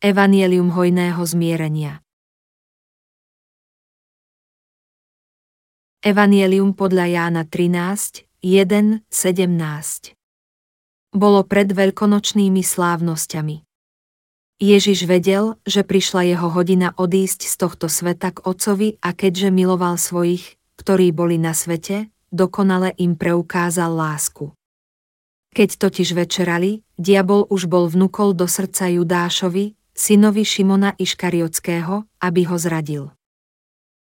Evangelium hojného zmierenia Evangelium podľa Jána 13, 1, 17 Bolo pred veľkonočnými slávnosťami. Ježiš vedel, že prišla jeho hodina odísť z tohto sveta k Otcovi a keďže miloval svojich, ktorí boli na svete, dokonale im preukázal lásku. Keď totiž večerali, diabol už bol vnúkol do srdca Judášovi, synovi Šimona Iškariotského, aby ho zradil.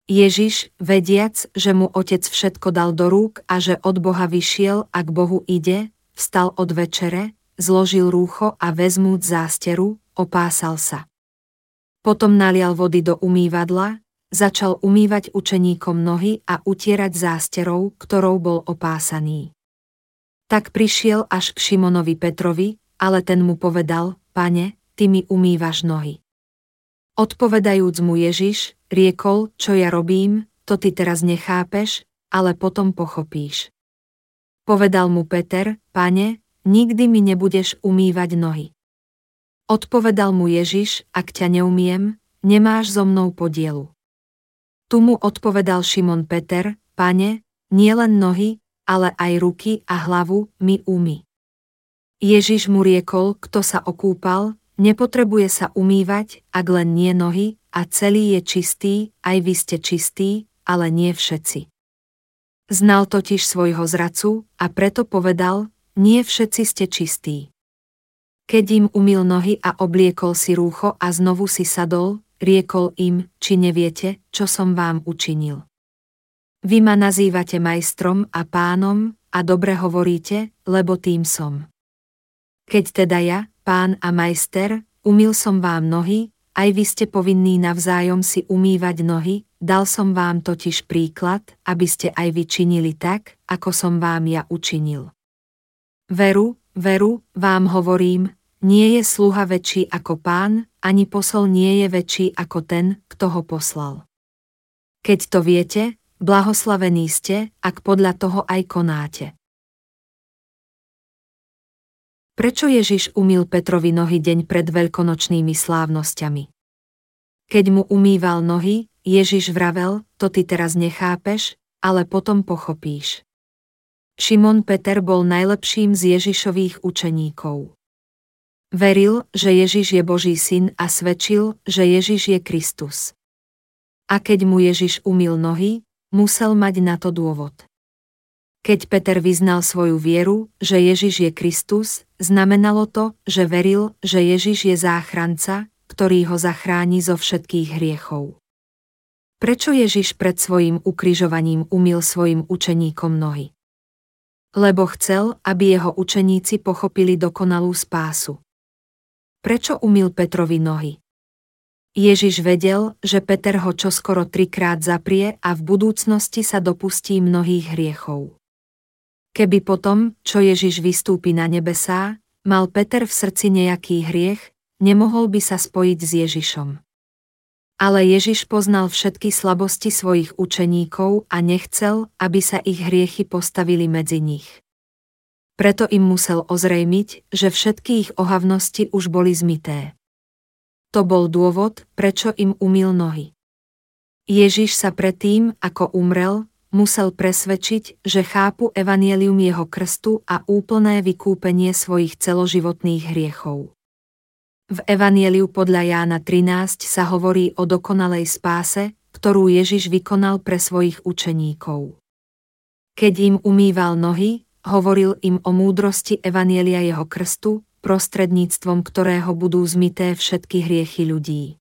Ježiš, vediac, že mu otec všetko dal do rúk a že od Boha vyšiel a k Bohu ide, vstal od večere, zložil rúcho a vezmúc zásteru, opásal sa. Potom nalial vody do umývadla, začal umývať učeníkom nohy a utierať zásterou, ktorou bol opásaný. Tak prišiel až k Šimonovi Petrovi, ale ten mu povedal, pane, ty mi umývaš nohy. Odpovedajúc mu Ježiš, riekol, čo ja robím, to ty teraz nechápeš, ale potom pochopíš. Povedal mu Peter, pane, nikdy mi nebudeš umývať nohy. Odpovedal mu Ježiš, ak ťa neumiem, nemáš so mnou podielu. Tu mu odpovedal Šimon Peter, pane, nie len nohy, ale aj ruky a hlavu mi umy. Ježiš mu riekol, kto sa okúpal, Nepotrebuje sa umývať, ak len nie nohy, a celý je čistý, aj vy ste čistí, ale nie všetci. Znal totiž svojho zracu a preto povedal, nie všetci ste čistí. Keď im umil nohy a obliekol si rúcho a znovu si sadol, riekol im, či neviete, čo som vám učinil. Vy ma nazývate majstrom a pánom a dobre hovoríte, lebo tým som. Keď teda ja, pán a majster, umil som vám nohy, aj vy ste povinní navzájom si umývať nohy, dal som vám totiž príklad, aby ste aj vy činili tak, ako som vám ja učinil. Veru, veru, vám hovorím, nie je sluha väčší ako pán, ani posol nie je väčší ako ten, kto ho poslal. Keď to viete, blahoslavení ste, ak podľa toho aj konáte. Prečo Ježiš umil Petrovi nohy deň pred veľkonočnými slávnosťami? Keď mu umýval nohy, Ježiš vravel, to ty teraz nechápeš, ale potom pochopíš. Šimon Peter bol najlepším z Ježišových učeníkov. Veril, že Ježiš je Boží syn a svedčil, že Ježiš je Kristus. A keď mu Ježiš umil nohy, musel mať na to dôvod. Keď Peter vyznal svoju vieru, že Ježiš je Kristus, znamenalo to, že veril, že Ježiš je záchranca, ktorý ho zachráni zo všetkých hriechov. Prečo Ježiš pred svojim ukrižovaním umil svojim učeníkom nohy? Lebo chcel, aby jeho učeníci pochopili dokonalú spásu. Prečo umil Petrovi nohy? Ježiš vedel, že Peter ho čoskoro trikrát zaprie a v budúcnosti sa dopustí mnohých hriechov. Keby potom, čo Ježiš vystúpi na nebesá, mal Peter v srdci nejaký hriech, nemohol by sa spojiť s Ježišom. Ale Ježiš poznal všetky slabosti svojich učeníkov a nechcel, aby sa ich hriechy postavili medzi nich. Preto im musel ozrejmiť, že všetky ich ohavnosti už boli zmité. To bol dôvod, prečo im umil nohy. Ježiš sa predtým, ako umrel, musel presvedčiť, že chápu evanielium jeho krstu a úplné vykúpenie svojich celoživotných hriechov. V evanieliu podľa Jána 13 sa hovorí o dokonalej spáse, ktorú Ježiš vykonal pre svojich učeníkov. Keď im umýval nohy, hovoril im o múdrosti evanielia jeho krstu, prostredníctvom ktorého budú zmité všetky hriechy ľudí.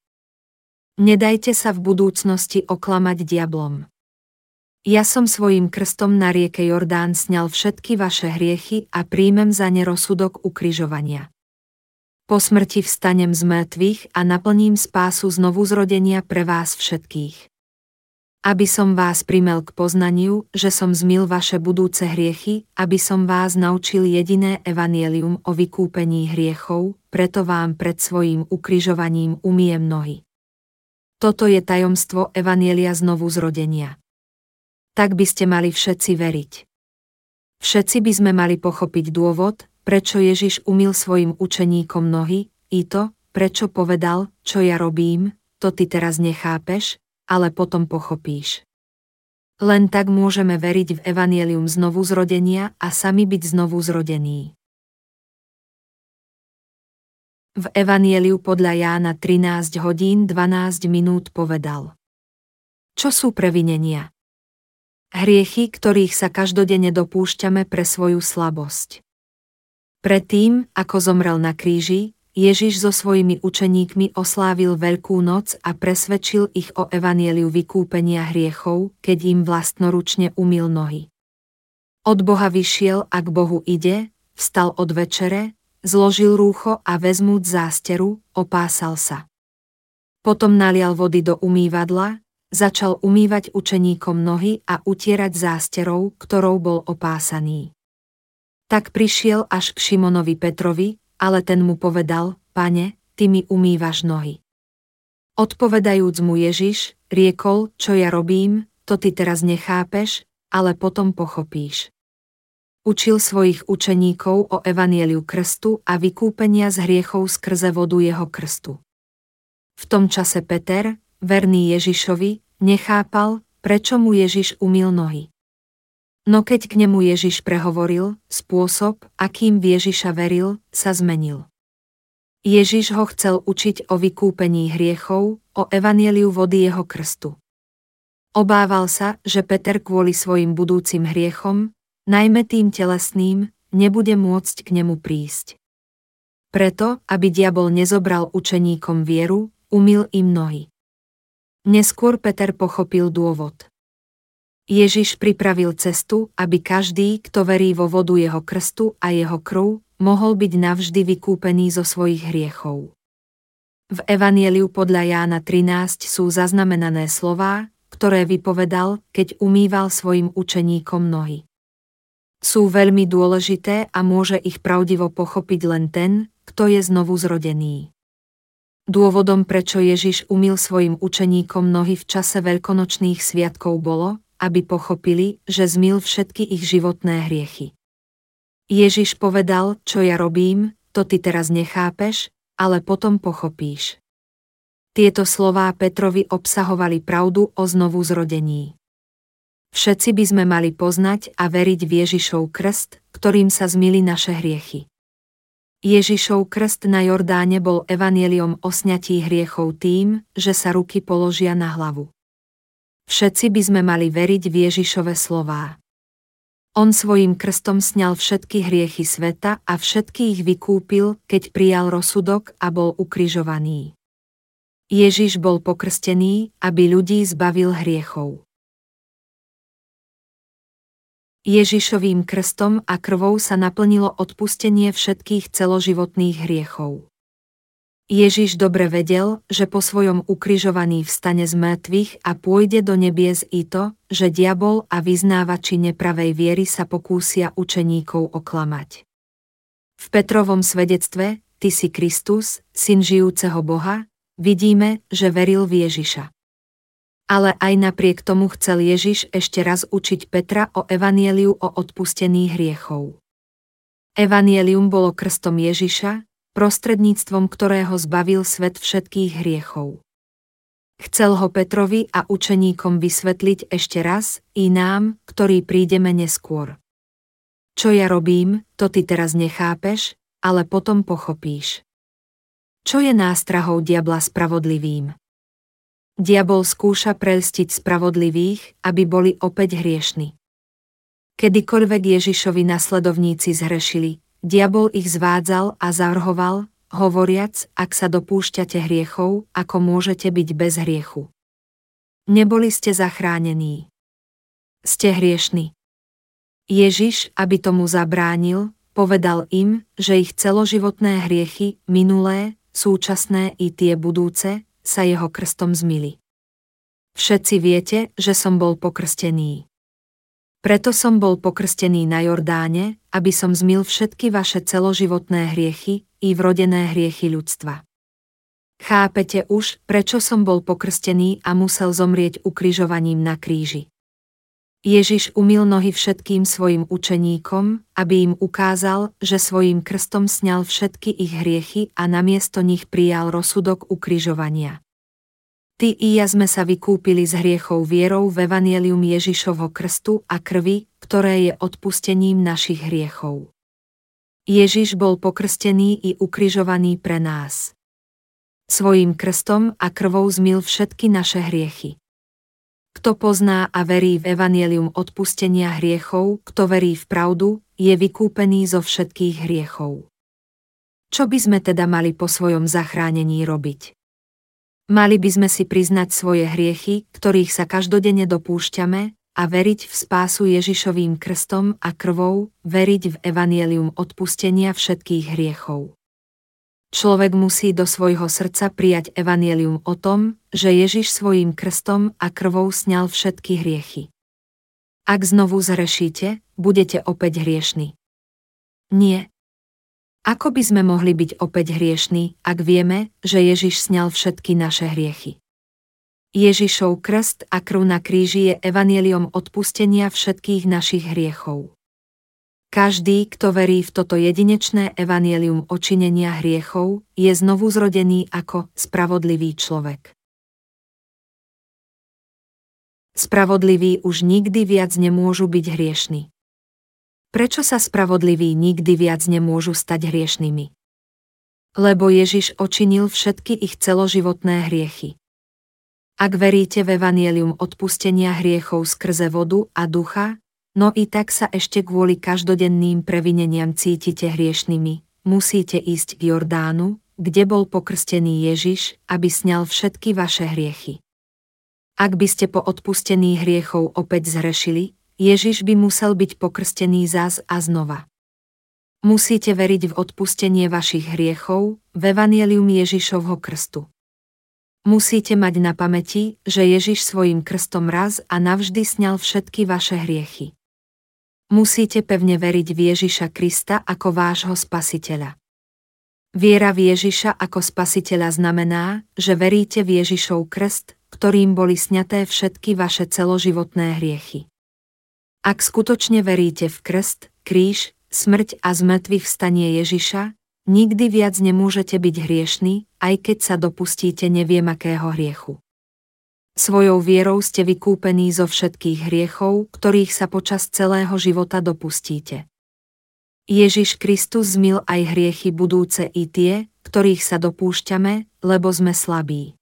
Nedajte sa v budúcnosti oklamať diablom. Ja som svojim krstom na rieke Jordán sňal všetky vaše hriechy a príjmem za ne rozsudok ukrižovania. Po smrti vstanem z mŕtvych a naplním spásu znovu zrodenia pre vás všetkých. Aby som vás primel k poznaniu, že som zmil vaše budúce hriechy, aby som vás naučil jediné evanielium o vykúpení hriechov, preto vám pred svojím ukrižovaním umiem nohy. Toto je tajomstvo evanielia znovu zrodenia tak by ste mali všetci veriť. Všetci by sme mali pochopiť dôvod, prečo Ježiš umil svojim učeníkom nohy, i to, prečo povedal, čo ja robím, to ty teraz nechápeš, ale potom pochopíš. Len tak môžeme veriť v evanielium znovu zrodenia a sami byť znovu zrodení. V evanieliu podľa Jána 13 hodín 12 minút povedal. Čo sú previnenia? Hriechy, ktorých sa každodenne dopúšťame pre svoju slabosť. Predtým, ako zomrel na kríži, Ježiš so svojimi učeníkmi oslávil Veľkú noc a presvedčil ich o evanieliu vykúpenia hriechov, keď im vlastnoručne umil nohy. Od Boha vyšiel a k Bohu ide, vstal od večere, zložil rúcho a vezmúc zásteru, opásal sa. Potom nalial vody do umývadla, začal umývať učeníkom nohy a utierať zásterou, ktorou bol opásaný. Tak prišiel až k Šimonovi Petrovi, ale ten mu povedal, pane, ty mi umývaš nohy. Odpovedajúc mu Ježiš, riekol, čo ja robím, to ty teraz nechápeš, ale potom pochopíš. Učil svojich učeníkov o evanieliu krstu a vykúpenia z hriechov skrze vodu jeho krstu. V tom čase Peter, verný Ježišovi, nechápal, prečo mu Ježiš umil nohy. No keď k nemu Ježiš prehovoril, spôsob, akým v Ježiša veril, sa zmenil. Ježiš ho chcel učiť o vykúpení hriechov, o evanieliu vody jeho krstu. Obával sa, že Peter kvôli svojim budúcim hriechom, najmä tým telesným, nebude môcť k nemu prísť. Preto, aby diabol nezobral učeníkom vieru, umil im nohy. Neskôr Peter pochopil dôvod. Ježiš pripravil cestu, aby každý, kto verí vo vodu jeho krstu a jeho krv, mohol byť navždy vykúpený zo svojich hriechov. V Evanieliu podľa Jána 13 sú zaznamenané slová, ktoré vypovedal, keď umýval svojim učeníkom nohy. Sú veľmi dôležité a môže ich pravdivo pochopiť len ten, kto je znovu zrodený. Dôvodom, prečo Ježiš umil svojim učeníkom nohy v čase veľkonočných sviatkov bolo, aby pochopili, že zmil všetky ich životné hriechy. Ježiš povedal, čo ja robím, to ty teraz nechápeš, ale potom pochopíš. Tieto slová Petrovi obsahovali pravdu o znovu zrodení. Všetci by sme mali poznať a veriť v Ježišov krst, ktorým sa zmili naše hriechy. Ježišov krst na Jordáne bol evanieliom o sňatí hriechov tým, že sa ruky položia na hlavu. Všetci by sme mali veriť v Ježišove slová. On svojim krstom sňal všetky hriechy sveta a všetky ich vykúpil, keď prijal rozsudok a bol ukrižovaný. Ježiš bol pokrstený, aby ľudí zbavil hriechov. Ježišovým krstom a krvou sa naplnilo odpustenie všetkých celoživotných hriechov. Ježiš dobre vedel, že po svojom ukrižovaní vstane z mŕtvych a pôjde do nebies i to, že diabol a vyznávači nepravej viery sa pokúsia učeníkov oklamať. V Petrovom svedectve, Ty si Kristus, syn žijúceho Boha, vidíme, že veril v Ježiša. Ale aj napriek tomu chcel Ježiš ešte raz učiť Petra o evanieliu o odpustení hriechov. Evanielium bolo krstom Ježiša, prostredníctvom ktorého zbavil svet všetkých hriechov. Chcel ho Petrovi a učeníkom vysvetliť ešte raz i nám, ktorí prídeme neskôr. Čo ja robím, to ty teraz nechápeš, ale potom pochopíš. Čo je nástrahou diabla spravodlivým? Diabol skúša prelstiť spravodlivých, aby boli opäť hriešni. Kedykoľvek Ježišovi nasledovníci zhrešili, Diabol ich zvádzal a zavrhoval, hovoriac, ak sa dopúšťate hriechov, ako môžete byť bez hriechu. Neboli ste zachránení. Ste hriešni. Ježiš, aby tomu zabránil, povedal im, že ich celoživotné hriechy, minulé, súčasné i tie budúce, sa jeho krstom zmili. Všetci viete, že som bol pokrstený. Preto som bol pokrstený na Jordáne, aby som zmil všetky vaše celoživotné hriechy i vrodené hriechy ľudstva. Chápete už, prečo som bol pokrstený a musel zomrieť ukrižovaním na kríži. Ježiš umil nohy všetkým svojim učeníkom, aby im ukázal, že svojim krstom sňal všetky ich hriechy a namiesto nich prijal rozsudok ukrižovania. Ty i ja sme sa vykúpili z hriechov vierou v Evangelium Ježišovho krstu a krvi, ktoré je odpustením našich hriechov. Ježiš bol pokrstený i ukrižovaný pre nás. Svojím krstom a krvou zmil všetky naše hriechy. Kto pozná a verí v evanielium odpustenia hriechov, kto verí v pravdu, je vykúpený zo všetkých hriechov. Čo by sme teda mali po svojom zachránení robiť? Mali by sme si priznať svoje hriechy, ktorých sa každodenne dopúšťame, a veriť v spásu Ježišovým krstom a krvou, veriť v evanielium odpustenia všetkých hriechov. Človek musí do svojho srdca prijať evanielium o tom, že Ježiš svojím krstom a krvou sňal všetky hriechy. Ak znovu zrešíte, budete opäť hriešni. Nie. Ako by sme mohli byť opäť hriešni, ak vieme, že Ježiš sňal všetky naše hriechy? Ježišov krst a krv na kríži je evanieliom odpustenia všetkých našich hriechov. Každý, kto verí v toto jedinečné evanielium očinenia hriechov, je znovu zrodený ako spravodlivý človek. Spravodliví už nikdy viac nemôžu byť hriešni. Prečo sa spravodliví nikdy viac nemôžu stať hriešnými? Lebo Ježiš očinil všetky ich celoživotné hriechy. Ak veríte v evanielium odpustenia hriechov skrze vodu a ducha, no i tak sa ešte kvôli každodenným previneniam cítite hriešnými, musíte ísť k Jordánu, kde bol pokrstený Ježiš, aby sňal všetky vaše hriechy. Ak by ste po odpustení hriechov opäť zhrešili, Ježiš by musel byť pokrstený zás a znova. Musíte veriť v odpustenie vašich hriechov, v evanielium Ježišovho krstu. Musíte mať na pamäti, že Ježiš svojim krstom raz a navždy sňal všetky vaše hriechy. Musíte pevne veriť v Ježiša Krista ako vášho spasiteľa. Viera v Ježiša ako spasiteľa znamená, že veríte v Ježišov krst, ktorým boli sňaté všetky vaše celoživotné hriechy. Ak skutočne veríte v krst, kríž, smrť a zmrtvých vstanie Ježiša, nikdy viac nemôžete byť hriešný, aj keď sa dopustíte neviem akého hriechu. Svojou vierou ste vykúpení zo všetkých hriechov, ktorých sa počas celého života dopustíte. Ježiš Kristus zmil aj hriechy budúce i tie, ktorých sa dopúšťame, lebo sme slabí.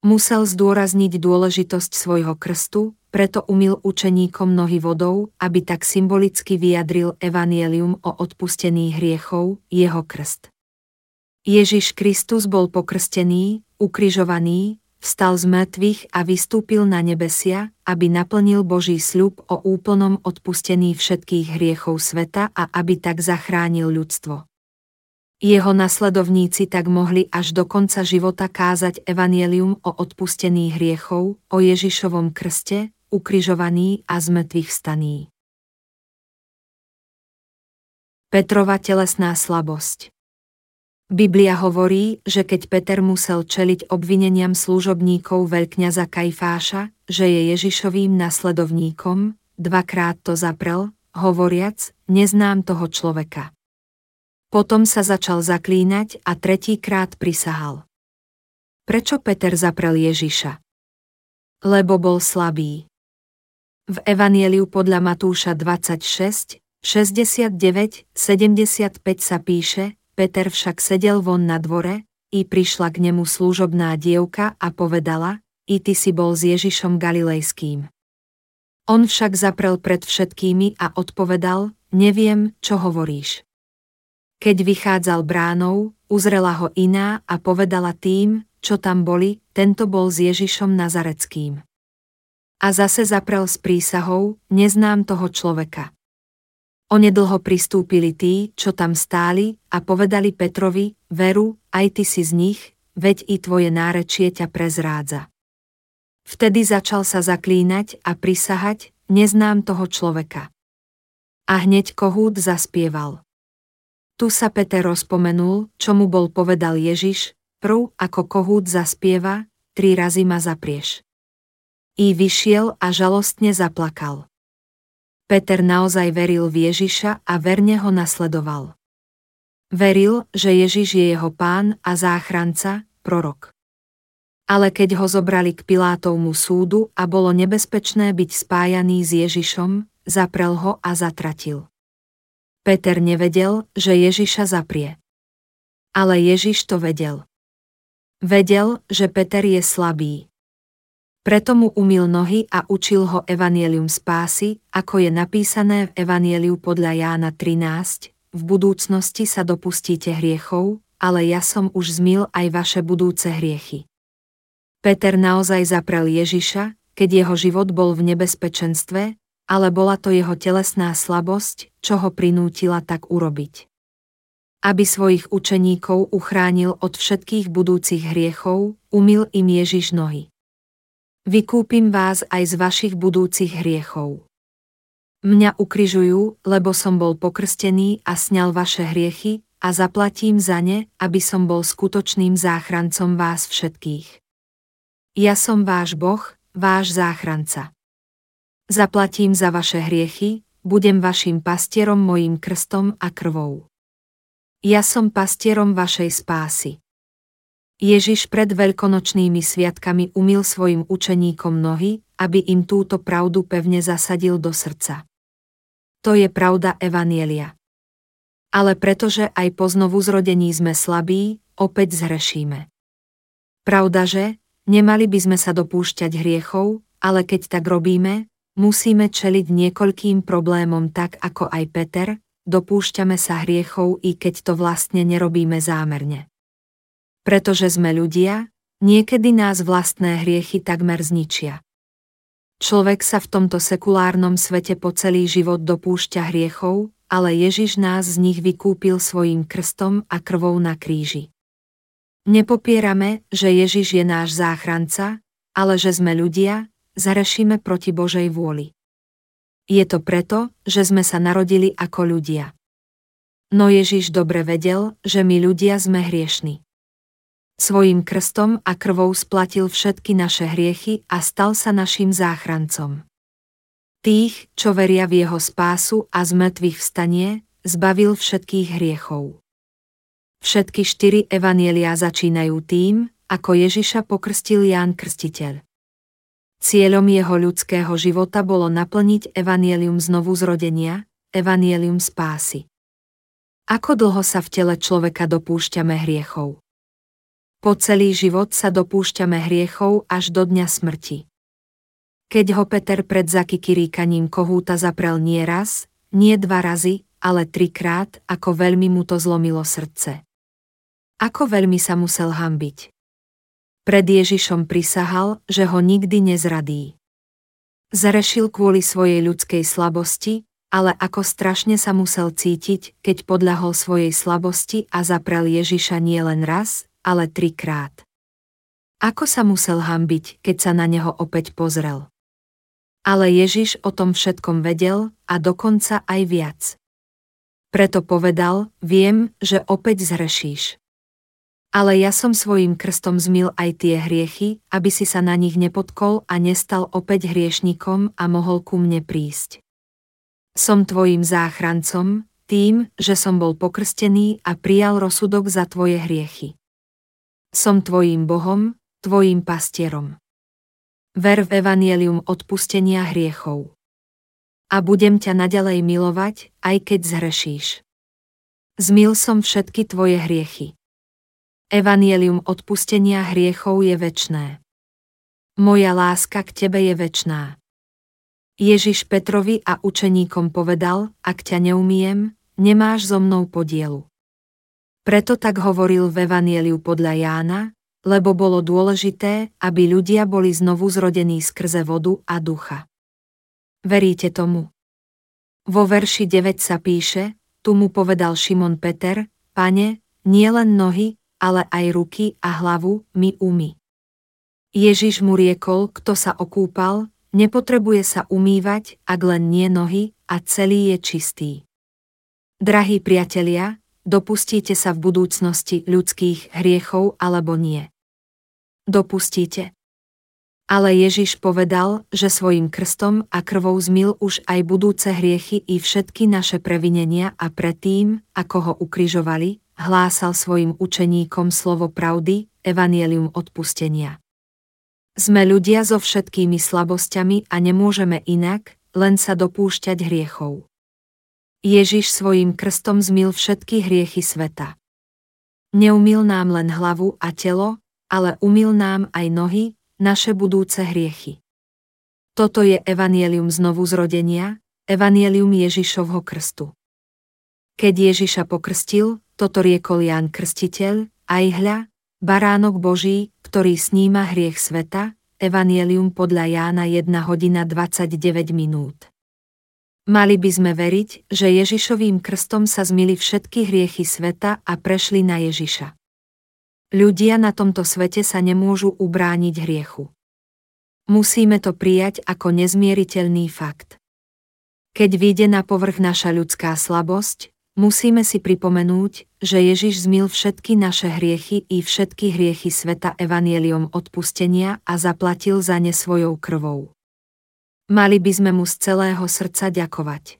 Musel zdôrazniť dôležitosť svojho krstu, preto umil učeníkom nohy vodou, aby tak symbolicky vyjadril evanielium o odpustení hriechov, jeho krst. Ježiš Kristus bol pokrstený, ukrižovaný, vstal z mŕtvych a vystúpil na nebesia, aby naplnil Boží sľub o úplnom odpustení všetkých hriechov sveta a aby tak zachránil ľudstvo. Jeho nasledovníci tak mohli až do konca života kázať evanielium o odpustení hriechov, o Ježišovom krste, ukrižovaný a zmrtvých staní. Petrova telesná slabosť Biblia hovorí, že keď Peter musel čeliť obvineniam služobníkov veľkňaza Kajfáša, že je Ježišovým nasledovníkom, dvakrát to zaprel, hovoriac, neznám toho človeka. Potom sa začal zaklínať a tretíkrát prisahal. Prečo Peter zaprel Ježiša? Lebo bol slabý. V Evanieliu podľa Matúša 26, 69, 75 sa píše, Peter však sedel von na dvore, i prišla k nemu služobná dievka a povedala, i ty si bol s Ježišom Galilejským. On však zaprel pred všetkými a odpovedal, neviem, čo hovoríš. Keď vychádzal bránou, uzrela ho iná a povedala tým, čo tam boli, tento bol s Ježišom Nazareckým. A zase zaprel s prísahou, neznám toho človeka. Onedlho pristúpili tí, čo tam stáli, a povedali Petrovi, veru, aj ty si z nich, veď i tvoje nárečie ťa prezrádza. Vtedy začal sa zaklínať a prisahať, neznám toho človeka. A hneď kohút zaspieval. Tu sa Peter rozpomenul, čo mu bol povedal Ježiš, prv ako kohút zaspieva, tri razy ma zaprieš. I vyšiel a žalostne zaplakal. Peter naozaj veril v Ježiša a verne ho nasledoval. Veril, že Ježiš je jeho pán a záchranca, prorok. Ale keď ho zobrali k Pilátovmu súdu a bolo nebezpečné byť spájaný s Ježišom, zaprel ho a zatratil. Peter nevedel, že Ježiša zaprie. Ale Ježiš to vedel. Vedel, že Peter je slabý. Preto mu umil nohy a učil ho evanielium spásy, ako je napísané v evanieliu podľa Jána 13, v budúcnosti sa dopustíte hriechov, ale ja som už zmil aj vaše budúce hriechy. Peter naozaj zaprel Ježiša, keď jeho život bol v nebezpečenstve, ale bola to jeho telesná slabosť, čo ho prinútila tak urobiť. Aby svojich učeníkov uchránil od všetkých budúcich hriechov, umil im Ježiš nohy. Vykúpim vás aj z vašich budúcich hriechov. Mňa ukrižujú, lebo som bol pokrstený a sňal vaše hriechy a zaplatím za ne, aby som bol skutočným záchrancom vás všetkých. Ja som váš Boh, váš záchranca. Zaplatím za vaše hriechy, budem vašim pastierom mojim krstom a krvou. Ja som pastierom vašej spásy. Ježiš pred veľkonočnými sviatkami umil svojim učeníkom nohy, aby im túto pravdu pevne zasadil do srdca. To je pravda Evanielia. Ale pretože aj po znovu zrodení sme slabí, opäť zhrešíme. Pravda, že, Nemali by sme sa dopúšťať hriechov, ale keď tak robíme, musíme čeliť niekoľkým problémom tak ako aj Peter, dopúšťame sa hriechov i keď to vlastne nerobíme zámerne. Pretože sme ľudia, niekedy nás vlastné hriechy takmer zničia. Človek sa v tomto sekulárnom svete po celý život dopúšťa hriechov, ale Ježiš nás z nich vykúpil svojim krstom a krvou na kríži. Nepopierame, že Ježiš je náš záchranca, ale že sme ľudia, zarešíme proti Božej vôli. Je to preto, že sme sa narodili ako ľudia. No Ježiš dobre vedel, že my ľudia sme hriešni. Svojím krstom a krvou splatil všetky naše hriechy a stal sa našim záchrancom. Tých, čo veria v jeho spásu a z mŕtvych vstanie, zbavil všetkých hriechov. Všetky štyri evanielia začínajú tým, ako Ježiša pokrstil Ján Krstiteľ. Cieľom jeho ľudského života bolo naplniť evanielium znovu zrodenia, evanielium spásy. Ako dlho sa v tele človeka dopúšťame hriechov? Po celý život sa dopúšťame hriechov až do dňa smrti. Keď ho Peter pred zakikiríkaním kohúta zaprel nie raz, nie dva razy, ale trikrát, ako veľmi mu to zlomilo srdce. Ako veľmi sa musel hambiť. Pred Ježišom prisahal, že ho nikdy nezradí. Zrešil kvôli svojej ľudskej slabosti, ale ako strašne sa musel cítiť, keď podľahol svojej slabosti a zaprel Ježiša nie len raz, ale trikrát. Ako sa musel hambiť, keď sa na neho opäť pozrel. Ale Ježiš o tom všetkom vedel a dokonca aj viac. Preto povedal, viem, že opäť zhrešíš. Ale ja som svojim krstom zmil aj tie hriechy, aby si sa na nich nepotkol a nestal opäť hriešnikom a mohol ku mne prísť. Som tvojim záchrancom, tým, že som bol pokrstený a prijal rozsudok za tvoje hriechy. Som tvojim Bohom, tvojim pastierom. Ver v evanielium odpustenia hriechov. A budem ťa naďalej milovať, aj keď zhrešíš. Zmil som všetky tvoje hriechy. Evanielium odpustenia hriechov je väčné. Moja láska k tebe je väčná. Ježiš Petrovi a učeníkom povedal, ak ťa neumiem, nemáš so mnou podielu. Preto tak hovoril v Evanieliu podľa Jána, lebo bolo dôležité, aby ľudia boli znovu zrodení skrze vodu a ducha. Veríte tomu? Vo verši 9 sa píše, tu mu povedal Šimon Peter, pane, nie len nohy, ale aj ruky a hlavu mi umy. Ježiš mu riekol, kto sa okúpal, nepotrebuje sa umývať, ak len nie nohy a celý je čistý. Drahí priatelia, dopustíte sa v budúcnosti ľudských hriechov alebo nie? Dopustíte. Ale Ježiš povedal, že svojim krstom a krvou zmil už aj budúce hriechy i všetky naše previnenia a predtým, ako ho ukrižovali, hlásal svojim učeníkom slovo pravdy, evanielium odpustenia. Sme ľudia so všetkými slabosťami a nemôžeme inak, len sa dopúšťať hriechov. Ježiš svojim krstom zmil všetky hriechy sveta. Neumil nám len hlavu a telo, ale umil nám aj nohy, naše budúce hriechy. Toto je evanielium znovu zrodenia, evanielium Ježišovho krstu. Keď Ježiša pokrstil, toto riekol Ján Krstiteľ, aj hľa, baránok Boží, ktorý sníma hriech sveta, evanielium podľa Jána 1 hodina 29 minút. Mali by sme veriť, že Ježišovým krstom sa zmili všetky hriechy sveta a prešli na Ježiša. Ľudia na tomto svete sa nemôžu ubrániť hriechu. Musíme to prijať ako nezmieriteľný fakt. Keď vyjde na povrch naša ľudská slabosť, musíme si pripomenúť, že Ježiš zmil všetky naše hriechy i všetky hriechy sveta evanieliom odpustenia a zaplatil za ne svojou krvou. Mali by sme mu z celého srdca ďakovať.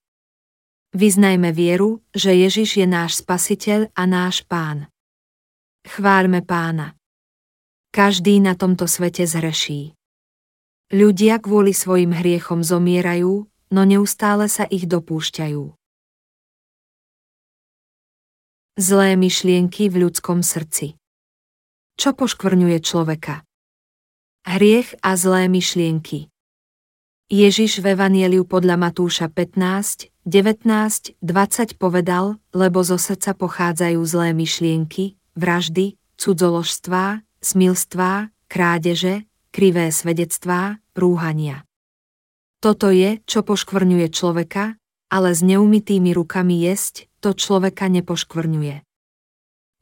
Vyznajme vieru, že Ježiš je náš spasiteľ a náš pán. Chváľme pána. Každý na tomto svete zhreší. Ľudia kvôli svojim hriechom zomierajú, no neustále sa ich dopúšťajú. Zlé myšlienky v ľudskom srdci. Čo poškvrňuje človeka? Hriech a zlé myšlienky. Ježiš v Evanieliu podľa Matúša 15, 19, 20 povedal, lebo zo srdca pochádzajú zlé myšlienky, vraždy, cudzoložstvá, smilstvá, krádeže, krivé svedectvá, rúhania. Toto je, čo poškvrňuje človeka, ale s neumytými rukami jesť, to človeka nepoškvrňuje.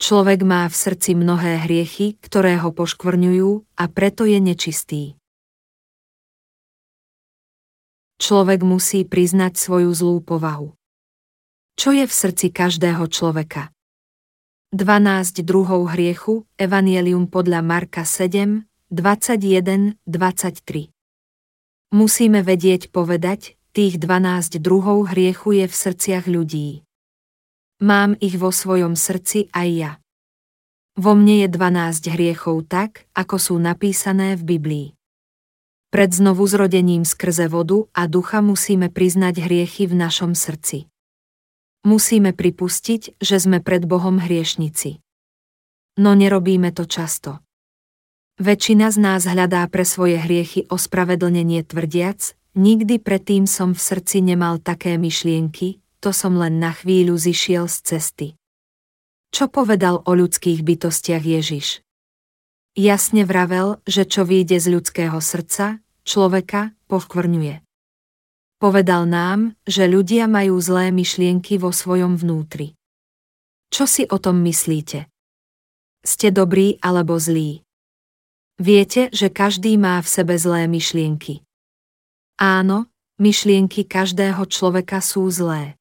Človek má v srdci mnohé hriechy, ktoré ho poškvrňujú a preto je nečistý. Človek musí priznať svoju zlú povahu. Čo je v srdci každého človeka? 12 druhov hriechu, Evangelium podľa Marka 7, 21, 23. Musíme vedieť povedať, tých 12 druhov hriechu je v srdciach ľudí. Mám ich vo svojom srdci aj ja. Vo mne je 12 hriechov tak, ako sú napísané v Biblii. Pred znovu zrodením skrze vodu a ducha musíme priznať hriechy v našom srdci. Musíme pripustiť, že sme pred Bohom hriešnici. No nerobíme to často. Väčšina z nás hľadá pre svoje hriechy ospravedlnenie tvrdiac, nikdy predtým som v srdci nemal také myšlienky, to som len na chvíľu zišiel z cesty. Čo povedal o ľudských bytostiach Ježiš? Jasne vravel, že čo vyjde z ľudského srdca, človeka, poškvrňuje. Povedal nám, že ľudia majú zlé myšlienky vo svojom vnútri. Čo si o tom myslíte? Ste dobrí alebo zlí? Viete, že každý má v sebe zlé myšlienky. Áno, myšlienky každého človeka sú zlé.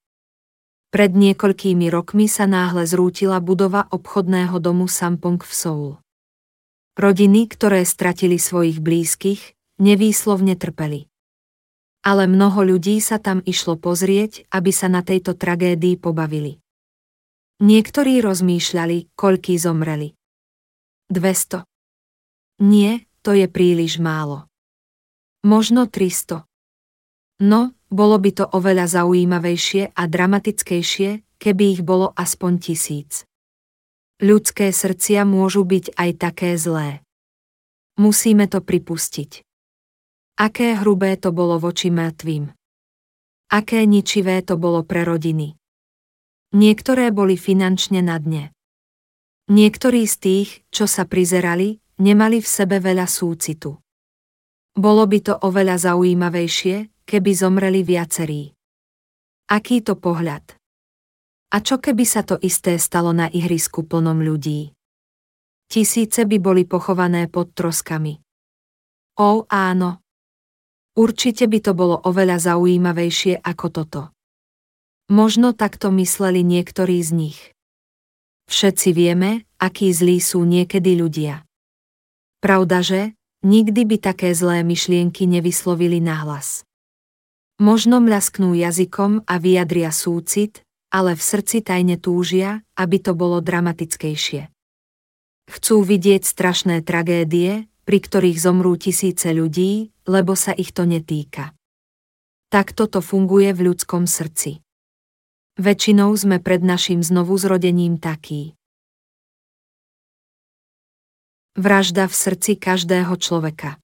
Pred niekoľkými rokmi sa náhle zrútila budova obchodného domu Sampong v Soul. Rodiny, ktoré stratili svojich blízkych, nevýslovne trpeli ale mnoho ľudí sa tam išlo pozrieť, aby sa na tejto tragédii pobavili. Niektorí rozmýšľali, koľký zomreli. 200. Nie, to je príliš málo. Možno 300. No, bolo by to oveľa zaujímavejšie a dramatickejšie, keby ich bolo aspoň tisíc. Ľudské srdcia môžu byť aj také zlé. Musíme to pripustiť. Aké hrubé to bolo voči mŕtvým. Aké ničivé to bolo pre rodiny. Niektoré boli finančne na dne. Niektorí z tých, čo sa prizerali, nemali v sebe veľa súcitu. Bolo by to oveľa zaujímavejšie, keby zomreli viacerí. Aký to pohľad? A čo keby sa to isté stalo na ihrisku plnom ľudí? Tisíce by boli pochované pod troskami. Ó áno, Určite by to bolo oveľa zaujímavejšie ako toto. Možno takto mysleli niektorí z nich. Všetci vieme, akí zlí sú niekedy ľudia. Pravdaže, nikdy by také zlé myšlienky nevyslovili nahlas. Možno mľasknú jazykom a vyjadria súcit, ale v srdci tajne túžia, aby to bolo dramatickejšie. Chcú vidieť strašné tragédie, pri ktorých zomrú tisíce ľudí, lebo sa ich to netýka. Tak toto funguje v ľudskom srdci. Väčšinou sme pred našim znovuzrodením takí. Vražda v srdci každého človeka.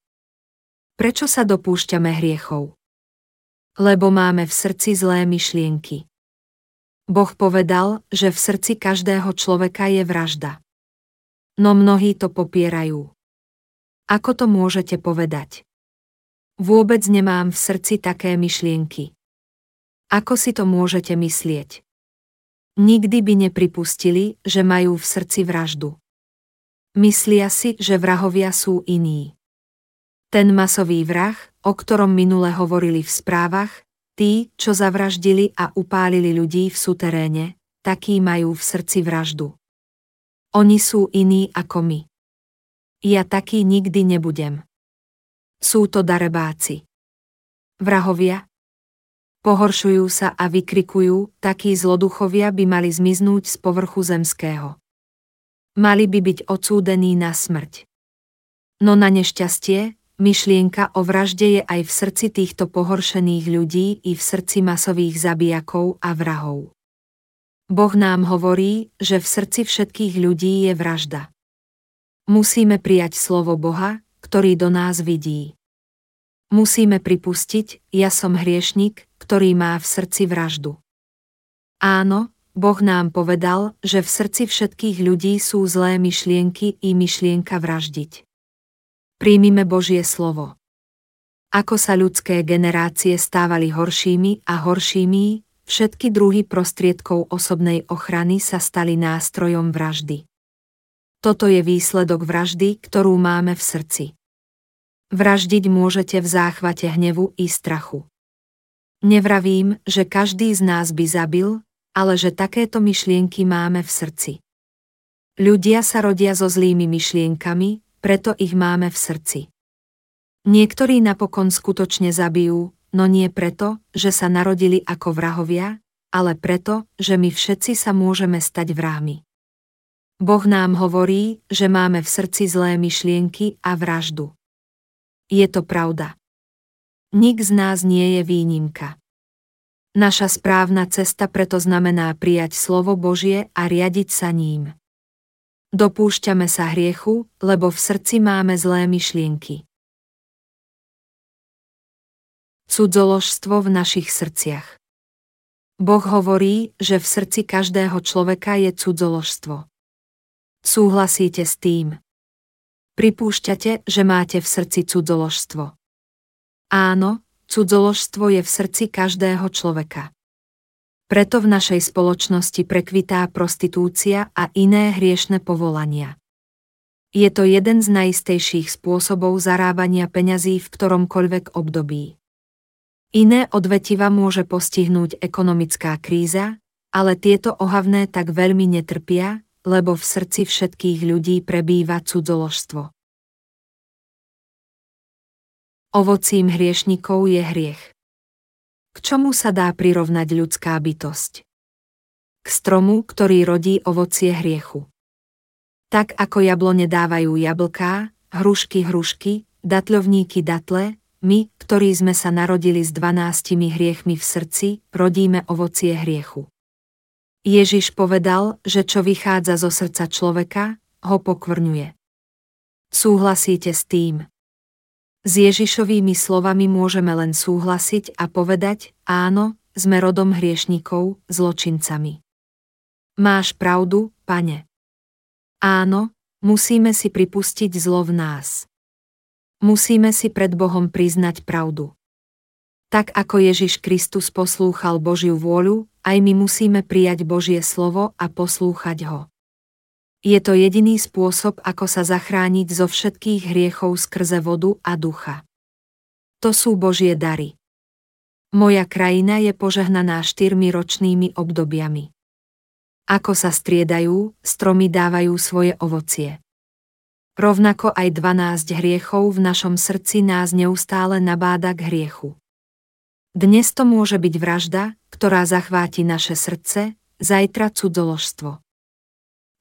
Prečo sa dopúšťame hriechov? Lebo máme v srdci zlé myšlienky. Boh povedal, že v srdci každého človeka je vražda. No mnohí to popierajú. Ako to môžete povedať? Vôbec nemám v srdci také myšlienky. Ako si to môžete myslieť? Nikdy by nepripustili, že majú v srdci vraždu. Myslia si, že vrahovia sú iní. Ten masový vrah, o ktorom minule hovorili v správach, tí, čo zavraždili a upálili ľudí v suteréne, takí majú v srdci vraždu. Oni sú iní ako my. Ja taký nikdy nebudem. Sú to darebáci. Vrahovia? Pohoršujú sa a vykrikujú, takí zloduchovia by mali zmiznúť z povrchu zemského. Mali by byť odsúdení na smrť. No na nešťastie, myšlienka o vražde je aj v srdci týchto pohoršených ľudí i v srdci masových zabijakov a vrahov. Boh nám hovorí, že v srdci všetkých ľudí je vražda. Musíme prijať slovo Boha, ktorý do nás vidí. Musíme pripustiť, ja som hriešnik, ktorý má v srdci vraždu. Áno, Boh nám povedal, že v srdci všetkých ľudí sú zlé myšlienky i myšlienka vraždiť. Príjmime Božie slovo. Ako sa ľudské generácie stávali horšími a horšími, všetky druhy prostriedkov osobnej ochrany sa stali nástrojom vraždy. Toto je výsledok vraždy, ktorú máme v srdci. Vraždiť môžete v záchvate hnevu i strachu. Nevravím, že každý z nás by zabil, ale že takéto myšlienky máme v srdci. Ľudia sa rodia so zlými myšlienkami, preto ich máme v srdci. Niektorí napokon skutočne zabijú, no nie preto, že sa narodili ako vrahovia, ale preto, že my všetci sa môžeme stať vrahmi. Boh nám hovorí, že máme v srdci zlé myšlienky a vraždu. Je to pravda. Nik z nás nie je výnimka. Naša správna cesta preto znamená prijať slovo Božie a riadiť sa ním. Dopúšťame sa hriechu, lebo v srdci máme zlé myšlienky. Cudzoložstvo v našich srdciach. Boh hovorí, že v srdci každého človeka je cudzoložstvo. Súhlasíte s tým? Pripúšťate, že máte v srdci cudzoložstvo. Áno, cudzoložstvo je v srdci každého človeka. Preto v našej spoločnosti prekvitá prostitúcia a iné hriešne povolania. Je to jeden z najistejších spôsobov zarábania peňazí v ktoromkoľvek období. Iné odvetiva môže postihnúť ekonomická kríza, ale tieto ohavné tak veľmi netrpia, lebo v srdci všetkých ľudí prebýva cudzoložstvo. Ovocím hriešnikov je hriech. K čomu sa dá prirovnať ľudská bytosť? K stromu, ktorý rodí ovocie hriechu. Tak ako jablone dávajú jablká, hrušky hrušky, datľovníky datle, my, ktorí sme sa narodili s dvanáctimi hriechmi v srdci, rodíme ovocie hriechu. Ježiš povedal, že čo vychádza zo srdca človeka, ho pokvrňuje. Súhlasíte s tým? S Ježišovými slovami môžeme len súhlasiť a povedať, áno, sme rodom hriešnikov, zločincami. Máš pravdu, pane. Áno, musíme si pripustiť zlo v nás. Musíme si pred Bohom priznať pravdu. Tak ako Ježiš Kristus poslúchal Božiu vôľu, aj my musíme prijať Božie slovo a poslúchať ho. Je to jediný spôsob, ako sa zachrániť zo všetkých hriechov skrze vodu a ducha. To sú Božie dary. Moja krajina je požehnaná štyrmi ročnými obdobiami. Ako sa striedajú, stromy dávajú svoje ovocie. Rovnako aj 12 hriechov v našom srdci nás neustále nabáda k hriechu. Dnes to môže byť vražda, ktorá zachváti naše srdce, zajtra cudzoložstvo.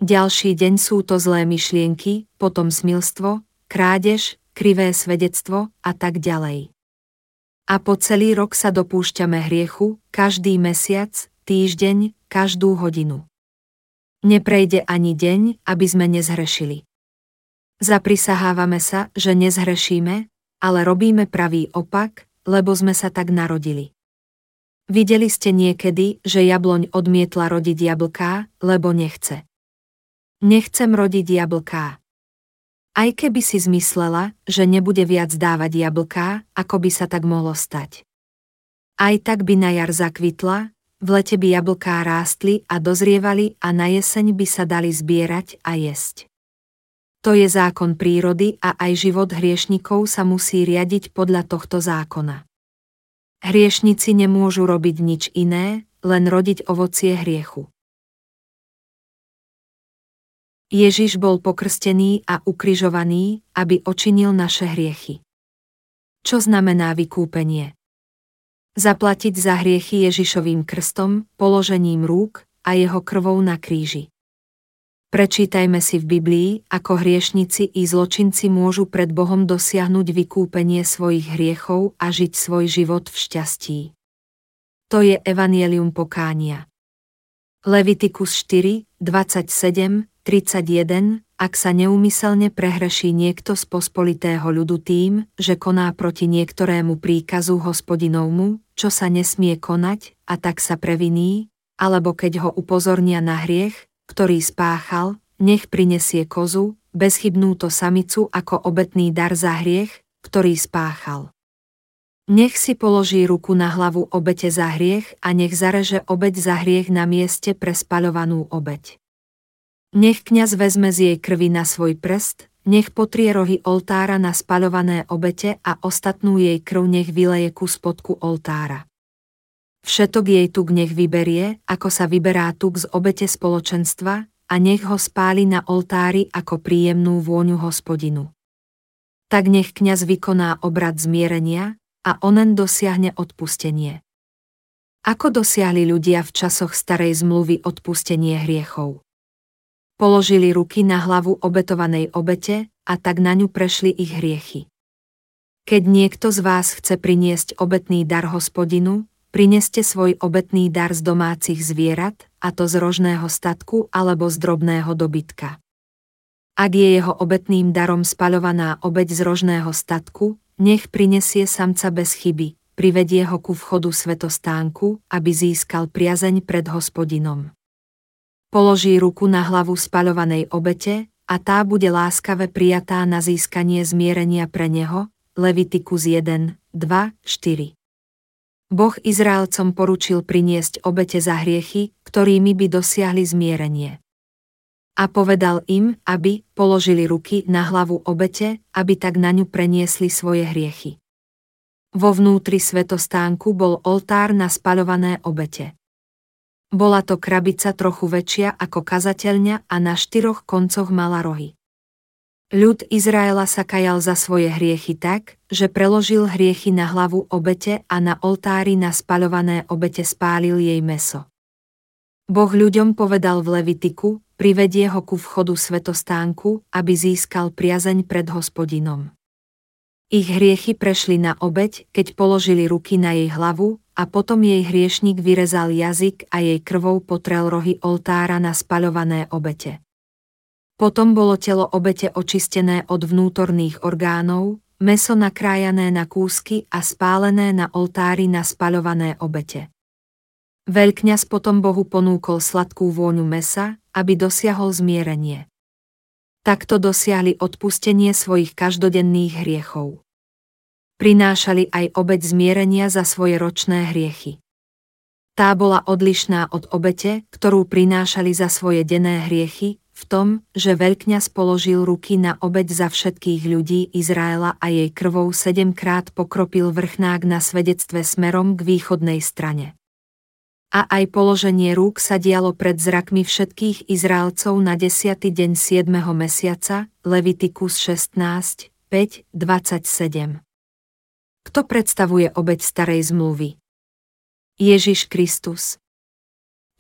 Ďalší deň sú to zlé myšlienky, potom smilstvo, krádež, krivé svedectvo a tak ďalej. A po celý rok sa dopúšťame hriechu, každý mesiac, týždeň, každú hodinu. Neprejde ani deň, aby sme nezhrešili. Zaprisahávame sa, že nezhrešíme, ale robíme pravý opak, lebo sme sa tak narodili. Videli ste niekedy, že jabloň odmietla rodiť jablká, lebo nechce. Nechcem rodiť jablká. Aj keby si zmyslela, že nebude viac dávať jablká, ako by sa tak mohlo stať. Aj tak by na jar zakvitla, v lete by jablká rástli a dozrievali a na jeseň by sa dali zbierať a jesť. To je zákon prírody a aj život hriešnikov sa musí riadiť podľa tohto zákona. Hriešnici nemôžu robiť nič iné, len rodiť ovocie hriechu. Ježiš bol pokrstený a ukrižovaný, aby očinil naše hriechy. Čo znamená vykúpenie? Zaplatiť za hriechy Ježišovým krstom, položením rúk a jeho krvou na kríži. Prečítajme si v Biblii, ako hriešnici i zločinci môžu pred Bohom dosiahnuť vykúpenie svojich hriechov a žiť svoj život v šťastí. To je evanielium pokánia. Levitikus 4, 27, 31 Ak sa neumyselne prehreší niekto z pospolitého ľudu tým, že koná proti niektorému príkazu hospodinovmu, čo sa nesmie konať, a tak sa previní, alebo keď ho upozornia na hriech, ktorý spáchal, nech prinesie kozu, bezchybnúto samicu ako obetný dar za hriech, ktorý spáchal. Nech si položí ruku na hlavu obete za hriech a nech zareže obeť za hriech na mieste pre spaľovanú obeť. Nech kňaz vezme z jej krvi na svoj prst, nech potrie rohy oltára na spaľované obete a ostatnú jej krv nech vyleje ku spodku oltára. Všetok jej tuk nech vyberie, ako sa vyberá tuk z obete spoločenstva, a nech ho spáli na oltári ako príjemnú vôňu hospodinu. Tak nech kňaz vykoná obrad zmierenia a onen dosiahne odpustenie. Ako dosiahli ľudia v časoch starej zmluvy odpustenie hriechov? Položili ruky na hlavu obetovanej obete a tak na ňu prešli ich hriechy. Keď niekto z vás chce priniesť obetný dar hospodinu, Prineste svoj obetný dar z domácich zvierat, a to z rožného statku alebo z drobného dobytka. Ak je jeho obetným darom spaľovaná obeď z rožného statku, nech prinesie samca bez chyby, privedie ho ku vchodu svetostánku, aby získal priazeň pred hospodinom. Položí ruku na hlavu spaľovanej obete a tá bude láskave prijatá na získanie zmierenia pre neho, Levitikus 1, 2, 4. Boh Izraelcom poručil priniesť obete za hriechy, ktorými by dosiahli zmierenie. A povedal im, aby položili ruky na hlavu obete, aby tak na ňu preniesli svoje hriechy. Vo vnútri svetostánku bol oltár na spaľované obete. Bola to krabica trochu väčšia ako kazateľňa a na štyroch koncoch mala rohy. Ľud Izraela sa kajal za svoje hriechy tak, že preložil hriechy na hlavu obete a na oltári na spaľované obete spálil jej meso. Boh ľuďom povedal v Levitiku, privedie ho ku vchodu svetostánku, aby získal priazeň pred hospodinom. Ich hriechy prešli na obeď, keď položili ruky na jej hlavu, a potom jej hriešnik vyrezal jazyk a jej krvou potrel rohy oltára na spaľované obete. Potom bolo telo obete očistené od vnútorných orgánov, meso nakrájané na kúsky a spálené na oltári na spaľované obete. Veľkňaz potom Bohu ponúkol sladkú vôňu mesa, aby dosiahol zmierenie. Takto dosiahli odpustenie svojich každodenných hriechov. Prinášali aj obeď zmierenia za svoje ročné hriechy. Tá bola odlišná od obete, ktorú prinášali za svoje denné hriechy, v tom, že veľkňaz položil ruky na obeď za všetkých ľudí Izraela a jej krvou sedemkrát pokropil vrchnák na svedectve smerom k východnej strane. A aj položenie rúk sa dialo pred zrakmi všetkých Izraelcov na 10. deň 7. mesiaca, Levitikus 16, 5, 27. Kto predstavuje obeď starej zmluvy? Ježiš Kristus.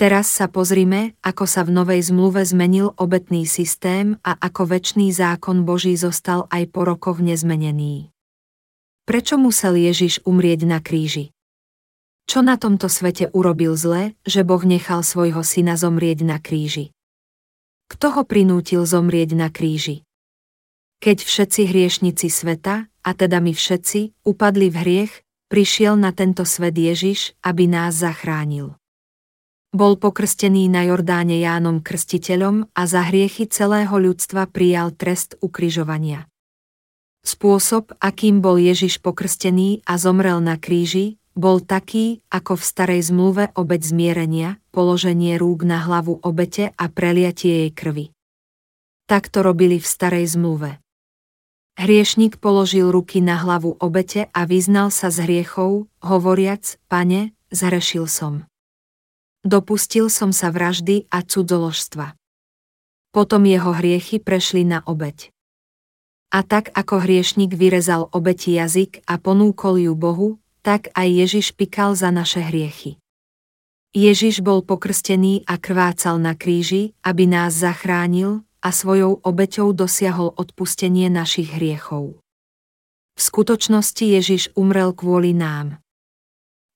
Teraz sa pozrime, ako sa v novej zmluve zmenil obetný systém a ako väčší zákon Boží zostal aj po rokoch nezmenený. Prečo musel Ježiš umrieť na kríži? Čo na tomto svete urobil zle, že Boh nechal svojho syna zomrieť na kríži? Kto ho prinútil zomrieť na kríži? Keď všetci hriešnici sveta, a teda my všetci, upadli v hriech, prišiel na tento svet Ježiš, aby nás zachránil. Bol pokrstený na Jordáne Jánom Krstiteľom a za hriechy celého ľudstva prijal trest ukrižovania. Spôsob, akým bol Ježiš pokrstený a zomrel na kríži, bol taký, ako v starej zmluve obeď zmierenia, položenie rúk na hlavu obete a preliatie jej krvi. Tak to robili v starej zmluve. Hriešnik položil ruky na hlavu obete a vyznal sa z hriechov, hovoriac, pane, zhrešil som. Dopustil som sa vraždy a cudzoložstva. Potom jeho hriechy prešli na obeď. A tak ako hriešnik vyrezal obeti jazyk a ponúkol ju Bohu, tak aj Ježiš pikal za naše hriechy. Ježiš bol pokrstený a krvácal na kríži, aby nás zachránil a svojou obeťou dosiahol odpustenie našich hriechov. V skutočnosti Ježiš umrel kvôli nám.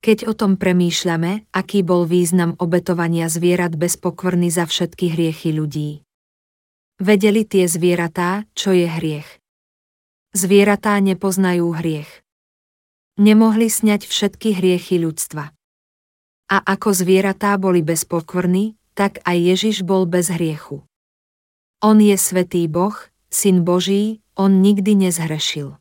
Keď o tom premýšľame, aký bol význam obetovania zvierat bez pokvrny za všetky hriechy ľudí. Vedeli tie zvieratá, čo je hriech. Zvieratá nepoznajú hriech. Nemohli sňať všetky hriechy ľudstva. A ako zvieratá boli bez pokvrny, tak aj Ježiš bol bez hriechu. On je svetý Boh, syn Boží, on nikdy nezhrešil.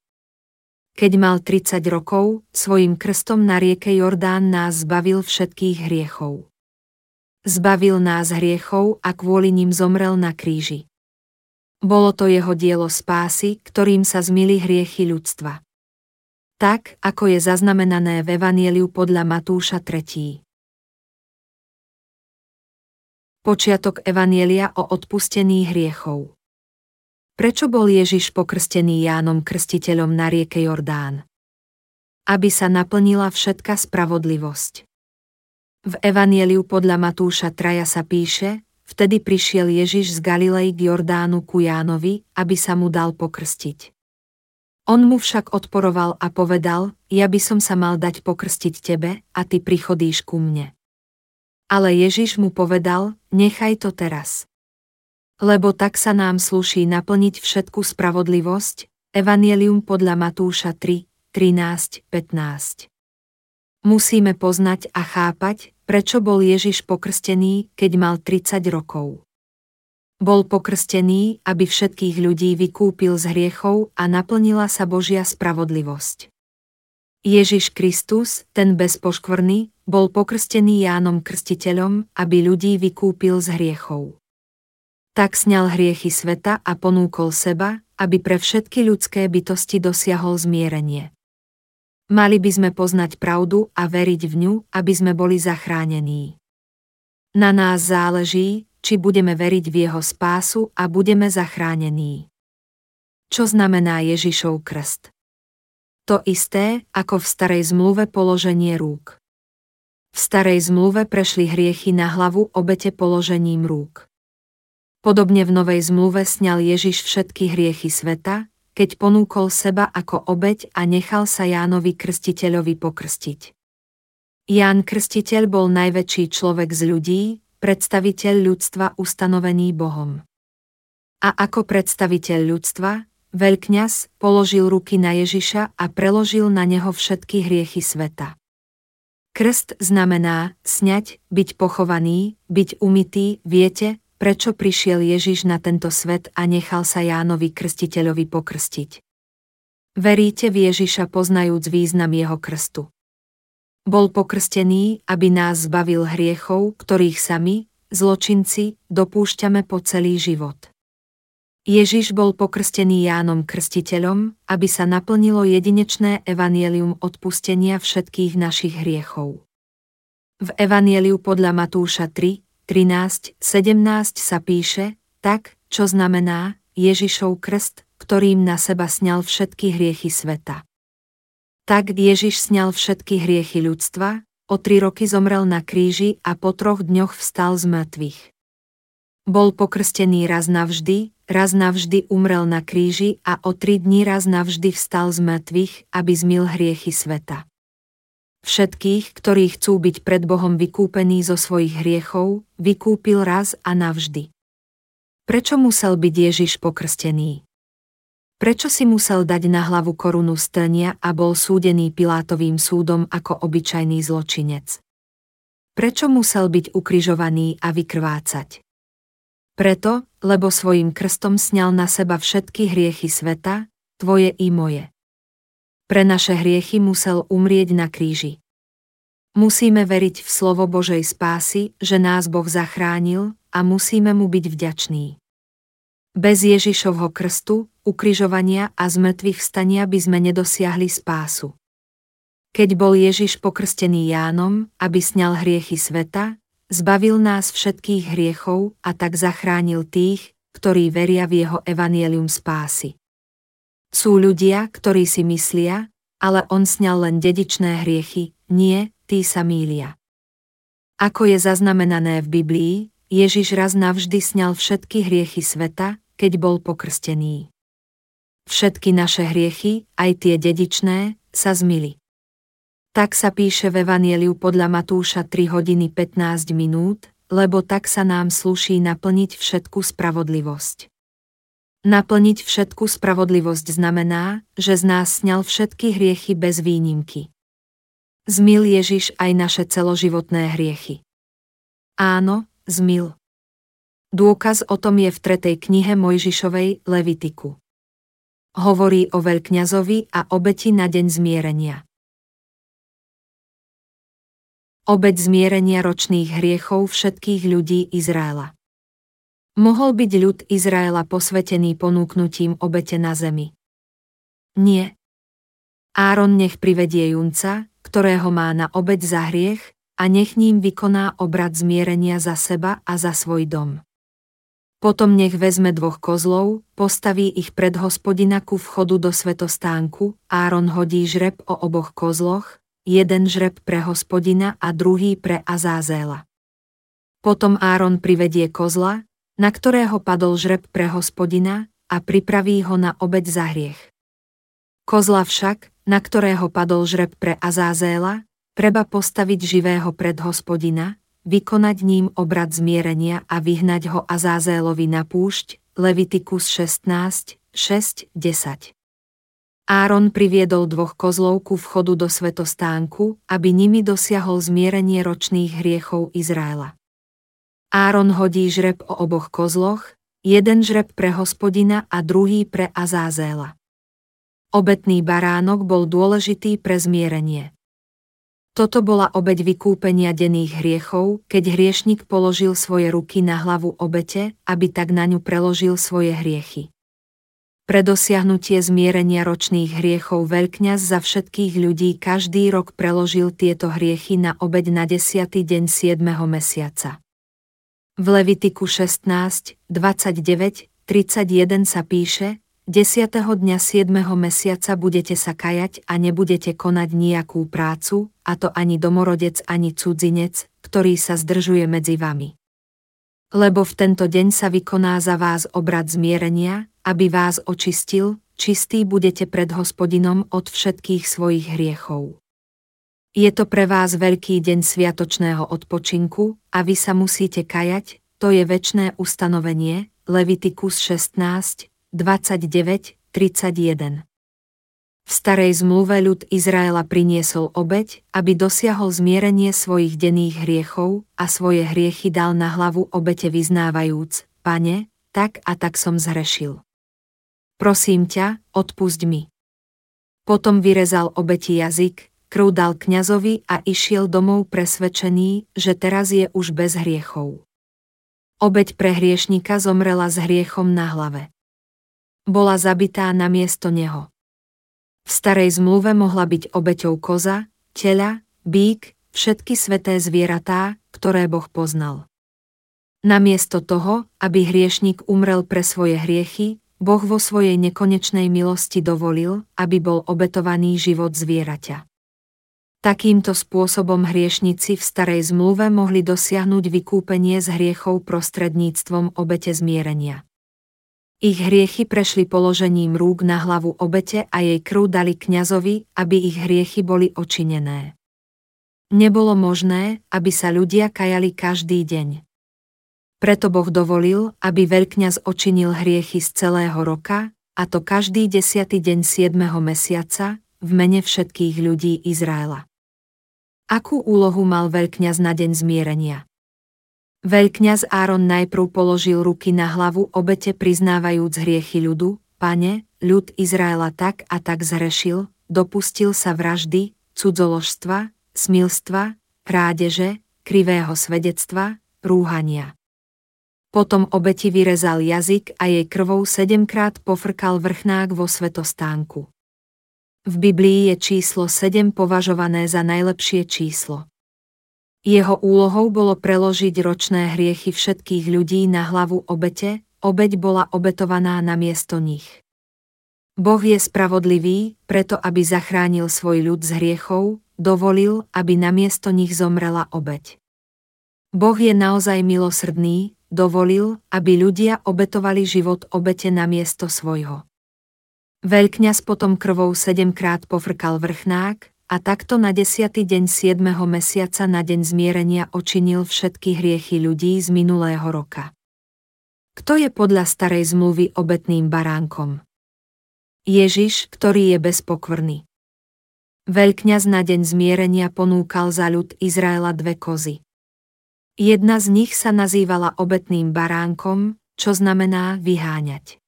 Keď mal 30 rokov, svojim krstom na rieke Jordán nás zbavil všetkých hriechov. Zbavil nás hriechov a kvôli ním zomrel na kríži. Bolo to jeho dielo spásy, ktorým sa zmili hriechy ľudstva. Tak, ako je zaznamenané v Evanieliu podľa Matúša 3. Počiatok Evanielia o odpustení hriechov. Prečo bol Ježiš pokrstený Jánom Krstiteľom na rieke Jordán? Aby sa naplnila všetka spravodlivosť. V Evanieliu podľa Matúša Traja sa píše, vtedy prišiel Ježiš z Galilei k Jordánu ku Jánovi, aby sa mu dal pokrstiť. On mu však odporoval a povedal, ja by som sa mal dať pokrstiť tebe a ty prichodíš ku mne. Ale Ježiš mu povedal, nechaj to teraz. Lebo tak sa nám slúší naplniť všetku spravodlivosť, Evangelium podľa Matúša 3, 13, 15. Musíme poznať a chápať, prečo bol Ježiš pokrstený, keď mal 30 rokov. Bol pokrstený, aby všetkých ľudí vykúpil z hriechov a naplnila sa Božia spravodlivosť. Ježiš Kristus, ten bezpoškvrný, bol pokrstený Jánom Krstiteľom, aby ľudí vykúpil z hriechov. Tak sňal hriechy sveta a ponúkol seba, aby pre všetky ľudské bytosti dosiahol zmierenie. Mali by sme poznať pravdu a veriť v ňu, aby sme boli zachránení. Na nás záleží, či budeme veriť v jeho spásu a budeme zachránení. Čo znamená Ježišov krst? To isté, ako v starej zmluve položenie rúk. V starej zmluve prešli hriechy na hlavu obete položením rúk. Podobne v Novej zmluve sňal Ježiš všetky hriechy sveta, keď ponúkol seba ako obeď a nechal sa Jánovi Krstiteľovi pokrstiť. Ján Krstiteľ bol najväčší človek z ľudí, predstaviteľ ľudstva ustanovený Bohom. A ako predstaviteľ ľudstva, veľkňaz položil ruky na Ježiša a preložil na neho všetky hriechy sveta. Krst znamená sňať, byť pochovaný, byť umytý, viete, prečo prišiel Ježiš na tento svet a nechal sa Jánovi Krstiteľovi pokrstiť. Veríte v Ježiša poznajúc význam jeho krstu. Bol pokrstený, aby nás zbavil hriechov, ktorých sami, zločinci, dopúšťame po celý život. Ježiš bol pokrstený Jánom Krstiteľom, aby sa naplnilo jedinečné evanielium odpustenia všetkých našich hriechov. V Evanieliu podľa Matúša 3, 13, 17 sa píše, tak, čo znamená Ježišov krst, ktorým na seba sňal všetky hriechy sveta. Tak Ježiš sňal všetky hriechy ľudstva, o tri roky zomrel na kríži a po troch dňoch vstal z mŕtvych. Bol pokrstený raz navždy, raz navždy umrel na kríži a o tri dní raz navždy vstal z mŕtvych, aby zmil hriechy sveta. Všetkých, ktorí chcú byť pred Bohom vykúpení zo svojich hriechov, vykúpil raz a navždy. Prečo musel byť Ježiš pokrstený? Prečo si musel dať na hlavu korunu stenia a bol súdený Pilátovým súdom ako obyčajný zločinec? Prečo musel byť ukrižovaný a vykrvácať? Preto, lebo svojim krstom sňal na seba všetky hriechy sveta, tvoje i moje. Pre naše hriechy musel umrieť na kríži. Musíme veriť v slovo Božej spásy, že nás Boh zachránil a musíme mu byť vďační. Bez Ježišovho krstu, ukrižovania a zmrtvých vstania by sme nedosiahli spásu. Keď bol Ježiš pokrstený Jánom, aby sňal hriechy sveta, zbavil nás všetkých hriechov a tak zachránil tých, ktorí veria v jeho evanielium spásy. Sú ľudia, ktorí si myslia, ale on sňal len dedičné hriechy, nie, tí sa mília. Ako je zaznamenané v Biblii, Ježiš raz navždy sňal všetky hriechy sveta, keď bol pokrstený. Všetky naše hriechy, aj tie dedičné, sa zmili. Tak sa píše v Evanieliu podľa Matúša 3 hodiny 15 minút, lebo tak sa nám sluší naplniť všetku spravodlivosť. Naplniť všetku spravodlivosť znamená, že z nás sňal všetky hriechy bez výnimky. Zmil Ježiš aj naše celoživotné hriechy. Áno, zmil. Dôkaz o tom je v tretej knihe Mojžišovej Levitiku. Hovorí o veľkňazovi a obeti na deň zmierenia. Obeď zmierenia ročných hriechov všetkých ľudí Izraela. Mohol byť ľud Izraela posvetený ponúknutím obete na zemi. Nie. Áron nech privedie junca, ktorého má na obeď za hriech, a nech ním vykoná obrad zmierenia za seba a za svoj dom. Potom nech vezme dvoch kozlov, postaví ich pred hospodina ku vchodu do svetostánku, Áron hodí žreb o oboch kozloch, jeden žreb pre hospodina a druhý pre Azázéla. Potom Áron privedie kozla, na ktorého padol žreb pre hospodina, a pripraví ho na obeď za hriech. Kozla však, na ktorého padol žreb pre Azázéla, treba postaviť živého pred hospodina, vykonať ním obrad zmierenia a vyhnať ho Azázélovi na púšť, Levitikus 16, 6, 10. Áron priviedol dvoch kozlov ku vchodu do svetostánku, aby nimi dosiahol zmierenie ročných hriechov Izraela. Áron hodí žreb o oboch kozloch, jeden žreb pre hospodina a druhý pre Azázéla. Obetný baránok bol dôležitý pre zmierenie. Toto bola obeď vykúpenia denných hriechov, keď hriešnik položil svoje ruky na hlavu obete, aby tak na ňu preložil svoje hriechy. Pre dosiahnutie zmierenia ročných hriechov veľkňaz za všetkých ľudí každý rok preložil tieto hriechy na obeď na desiatý deň 7. mesiaca. V Levitiku 16, 29, 31 sa píše, Desiatého dňa 7. mesiaca budete sa kajať a nebudete konať nejakú prácu, a to ani domorodec, ani cudzinec, ktorý sa zdržuje medzi vami. Lebo v tento deň sa vykoná za vás obrad zmierenia, aby vás očistil, čistý budete pred hospodinom od všetkých svojich hriechov. Je to pre vás veľký deň sviatočného odpočinku a vy sa musíte kajať, to je väčné ustanovenie, Levitikus 16, 29, 31. V starej zmluve ľud Izraela priniesol obeď, aby dosiahol zmierenie svojich denných hriechov a svoje hriechy dal na hlavu obete vyznávajúc, Pane, tak a tak som zhrešil. Prosím ťa, odpusť mi. Potom vyrezal obeti jazyk, krv dal kňazovi a išiel domov presvedčený, že teraz je už bez hriechov. Obeď pre hriešnika zomrela s hriechom na hlave bola zabitá na miesto neho. V starej zmluve mohla byť obeťou koza, tela, bík, všetky sveté zvieratá, ktoré Boh poznal. Namiesto toho, aby hriešnik umrel pre svoje hriechy, Boh vo svojej nekonečnej milosti dovolil, aby bol obetovaný život zvieraťa. Takýmto spôsobom hriešnici v starej zmluve mohli dosiahnuť vykúpenie z hriechov prostredníctvom obete zmierenia. Ich hriechy prešli položením rúk na hlavu obete a jej krv dali kňazovi, aby ich hriechy boli očinené. Nebolo možné, aby sa ľudia kajali každý deň. Preto Boh dovolil, aby veľkňaz očinil hriechy z celého roka, a to každý desiatý deň 7. mesiaca, v mene všetkých ľudí Izraela. Akú úlohu mal veľkňaz na deň zmierenia? Veľkňaz Áron najprv položil ruky na hlavu obete priznávajúc hriechy ľudu, pane, ľud Izraela tak a tak zhrešil, dopustil sa vraždy, cudzoložstva, smilstva, krádeže, krivého svedectva, rúhania. Potom obeti vyrezal jazyk a jej krvou sedemkrát pofrkal vrchnák vo svetostánku. V Biblii je číslo 7 považované za najlepšie číslo. Jeho úlohou bolo preložiť ročné hriechy všetkých ľudí na hlavu obete, obeť bola obetovaná na miesto nich. Boh je spravodlivý, preto aby zachránil svoj ľud z hriechov, dovolil, aby na miesto nich zomrela obeť. Boh je naozaj milosrdný, dovolil, aby ľudia obetovali život obete na miesto svojho. Veľkňaz potom krvou sedemkrát pofrkal vrchnák a takto na desiatý deň 7. mesiaca na deň zmierenia očinil všetky hriechy ľudí z minulého roka. Kto je podľa starej zmluvy obetným baránkom? Ježiš, ktorý je bezpokvrný. Veľkňaz na deň zmierenia ponúkal za ľud Izraela dve kozy. Jedna z nich sa nazývala obetným baránkom, čo znamená vyháňať.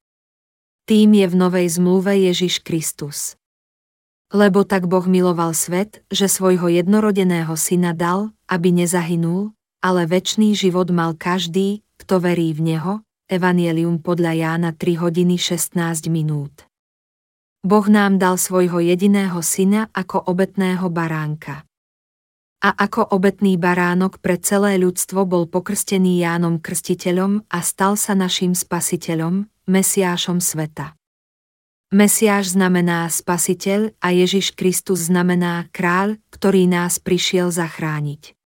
Tým je v Novej zmluve Ježiš Kristus. Lebo tak Boh miloval svet, že svojho jednorodeného syna dal, aby nezahynul, ale väčší život mal každý, kto verí v Neho, Evangelium podľa Jána 3 hodiny 16 minút. Boh nám dal svojho jediného syna ako obetného baránka a ako obetný baránok pre celé ľudstvo bol pokrstený Jánom Krstiteľom a stal sa našim spasiteľom, Mesiášom sveta. Mesiáš znamená spasiteľ a Ježiš Kristus znamená kráľ, ktorý nás prišiel zachrániť.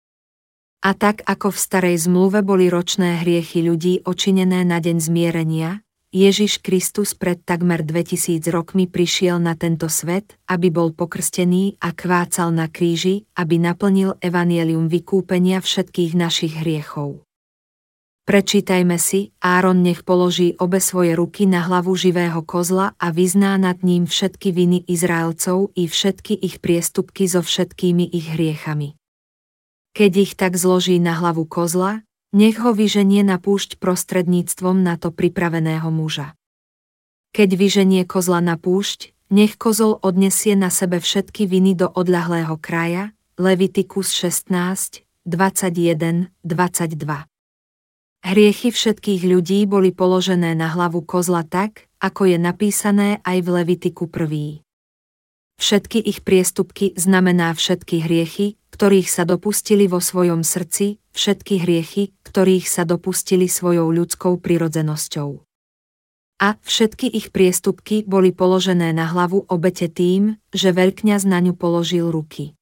A tak ako v starej zmluve boli ročné hriechy ľudí očinené na deň zmierenia, Ježiš Kristus pred takmer 2000 rokmi prišiel na tento svet, aby bol pokrstený a kvácal na kríži, aby naplnil evanielium vykúpenia všetkých našich hriechov. Prečítajme si, Áron nech položí obe svoje ruky na hlavu živého kozla a vyzná nad ním všetky viny Izraelcov i všetky ich priestupky so všetkými ich hriechami. Keď ich tak zloží na hlavu kozla, nech ho vyženie na púšť prostredníctvom na to pripraveného muža. Keď vyženie kozla na púšť, nech kozol odnesie na sebe všetky viny do odľahlého kraja, Levitikus 16, 21, 22. Hriechy všetkých ľudí boli položené na hlavu kozla tak, ako je napísané aj v Levitiku 1. Všetky ich priestupky znamená všetky hriechy, ktorých sa dopustili vo svojom srdci, všetky hriechy, ktorých sa dopustili svojou ľudskou prirodzenosťou. A všetky ich priestupky boli položené na hlavu obete tým, že veľkňaz na ňu položil ruky.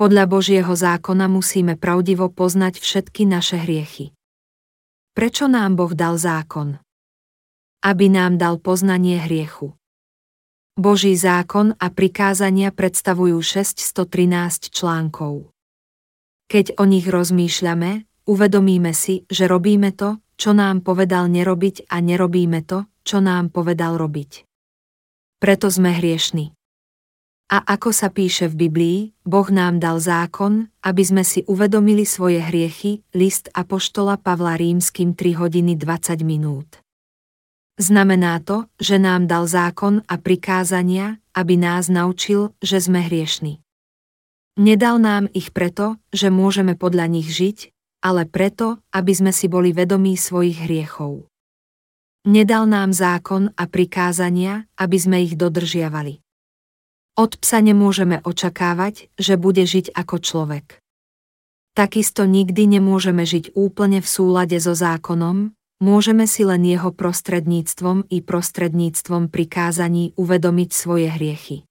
Podľa Božieho zákona musíme pravdivo poznať všetky naše hriechy. Prečo nám Boh dal zákon? Aby nám dal poznanie hriechu. Boží zákon a prikázania predstavujú 613 článkov. Keď o nich rozmýšľame, uvedomíme si, že robíme to, čo nám povedal nerobiť a nerobíme to, čo nám povedal robiť. Preto sme hriešni. A ako sa píše v Biblii, Boh nám dal zákon, aby sme si uvedomili svoje hriechy, list Apoštola Pavla Rímským 3 hodiny 20 minút. Znamená to, že nám dal zákon a prikázania, aby nás naučil, že sme hriešni. Nedal nám ich preto, že môžeme podľa nich žiť, ale preto, aby sme si boli vedomí svojich hriechov. Nedal nám zákon a prikázania, aby sme ich dodržiavali. Od psa nemôžeme očakávať, že bude žiť ako človek. Takisto nikdy nemôžeme žiť úplne v súlade so zákonom, môžeme si len jeho prostredníctvom i prostredníctvom prikázaní uvedomiť svoje hriechy.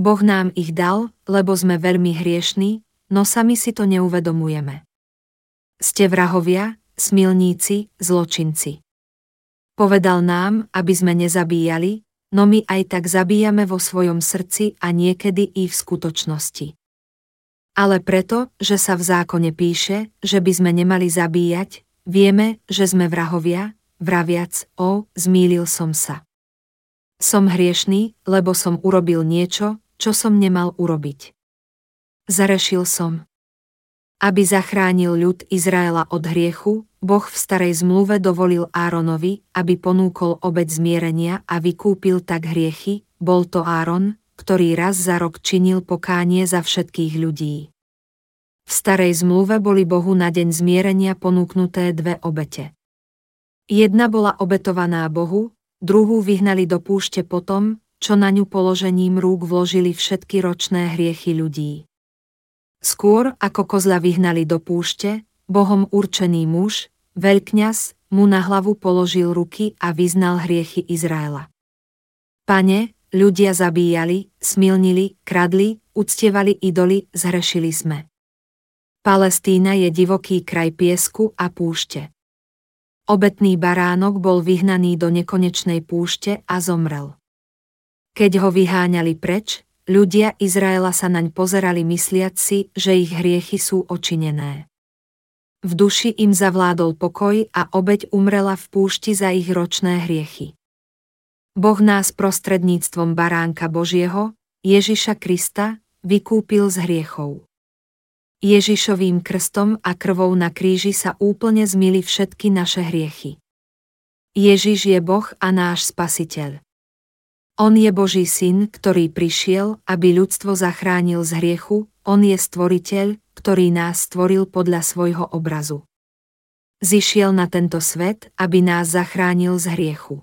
Boh nám ich dal, lebo sme veľmi hriešní, no sami si to neuvedomujeme. Ste vrahovia, smilníci, zločinci. Povedal nám, aby sme nezabíjali, no my aj tak zabíjame vo svojom srdci a niekedy i v skutočnosti. Ale preto, že sa v zákone píše, že by sme nemali zabíjať, vieme, že sme vrahovia, vraviac, o, zmýlil som sa. Som hriešný, lebo som urobil niečo, čo som nemal urobiť. Zarešil som. Aby zachránil ľud Izraela od hriechu, Boh v starej zmluve dovolil Áronovi, aby ponúkol obeď zmierenia a vykúpil tak hriechy, bol to Áron, ktorý raz za rok činil pokánie za všetkých ľudí. V starej zmluve boli Bohu na deň zmierenia ponúknuté dve obete. Jedna bola obetovaná Bohu, druhú vyhnali do púšte potom, čo na ňu položením rúk vložili všetky ročné hriechy ľudí. Skôr ako kozla vyhnali do púšte, Bohom určený muž, veľkňaz, mu na hlavu položil ruky a vyznal hriechy Izraela. Pane, ľudia zabíjali, smilnili, kradli, uctievali idoly, zhrešili sme. Palestína je divoký kraj piesku a púšte. Obetný baránok bol vyhnaný do nekonečnej púšte a zomrel. Keď ho vyháňali preč, Ľudia Izraela sa naň pozerali mysliac si, že ich hriechy sú očinené. V duši im zavládol pokoj a obeď umrela v púšti za ich ročné hriechy. Boh nás prostredníctvom baránka Božieho, Ježiša Krista, vykúpil z hriechov. Ježišovým krstom a krvou na kríži sa úplne zmili všetky naše hriechy. Ježiš je Boh a náš Spasiteľ. On je Boží syn, ktorý prišiel, aby ľudstvo zachránil z hriechu, on je stvoriteľ, ktorý nás stvoril podľa svojho obrazu. Zišiel na tento svet, aby nás zachránil z hriechu.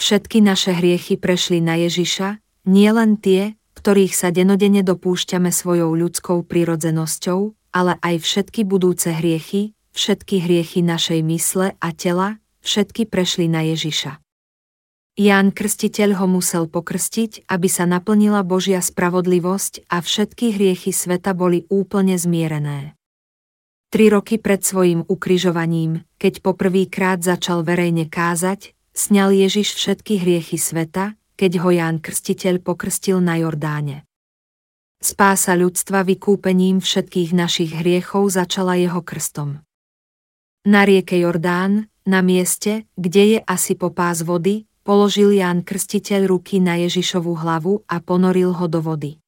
Všetky naše hriechy prešli na Ježiša, nie len tie, ktorých sa denodene dopúšťame svojou ľudskou prirodzenosťou, ale aj všetky budúce hriechy, všetky hriechy našej mysle a tela, všetky prešli na Ježiša. Ján Krstiteľ ho musel pokrstiť, aby sa naplnila Božia spravodlivosť a všetky hriechy sveta boli úplne zmierené. Tri roky pred svojim ukrižovaním, keď poprvýkrát začal verejne kázať, sňal Ježiš všetky hriechy sveta, keď ho Ján Krstiteľ pokrstil na Jordáne. Spása ľudstva vykúpením všetkých našich hriechov začala jeho krstom. Na rieke Jordán, na mieste, kde je asi po pás vody, položil Ján Krstiteľ ruky na Ježišovu hlavu a ponoril ho do vody.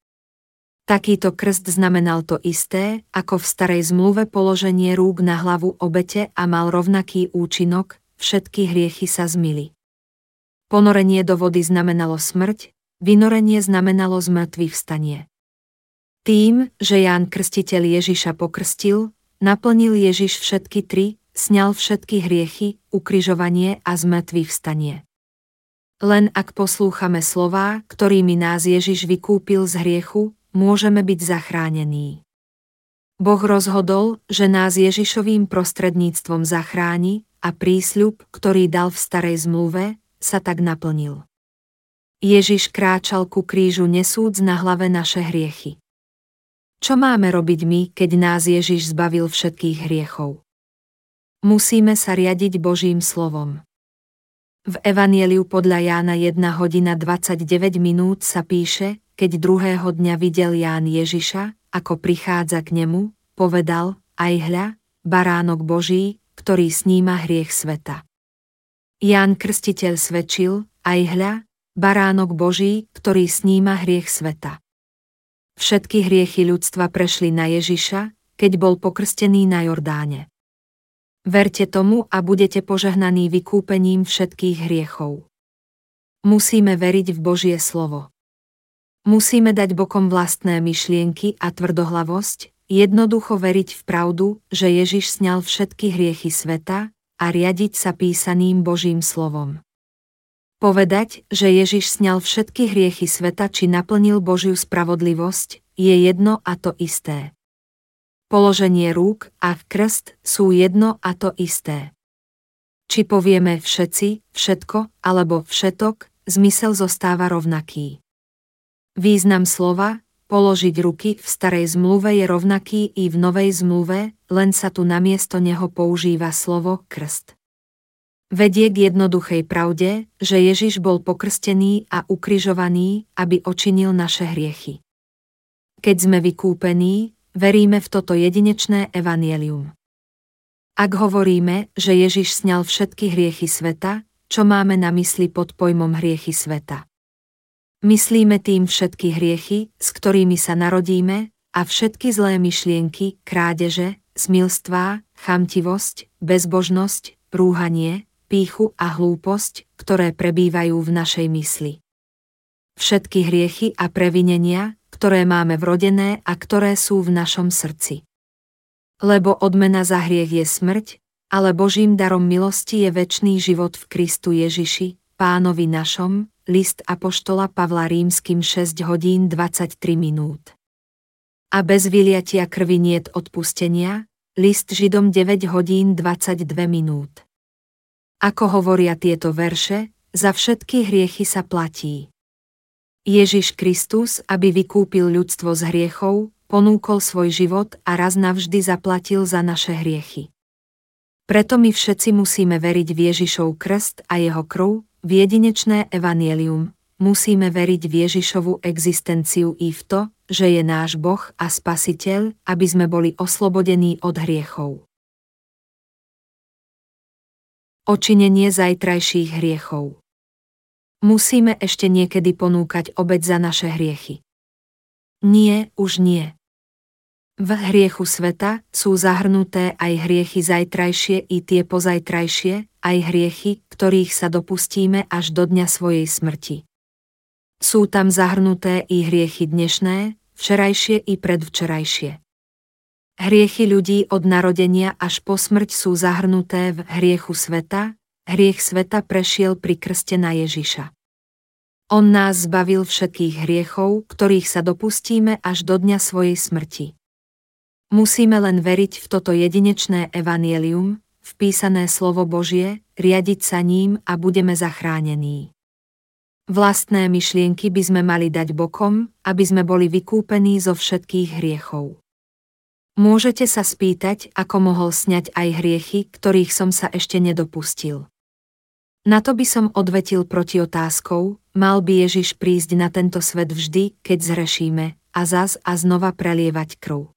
Takýto krst znamenal to isté, ako v starej zmluve položenie rúk na hlavu obete a mal rovnaký účinok, všetky hriechy sa zmili. Ponorenie do vody znamenalo smrť, vynorenie znamenalo zmrtvý vstanie. Tým, že Ján Krstiteľ Ježiša pokrstil, naplnil Ježiš všetky tri, sňal všetky hriechy, ukrižovanie a zmrtvý vstanie. Len ak poslúchame slová, ktorými nás Ježiš vykúpil z hriechu, môžeme byť zachránení. Boh rozhodol, že nás Ježišovým prostredníctvom zachráni a prísľub, ktorý dal v starej zmluve, sa tak naplnil. Ježiš kráčal ku krížu nesúc na hlave naše hriechy. Čo máme robiť my, keď nás Ježiš zbavil všetkých hriechov? Musíme sa riadiť Božím slovom. V Evanieliu podľa Jána 1 hodina 29 minút sa píše, keď druhého dňa videl Ján Ježiša, ako prichádza k nemu, povedal, aj hľa, baránok Boží, ktorý sníma hriech sveta. Ján Krstiteľ svedčil, aj hľa, baránok Boží, ktorý sníma hriech sveta. Všetky hriechy ľudstva prešli na Ježiša, keď bol pokrstený na Jordáne. Verte tomu a budete požehnaní vykúpením všetkých hriechov. Musíme veriť v Božie slovo. Musíme dať bokom vlastné myšlienky a tvrdohlavosť, jednoducho veriť v pravdu, že Ježiš sňal všetky hriechy sveta a riadiť sa písaným Božím slovom. Povedať, že Ježiš sňal všetky hriechy sveta či naplnil Božiu spravodlivosť, je jedno a to isté. Položenie rúk a krst sú jedno a to isté. Či povieme všetci, všetko alebo všetok, zmysel zostáva rovnaký. Význam slova, položiť ruky v starej zmluve je rovnaký i v novej zmluve, len sa tu namiesto neho používa slovo krst. Vedie k jednoduchej pravde, že Ježiš bol pokrstený a ukrižovaný, aby očinil naše hriechy. Keď sme vykúpení, veríme v toto jedinečné evanielium. Ak hovoríme, že Ježiš sňal všetky hriechy sveta, čo máme na mysli pod pojmom hriechy sveta? Myslíme tým všetky hriechy, s ktorými sa narodíme, a všetky zlé myšlienky, krádeže, smilstvá, chamtivosť, bezbožnosť, rúhanie, píchu a hlúposť, ktoré prebývajú v našej mysli. Všetky hriechy a previnenia, ktoré máme vrodené a ktoré sú v našom srdci. Lebo odmena za hriech je smrť, ale Božím darom milosti je väčší život v Kristu Ježiši, pánovi našom, list Apoštola Pavla rímským 6 hodín 23 minút. A bez vyliatia krvi niet odpustenia, list Židom 9 hodín 22 minút. Ako hovoria tieto verše, za všetky hriechy sa platí. Ježiš Kristus, aby vykúpil ľudstvo z hriechov, ponúkol svoj život a raz navždy zaplatil za naše hriechy. Preto my všetci musíme veriť v Ježišov krst a jeho krv, v jedinečné evanielium, musíme veriť v Ježišovu existenciu i v to, že je náš Boh a Spasiteľ, aby sme boli oslobodení od hriechov. Očinenie zajtrajších hriechov Musíme ešte niekedy ponúkať obeď za naše hriechy. Nie, už nie. V hriechu sveta sú zahrnuté aj hriechy zajtrajšie i tie pozajtrajšie, aj hriechy, ktorých sa dopustíme až do dňa svojej smrti. Sú tam zahrnuté i hriechy dnešné, včerajšie i predvčerajšie. Hriechy ľudí od narodenia až po smrť sú zahrnuté v hriechu sveta, hriech sveta prešiel pri krste na Ježiša. On nás zbavil všetkých hriechov, ktorých sa dopustíme až do dňa svojej smrti. Musíme len veriť v toto jedinečné evanielium, v písané slovo Božie, riadiť sa ním a budeme zachránení. Vlastné myšlienky by sme mali dať bokom, aby sme boli vykúpení zo všetkých hriechov. Môžete sa spýtať, ako mohol sňať aj hriechy, ktorých som sa ešte nedopustil. Na to by som odvetil proti otázkou, mal by Ježiš prísť na tento svet vždy, keď zrešíme, a zas a znova prelievať krv.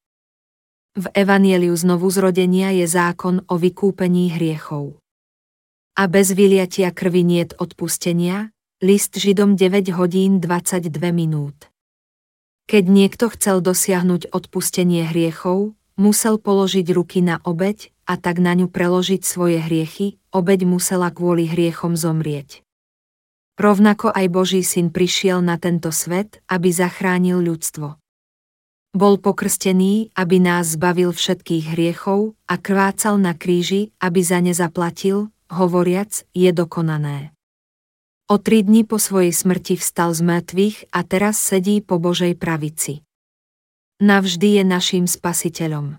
V Evanieliu znovu zrodenia je zákon o vykúpení hriechov. A bez vyliatia krvi niet odpustenia, list Židom 9 hodín 22 minút. Keď niekto chcel dosiahnuť odpustenie hriechov, musel položiť ruky na obeď a tak na ňu preložiť svoje hriechy, obeď musela kvôli hriechom zomrieť. Rovnako aj Boží syn prišiel na tento svet, aby zachránil ľudstvo. Bol pokrstený, aby nás zbavil všetkých hriechov a krvácal na kríži, aby za ne zaplatil, hovoriac, je dokonané. O tri dni po svojej smrti vstal z mŕtvych a teraz sedí po Božej pravici. Navždy je naším spasiteľom.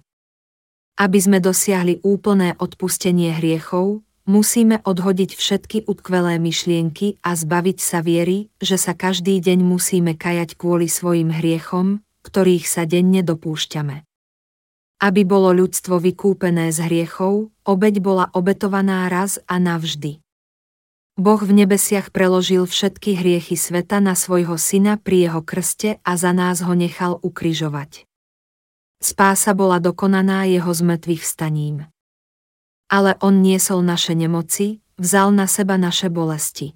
Aby sme dosiahli úplné odpustenie hriechov, musíme odhodiť všetky utkvelé myšlienky a zbaviť sa viery, že sa každý deň musíme kajať kvôli svojim hriechom, ktorých sa denne dopúšťame. Aby bolo ľudstvo vykúpené z hriechov, obeď bola obetovaná raz a navždy. Boh v nebesiach preložil všetky hriechy sveta na svojho syna pri jeho krste a za nás ho nechal ukrižovať. Spása bola dokonaná jeho zmrtvých vstaním. Ale on niesol naše nemoci, vzal na seba naše bolesti.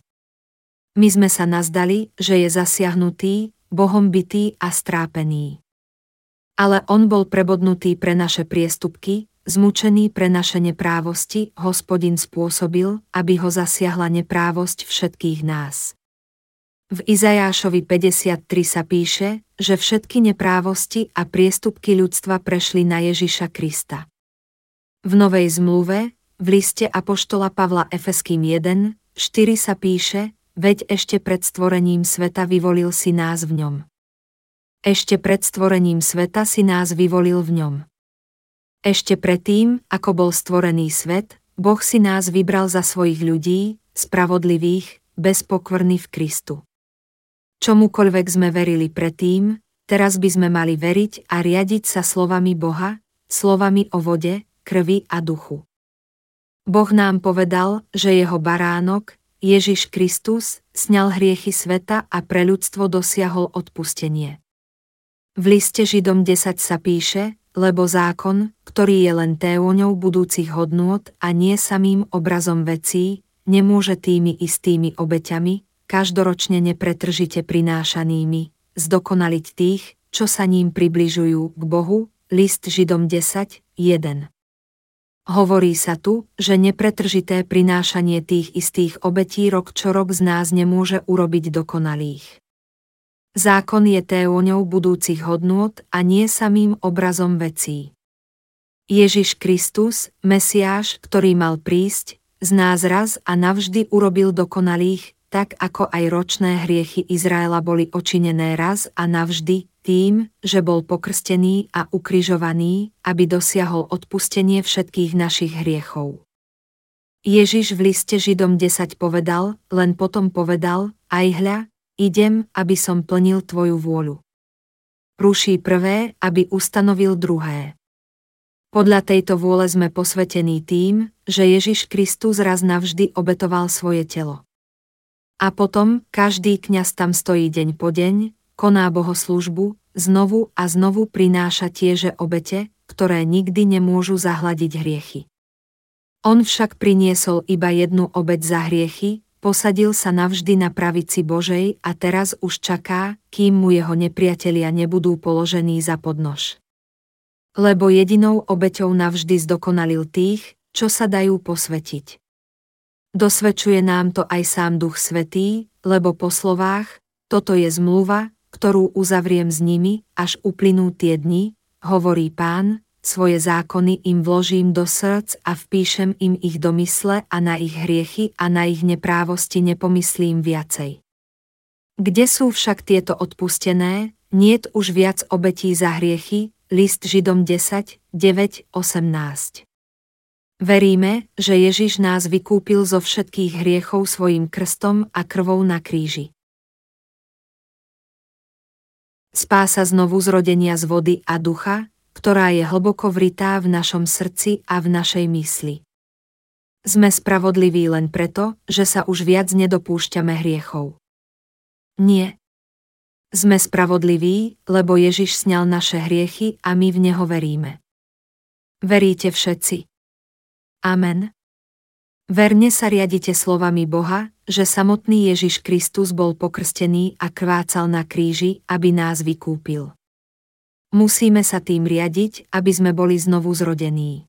My sme sa nazdali, že je zasiahnutý, Bohom bytý a strápený. Ale on bol prebodnutý pre naše priestupky, zmučený pre naše neprávosti, hospodin spôsobil, aby ho zasiahla neprávosť všetkých nás. V Izajášovi 53 sa píše, že všetky neprávosti a priestupky ľudstva prešli na Ježiša Krista. V Novej zmluve, v liste Apoštola Pavla Efeským 1, 4 sa píše, veď ešte pred stvorením sveta vyvolil si nás v ňom. Ešte pred stvorením sveta si nás vyvolil v ňom. Ešte predtým, ako bol stvorený svet, Boh si nás vybral za svojich ľudí, spravodlivých, bez pokvrny v Kristu. Čomukoľvek sme verili predtým, teraz by sme mali veriť a riadiť sa slovami Boha, slovami o vode, krvi a duchu. Boh nám povedal, že jeho baránok, Ježiš Kristus, sňal hriechy sveta a pre ľudstvo dosiahol odpustenie. V liste Židom 10 sa píše, lebo zákon, ktorý je len téoňou budúcich hodnôt a nie samým obrazom vecí, nemôže tými istými obeťami, každoročne nepretržite prinášanými, zdokonaliť tých, čo sa ním približujú k Bohu, list Židom 10, 1. Hovorí sa tu, že nepretržité prinášanie tých istých obetí rok čo rok z nás nemôže urobiť dokonalých. Zákon je téoňou budúcich hodnôt a nie samým obrazom vecí. Ježiš Kristus, Mesiáš, ktorý mal prísť, z nás raz a navždy urobil dokonalých, tak ako aj ročné hriechy Izraela boli očinené raz a navždy, tým, že bol pokrstený a ukrižovaný, aby dosiahol odpustenie všetkých našich hriechov. Ježiš v liste Židom 10 povedal, len potom povedal, aj hľa, idem, aby som plnil tvoju vôľu. Ruší prvé, aby ustanovil druhé. Podľa tejto vôle sme posvetení tým, že Ježiš Kristus raz navždy obetoval svoje telo. A potom, každý kňaz tam stojí deň po deň, koná bohoslužbu, znovu a znovu prináša tieže obete, ktoré nikdy nemôžu zahladiť hriechy. On však priniesol iba jednu obeť za hriechy, posadil sa navždy na pravici Božej a teraz už čaká, kým mu jeho nepriatelia nebudú položení za podnož. Lebo jedinou obeťou navždy zdokonalil tých, čo sa dajú posvetiť. Dosvedčuje nám to aj sám Duch Svetý, lebo po slovách, toto je zmluva, ktorú uzavriem s nimi, až uplynú tie dni, hovorí pán, svoje zákony im vložím do srdc a vpíšem im ich do mysle a na ich hriechy a na ich neprávosti nepomyslím viacej. Kde sú však tieto odpustené, niet už viac obetí za hriechy, list Židom 10, 9, 18. Veríme, že Ježiš nás vykúpil zo všetkých hriechov svojim krstom a krvou na kríži. Spása znovu zrodenia z vody a ducha, ktorá je hlboko vritá v našom srdci a v našej mysli. Sme spravodliví len preto, že sa už viac nedopúšťame hriechov. Nie. Sme spravodliví, lebo Ježiš sňal naše hriechy a my v Neho veríme. Veríte všetci. Amen. Verne sa riadite slovami Boha, že samotný Ježiš Kristus bol pokrstený a krvácal na kríži, aby nás vykúpil. Musíme sa tým riadiť, aby sme boli znovu zrodení.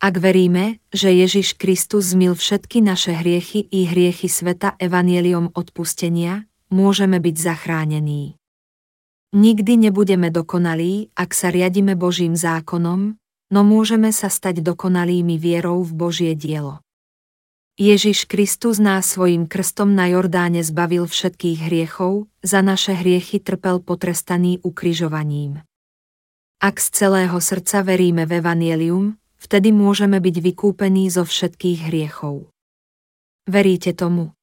Ak veríme, že Ježiš Kristus zmil všetky naše hriechy i hriechy sveta evanieliom odpustenia, môžeme byť zachránení. Nikdy nebudeme dokonalí, ak sa riadime Božím zákonom, no môžeme sa stať dokonalými vierou v Božie dielo. Ježiš Kristus nás svojim krstom na Jordáne zbavil všetkých hriechov, za naše hriechy trpel potrestaný ukrižovaním. Ak z celého srdca veríme v Evangelium, vtedy môžeme byť vykúpení zo všetkých hriechov. Veríte tomu?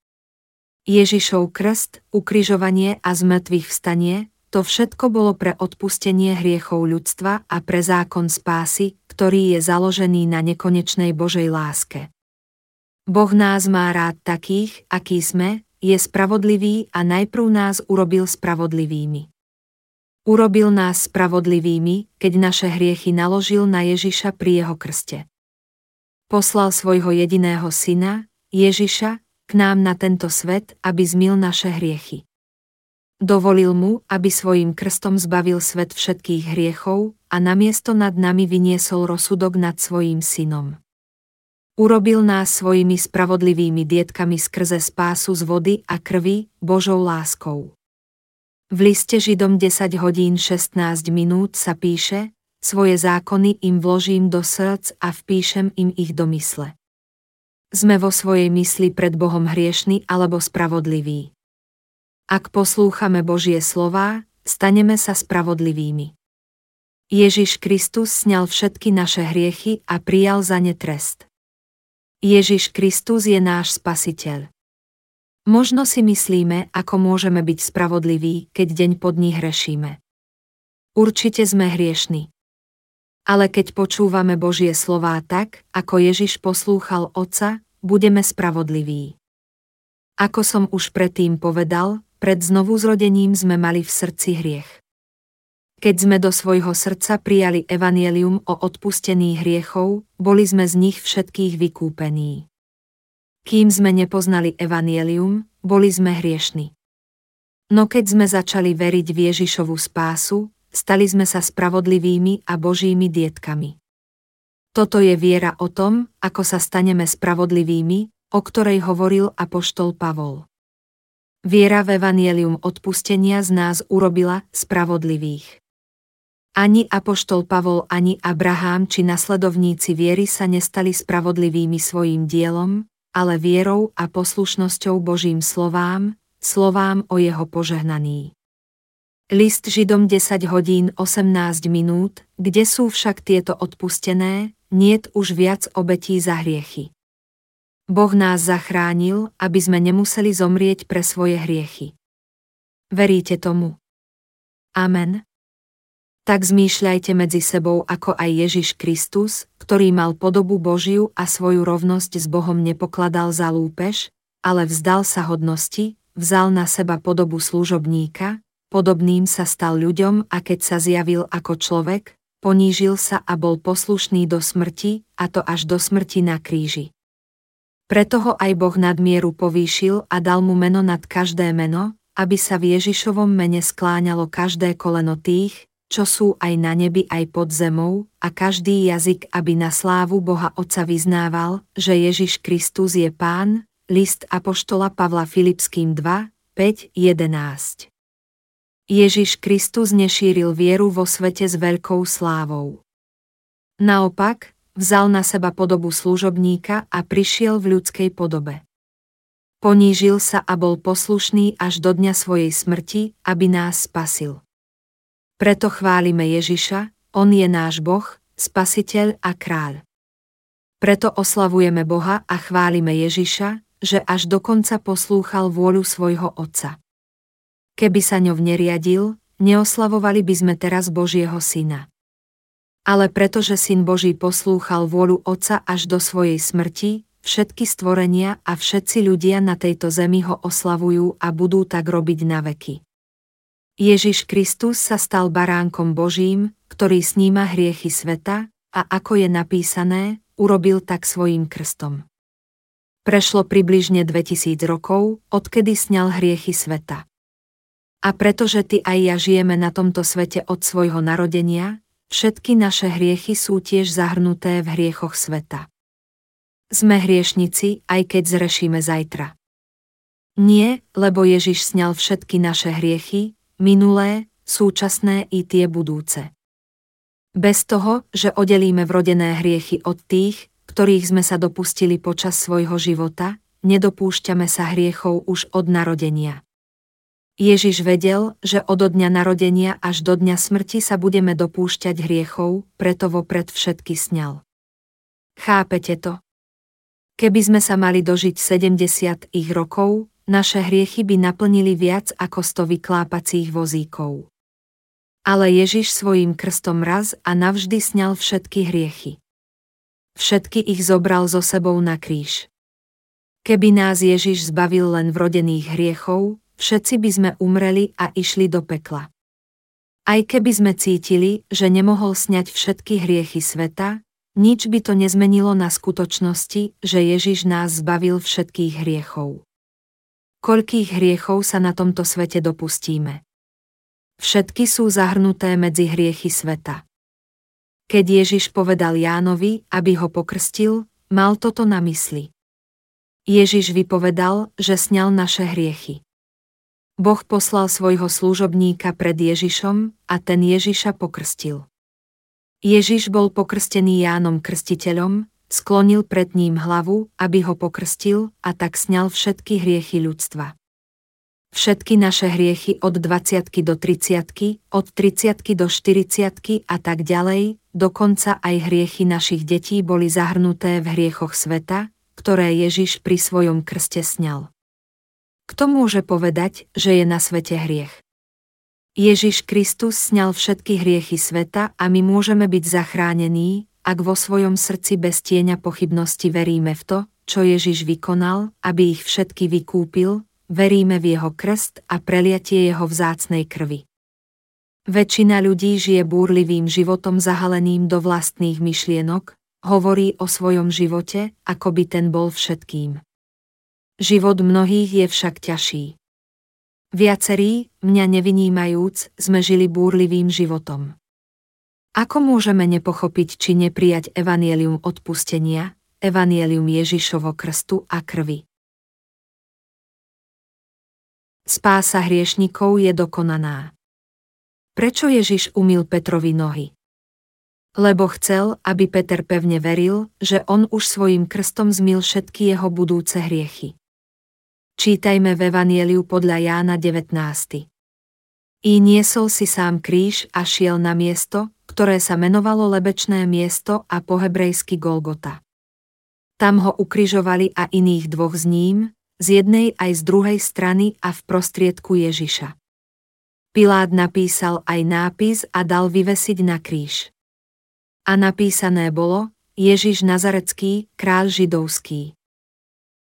Ježišov krst, ukrižovanie a zmrtvých vstanie, to všetko bolo pre odpustenie hriechov ľudstva a pre zákon spásy, ktorý je založený na nekonečnej Božej láske. Boh nás má rád takých, akí sme, je spravodlivý a najprv nás urobil spravodlivými. Urobil nás spravodlivými, keď naše hriechy naložil na Ježiša pri jeho krste. Poslal svojho jediného syna, Ježiša, k nám na tento svet, aby zmil naše hriechy. Dovolil mu, aby svojim krstom zbavil svet všetkých hriechov a namiesto nad nami vyniesol rozsudok nad svojím synom. Urobil nás svojimi spravodlivými dietkami skrze spásu z vody a krvi, Božou láskou. V liste Židom 10 hodín 16 minút sa píše, svoje zákony im vložím do srdc a vpíšem im ich do mysle. Sme vo svojej mysli pred Bohom hriešni alebo spravodliví. Ak poslúchame Božie slová, staneme sa spravodlivými. Ježiš Kristus sňal všetky naše hriechy a prijal za ne trest. Ježiš Kristus je náš spasiteľ. Možno si myslíme, ako môžeme byť spravodliví, keď deň pod ní hrešíme. Určite sme hriešni. Ale keď počúvame Božie slová tak, ako Ježiš poslúchal Otca, budeme spravodliví. Ako som už predtým povedal, pred znovuzrodením sme mali v srdci hriech. Keď sme do svojho srdca prijali evanielium o odpustení hriechov, boli sme z nich všetkých vykúpení. Kým sme nepoznali evanielium, boli sme hriešni. No keď sme začali veriť v Ježišovu spásu, stali sme sa spravodlivými a božími dietkami. Toto je viera o tom, ako sa staneme spravodlivými, o ktorej hovoril apoštol Pavol. Viera v evanielium odpustenia z nás urobila spravodlivých. Ani apoštol Pavol, ani Abraham či nasledovníci viery sa nestali spravodlivými svojim dielom, ale vierou a poslušnosťou Božím slovám, slovám o jeho požehnaní. List Židom 10 hodín 18 minút, kde sú však tieto odpustené, niet už viac obetí za hriechy. Boh nás zachránil, aby sme nemuseli zomrieť pre svoje hriechy. Veríte tomu? Amen tak zmýšľajte medzi sebou ako aj Ježiš Kristus, ktorý mal podobu Božiu a svoju rovnosť s Bohom nepokladal za lúpež, ale vzdal sa hodnosti, vzal na seba podobu služobníka, podobným sa stal ľuďom a keď sa zjavil ako človek, ponížil sa a bol poslušný do smrti, a to až do smrti na kríži. Preto ho aj Boh nadmieru povýšil a dal mu meno nad každé meno, aby sa v Ježišovom mene skláňalo každé koleno tých, čo sú aj na nebi aj pod zemou, a každý jazyk, aby na slávu Boha Otca vyznával, že Ježiš Kristus je Pán, list Apoštola Pavla Filipským 2, 5, 11. Ježiš Kristus nešíril vieru vo svete s veľkou slávou. Naopak, vzal na seba podobu služobníka a prišiel v ľudskej podobe. Ponížil sa a bol poslušný až do dňa svojej smrti, aby nás spasil. Preto chválime Ježiša, On je náš Boh, Spasiteľ a Kráľ. Preto oslavujeme Boha a chválime Ježiša, že až dokonca poslúchal vôľu svojho Otca. Keby sa ňov neriadil, neoslavovali by sme teraz Božieho Syna. Ale pretože Syn Boží poslúchal vôľu Otca až do svojej smrti, všetky stvorenia a všetci ľudia na tejto zemi ho oslavujú a budú tak robiť na veky. Ježiš Kristus sa stal baránkom Božím, ktorý sníma hriechy sveta, a ako je napísané, urobil tak svojim krstom. Prešlo približne 2000 rokov, odkedy sňal hriechy sveta. A pretože ty aj ja žijeme na tomto svete od svojho narodenia, všetky naše hriechy sú tiež zahrnuté v hriechoch sveta. Sme hriešnici, aj keď zrešíme zajtra. Nie, lebo Ježiš sňal všetky naše hriechy, minulé, súčasné i tie budúce. Bez toho, že oddelíme vrodené hriechy od tých, ktorých sme sa dopustili počas svojho života, nedopúšťame sa hriechov už od narodenia. Ježiš vedel, že od dňa narodenia až do dňa smrti sa budeme dopúšťať hriechov, preto vopred všetky sňal. Chápete to? Keby sme sa mali dožiť 70 ich rokov, naše hriechy by naplnili viac ako sto vyklápacích vozíkov. Ale Ježiš svojim krstom raz a navždy sňal všetky hriechy. Všetky ich zobral so sebou na kríž. Keby nás Ježiš zbavil len vrodených hriechov, všetci by sme umreli a išli do pekla. Aj keby sme cítili, že nemohol sňať všetky hriechy sveta, nič by to nezmenilo na skutočnosti, že Ježiš nás zbavil všetkých hriechov koľkých hriechov sa na tomto svete dopustíme. Všetky sú zahrnuté medzi hriechy sveta. Keď Ježiš povedal Jánovi, aby ho pokrstil, mal toto na mysli. Ježiš vypovedal, že sňal naše hriechy. Boh poslal svojho služobníka pred Ježišom a ten Ježiša pokrstil. Ježiš bol pokrstený Jánom Krstiteľom, sklonil pred ním hlavu, aby ho pokrstil a tak sňal všetky hriechy ľudstva. Všetky naše hriechy od 20 do 30, od 30 do 40 a tak ďalej, dokonca aj hriechy našich detí boli zahrnuté v hriechoch sveta, ktoré Ježiš pri svojom krste sňal. Kto môže povedať, že je na svete hriech? Ježiš Kristus sňal všetky hriechy sveta a my môžeme byť zachránení, ak vo svojom srdci bez tieňa pochybnosti veríme v to, čo Ježiš vykonal, aby ich všetky vykúpil, veríme v jeho krst a preliatie jeho vzácnej krvi. Väčšina ľudí žije búrlivým životom zahaleným do vlastných myšlienok, hovorí o svojom živote, ako by ten bol všetkým. Život mnohých je však ťažší. Viacerí, mňa nevinímajúc, sme žili búrlivým životom. Ako môžeme nepochopiť či neprijať evanielium odpustenia, evanielium Ježišovo krstu a krvi? Spása hriešnikov je dokonaná. Prečo Ježiš umil Petrovi nohy? Lebo chcel, aby Peter pevne veril, že on už svojim krstom zmil všetky jeho budúce hriechy. Čítajme v Evanieliu podľa Jána 19. I niesol si sám kríž a šiel na miesto, ktoré sa menovalo Lebečné miesto a po hebrejsky Golgota. Tam ho ukrižovali a iných dvoch z ním, z jednej aj z druhej strany a v prostriedku Ježiša. Pilát napísal aj nápis a dal vyvesiť na kríž. A napísané bolo Ježiš Nazarecký, kráľ židovský.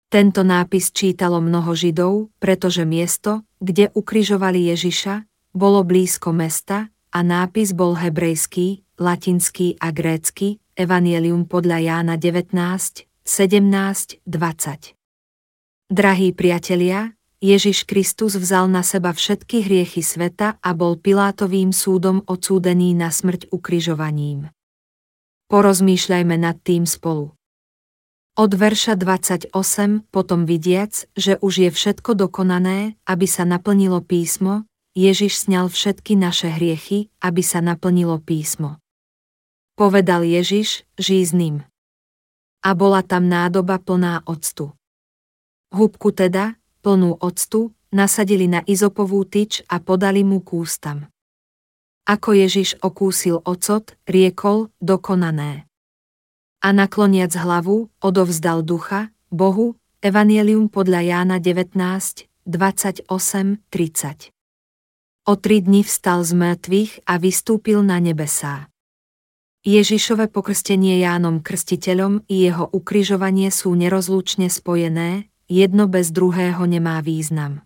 Tento nápis čítalo mnoho Židov, pretože miesto, kde ukrižovali Ježiša, bolo blízko mesta, a nápis bol hebrejský, latinský a grécky, Evangelium podľa Jána 19, 17, 20. Drahí priatelia, Ježiš Kristus vzal na seba všetky hriechy sveta a bol Pilátovým súdom odsúdený na smrť ukrižovaním. Porozmýšľajme nad tým spolu. Od verša 28 potom vidiac, že už je všetko dokonané, aby sa naplnilo písmo, Ježiš sňal všetky naše hriechy, aby sa naplnilo písmo. Povedal Ježiš, žij s ním. A bola tam nádoba plná octu. Húbku teda, plnú octu, nasadili na izopovú tyč a podali mu k ústam. Ako Ježiš okúsil ocot, riekol, dokonané. A nakloniac hlavu, odovzdal ducha, Bohu, Evangelium podľa Jána 19, 28, 30. O tri dni vstal z mŕtvych a vystúpil na nebesá. Ježišové pokrstenie Jánom Krstiteľom i jeho ukrižovanie sú nerozlúčne spojené, jedno bez druhého nemá význam.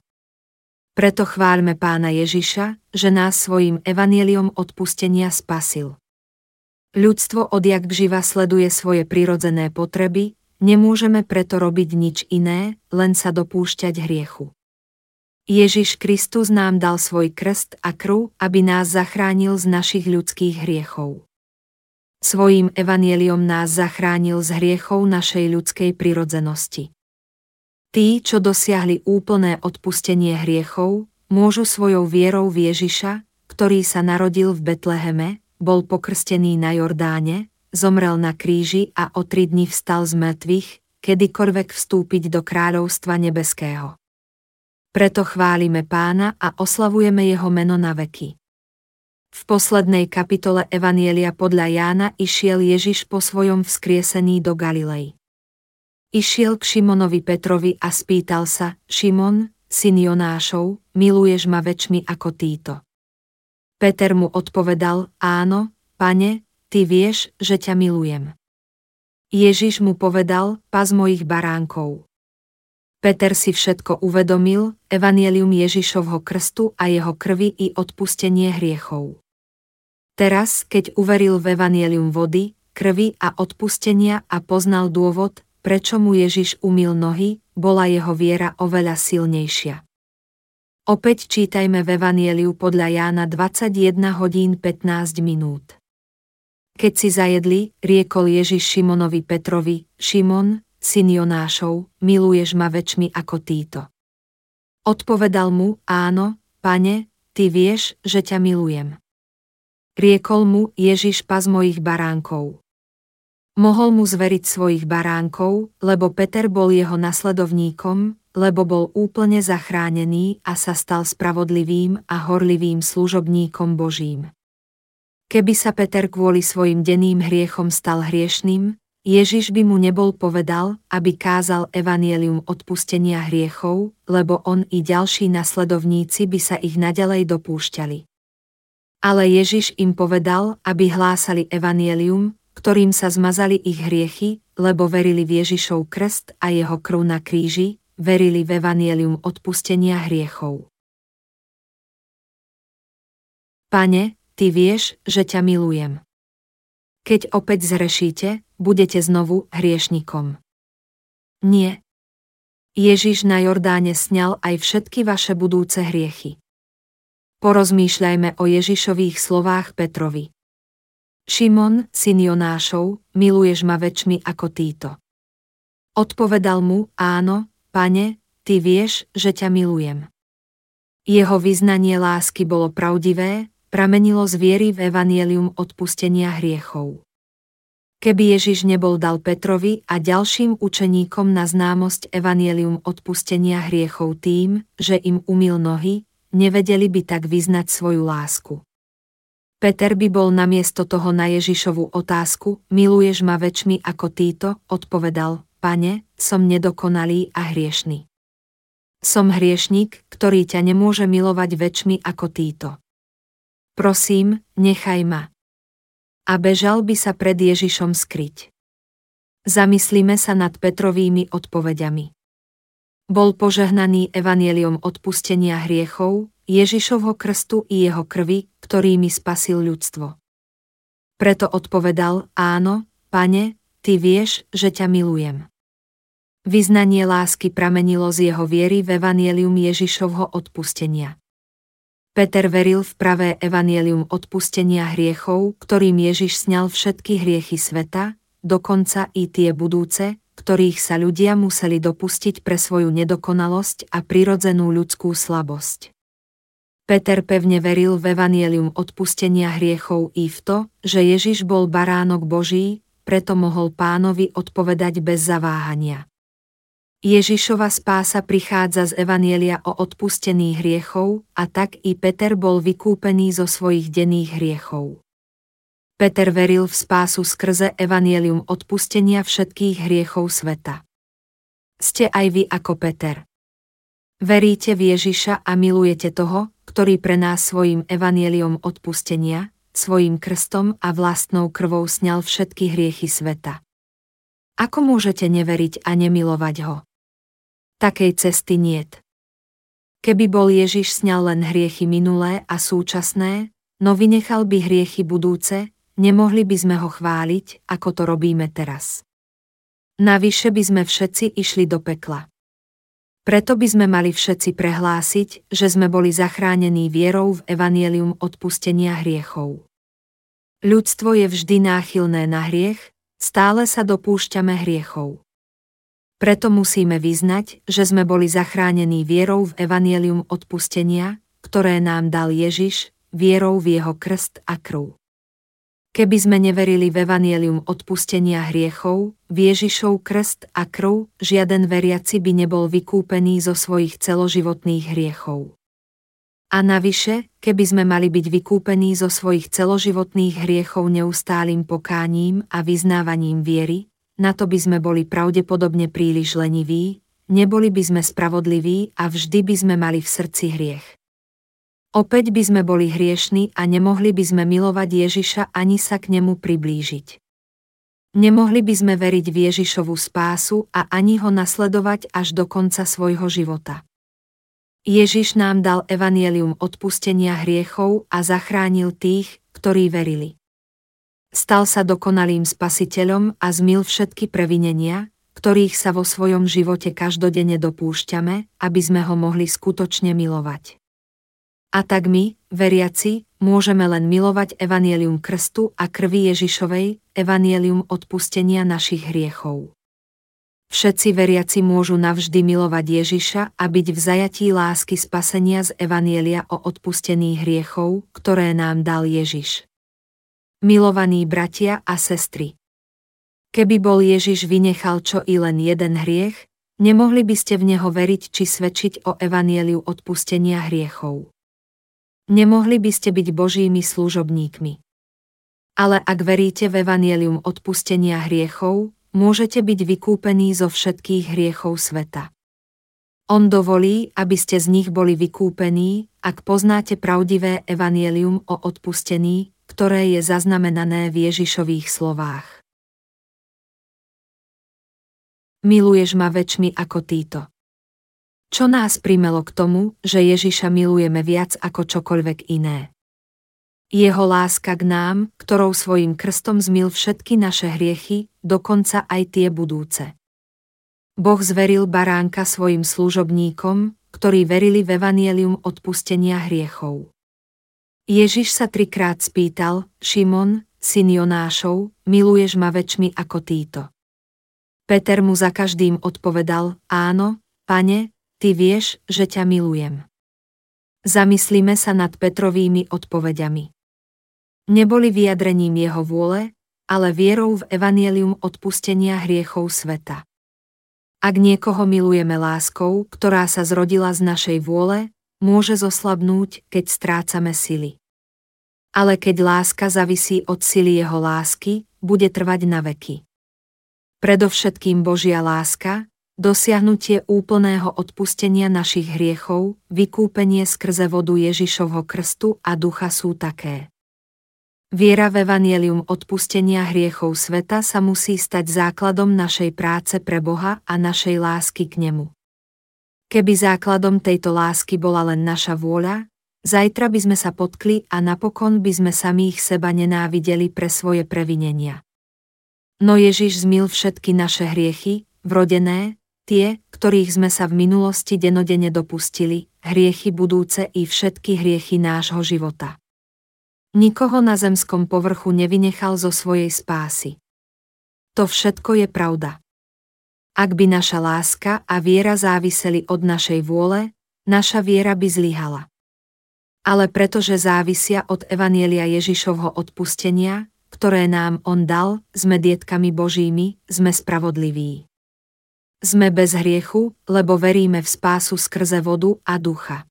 Preto chváľme pána Ježiša, že nás svojim evanieliom odpustenia spasil. Ľudstvo odjak živa sleduje svoje prirodzené potreby, nemôžeme preto robiť nič iné, len sa dopúšťať hriechu. Ježiš Kristus nám dal svoj krst a krv, aby nás zachránil z našich ľudských hriechov. Svojím evanieliom nás zachránil z hriechov našej ľudskej prirodzenosti. Tí, čo dosiahli úplné odpustenie hriechov, môžu svojou vierou v Ježiša, ktorý sa narodil v Betleheme, bol pokrstený na Jordáne, zomrel na kríži a o tri dni vstal z mŕtvych, kedykoľvek vstúpiť do kráľovstva nebeského. Preto chválime pána a oslavujeme jeho meno na veky. V poslednej kapitole Evanielia podľa Jána išiel Ježiš po svojom vzkriesení do Galilei. Išiel k Šimonovi Petrovi a spýtal sa, Šimon, syn Jonášov, miluješ ma väčšmi ako títo. Peter mu odpovedal, áno, pane, ty vieš, že ťa milujem. Ježiš mu povedal, pas mojich baránkov. Peter si všetko uvedomil, evanielium Ježišovho krstu a jeho krvi i odpustenie hriechov. Teraz, keď uveril v evanielium vody, krvi a odpustenia a poznal dôvod, prečo mu Ježiš umil nohy, bola jeho viera oveľa silnejšia. Opäť čítajme v Evanieliu podľa Jána 21 hodín 15 minút. Keď si zajedli, riekol Ježiš Šimonovi Petrovi, Šimon, syn Jonášov, miluješ ma väčšmi ako títo. Odpovedal mu, áno, pane, ty vieš, že ťa milujem. Riekol mu Ježiš pas mojich baránkov. Mohol mu zveriť svojich baránkov, lebo Peter bol jeho nasledovníkom, lebo bol úplne zachránený a sa stal spravodlivým a horlivým služobníkom Božím. Keby sa Peter kvôli svojim denným hriechom stal hriešným, Ježiš by mu nebol povedal, aby kázal evanielium odpustenia hriechov, lebo on i ďalší nasledovníci by sa ich nadalej dopúšťali. Ale Ježiš im povedal, aby hlásali evanielium, ktorým sa zmazali ich hriechy, lebo verili v Ježišov krst a jeho krv na kríži, verili v evanielium odpustenia hriechov. Pane, Ty vieš, že ťa milujem. Keď opäť zrešíte, budete znovu hriešnikom. Nie. Ježiš na Jordáne sňal aj všetky vaše budúce hriechy. Porozmýšľajme o Ježišových slovách Petrovi. Šimon, syn Jonášov, miluješ ma väčšmi ako títo. Odpovedal mu, áno, pane, ty vieš, že ťa milujem. Jeho vyznanie lásky bolo pravdivé, pramenilo z viery v evanielium odpustenia hriechov. Keby Ježiš nebol dal Petrovi a ďalším učeníkom na známosť evanielium odpustenia hriechov tým, že im umil nohy, nevedeli by tak vyznať svoju lásku. Peter by bol namiesto toho na Ježišovu otázku, miluješ ma väčšmi ako títo, odpovedal, pane, som nedokonalý a hriešný. Som hriešnik, ktorý ťa nemôže milovať väčšmi ako títo. Prosím, nechaj ma. A bežal by sa pred Ježišom skryť. Zamyslíme sa nad Petrovými odpovediami. Bol požehnaný evanieliom odpustenia hriechov, Ježišovho krstu i jeho krvi, ktorými spasil ľudstvo. Preto odpovedal, áno, pane, ty vieš, že ťa milujem. Vyznanie lásky pramenilo z jeho viery v evanielium Ježišovho odpustenia. Peter veril v pravé evanielium odpustenia hriechov, ktorým Ježiš sňal všetky hriechy sveta, dokonca i tie budúce, ktorých sa ľudia museli dopustiť pre svoju nedokonalosť a prirodzenú ľudskú slabosť. Peter pevne veril v evanielium odpustenia hriechov i v to, že Ježiš bol baránok Boží, preto mohol pánovi odpovedať bez zaváhania. Ježišova spása prichádza z Evanielia o odpustení hriechov a tak i Peter bol vykúpený zo svojich denných hriechov. Peter veril v spásu skrze Evanielium odpustenia všetkých hriechov sveta. Ste aj vy ako Peter. Veríte v Ježiša a milujete toho, ktorý pre nás svojim evanieliom odpustenia, svojim krstom a vlastnou krvou sňal všetky hriechy sveta. Ako môžete neveriť a nemilovať ho? Takej cesty niet. Keby bol Ježiš sňal len hriechy minulé a súčasné, no vynechal by hriechy budúce, nemohli by sme ho chváliť, ako to robíme teraz. Navyše by sme všetci išli do pekla. Preto by sme mali všetci prehlásiť, že sme boli zachránení vierou v evanielium odpustenia hriechov. Ľudstvo je vždy náchylné na hriech, stále sa dopúšťame hriechov. Preto musíme vyznať, že sme boli zachránení vierou v evanielium odpustenia, ktoré nám dal Ježiš, vierou v jeho krst a krv. Keby sme neverili v evanielium odpustenia hriechov, v Ježišov krst a krv, žiaden veriaci by nebol vykúpený zo svojich celoživotných hriechov. A navyše, keby sme mali byť vykúpení zo svojich celoživotných hriechov neustálým pokáním a vyznávaním viery, na to by sme boli pravdepodobne príliš leniví, neboli by sme spravodliví a vždy by sme mali v srdci hriech. Opäť by sme boli hriešni a nemohli by sme milovať Ježiša ani sa k nemu priblížiť. Nemohli by sme veriť v Ježišovu spásu a ani ho nasledovať až do konca svojho života. Ježiš nám dal evanielium odpustenia hriechov a zachránil tých, ktorí verili. Stal sa dokonalým spasiteľom a zmil všetky previnenia, ktorých sa vo svojom živote každodenne dopúšťame, aby sme ho mohli skutočne milovať. A tak my, veriaci, môžeme len milovať evanielium krstu a krvi Ježišovej, evanielium odpustenia našich hriechov. Všetci veriaci môžu navždy milovať Ježiša a byť v zajatí lásky spasenia z Evanielia o odpustení hriechov, ktoré nám dal Ježiš. Milovaní bratia a sestry. Keby bol Ježiš vynechal čo i len jeden hriech, nemohli by ste v neho veriť či svedčiť o evanieliu odpustenia hriechov. Nemohli by ste byť Božími služobníkmi. Ale ak veríte v evanielium odpustenia hriechov, môžete byť vykúpení zo všetkých hriechov sveta. On dovolí, aby ste z nich boli vykúpení, ak poznáte pravdivé evanielium o odpustení, ktoré je zaznamenané v Ježišových slovách. Miluješ ma väčšmi ako títo. Čo nás primelo k tomu, že Ježiša milujeme viac ako čokoľvek iné? Jeho láska k nám, ktorou svojim krstom zmil všetky naše hriechy, dokonca aj tie budúce. Boh zveril baránka svojim služobníkom, ktorí verili v evanielium odpustenia hriechov. Ježiš sa trikrát spýtal, Šimon, syn Jonášov, miluješ ma väčšmi ako títo. Peter mu za každým odpovedal, áno, pane, ty vieš, že ťa milujem. Zamyslíme sa nad Petrovými odpovediami neboli vyjadrením jeho vôle, ale vierou v evanielium odpustenia hriechov sveta. Ak niekoho milujeme láskou, ktorá sa zrodila z našej vôle, môže zoslabnúť, keď strácame sily. Ale keď láska zavisí od sily jeho lásky, bude trvať na veky. Predovšetkým Božia láska, dosiahnutie úplného odpustenia našich hriechov, vykúpenie skrze vodu Ježišovho krstu a ducha sú také. Viera v evanielium odpustenia hriechov sveta sa musí stať základom našej práce pre Boha a našej lásky k Nemu. Keby základom tejto lásky bola len naša vôľa, zajtra by sme sa potkli a napokon by sme samých seba nenávideli pre svoje previnenia. No Ježiš zmil všetky naše hriechy, vrodené, tie, ktorých sme sa v minulosti denodene dopustili, hriechy budúce i všetky hriechy nášho života. Nikoho na zemskom povrchu nevynechal zo svojej spásy. To všetko je pravda. Ak by naša láska a viera záviseli od našej vôle, naša viera by zlyhala. Ale pretože závisia od Evanielia Ježišovho odpustenia, ktoré nám On dal, sme dietkami Božími, sme spravodliví. Sme bez hriechu, lebo veríme v spásu skrze vodu a ducha.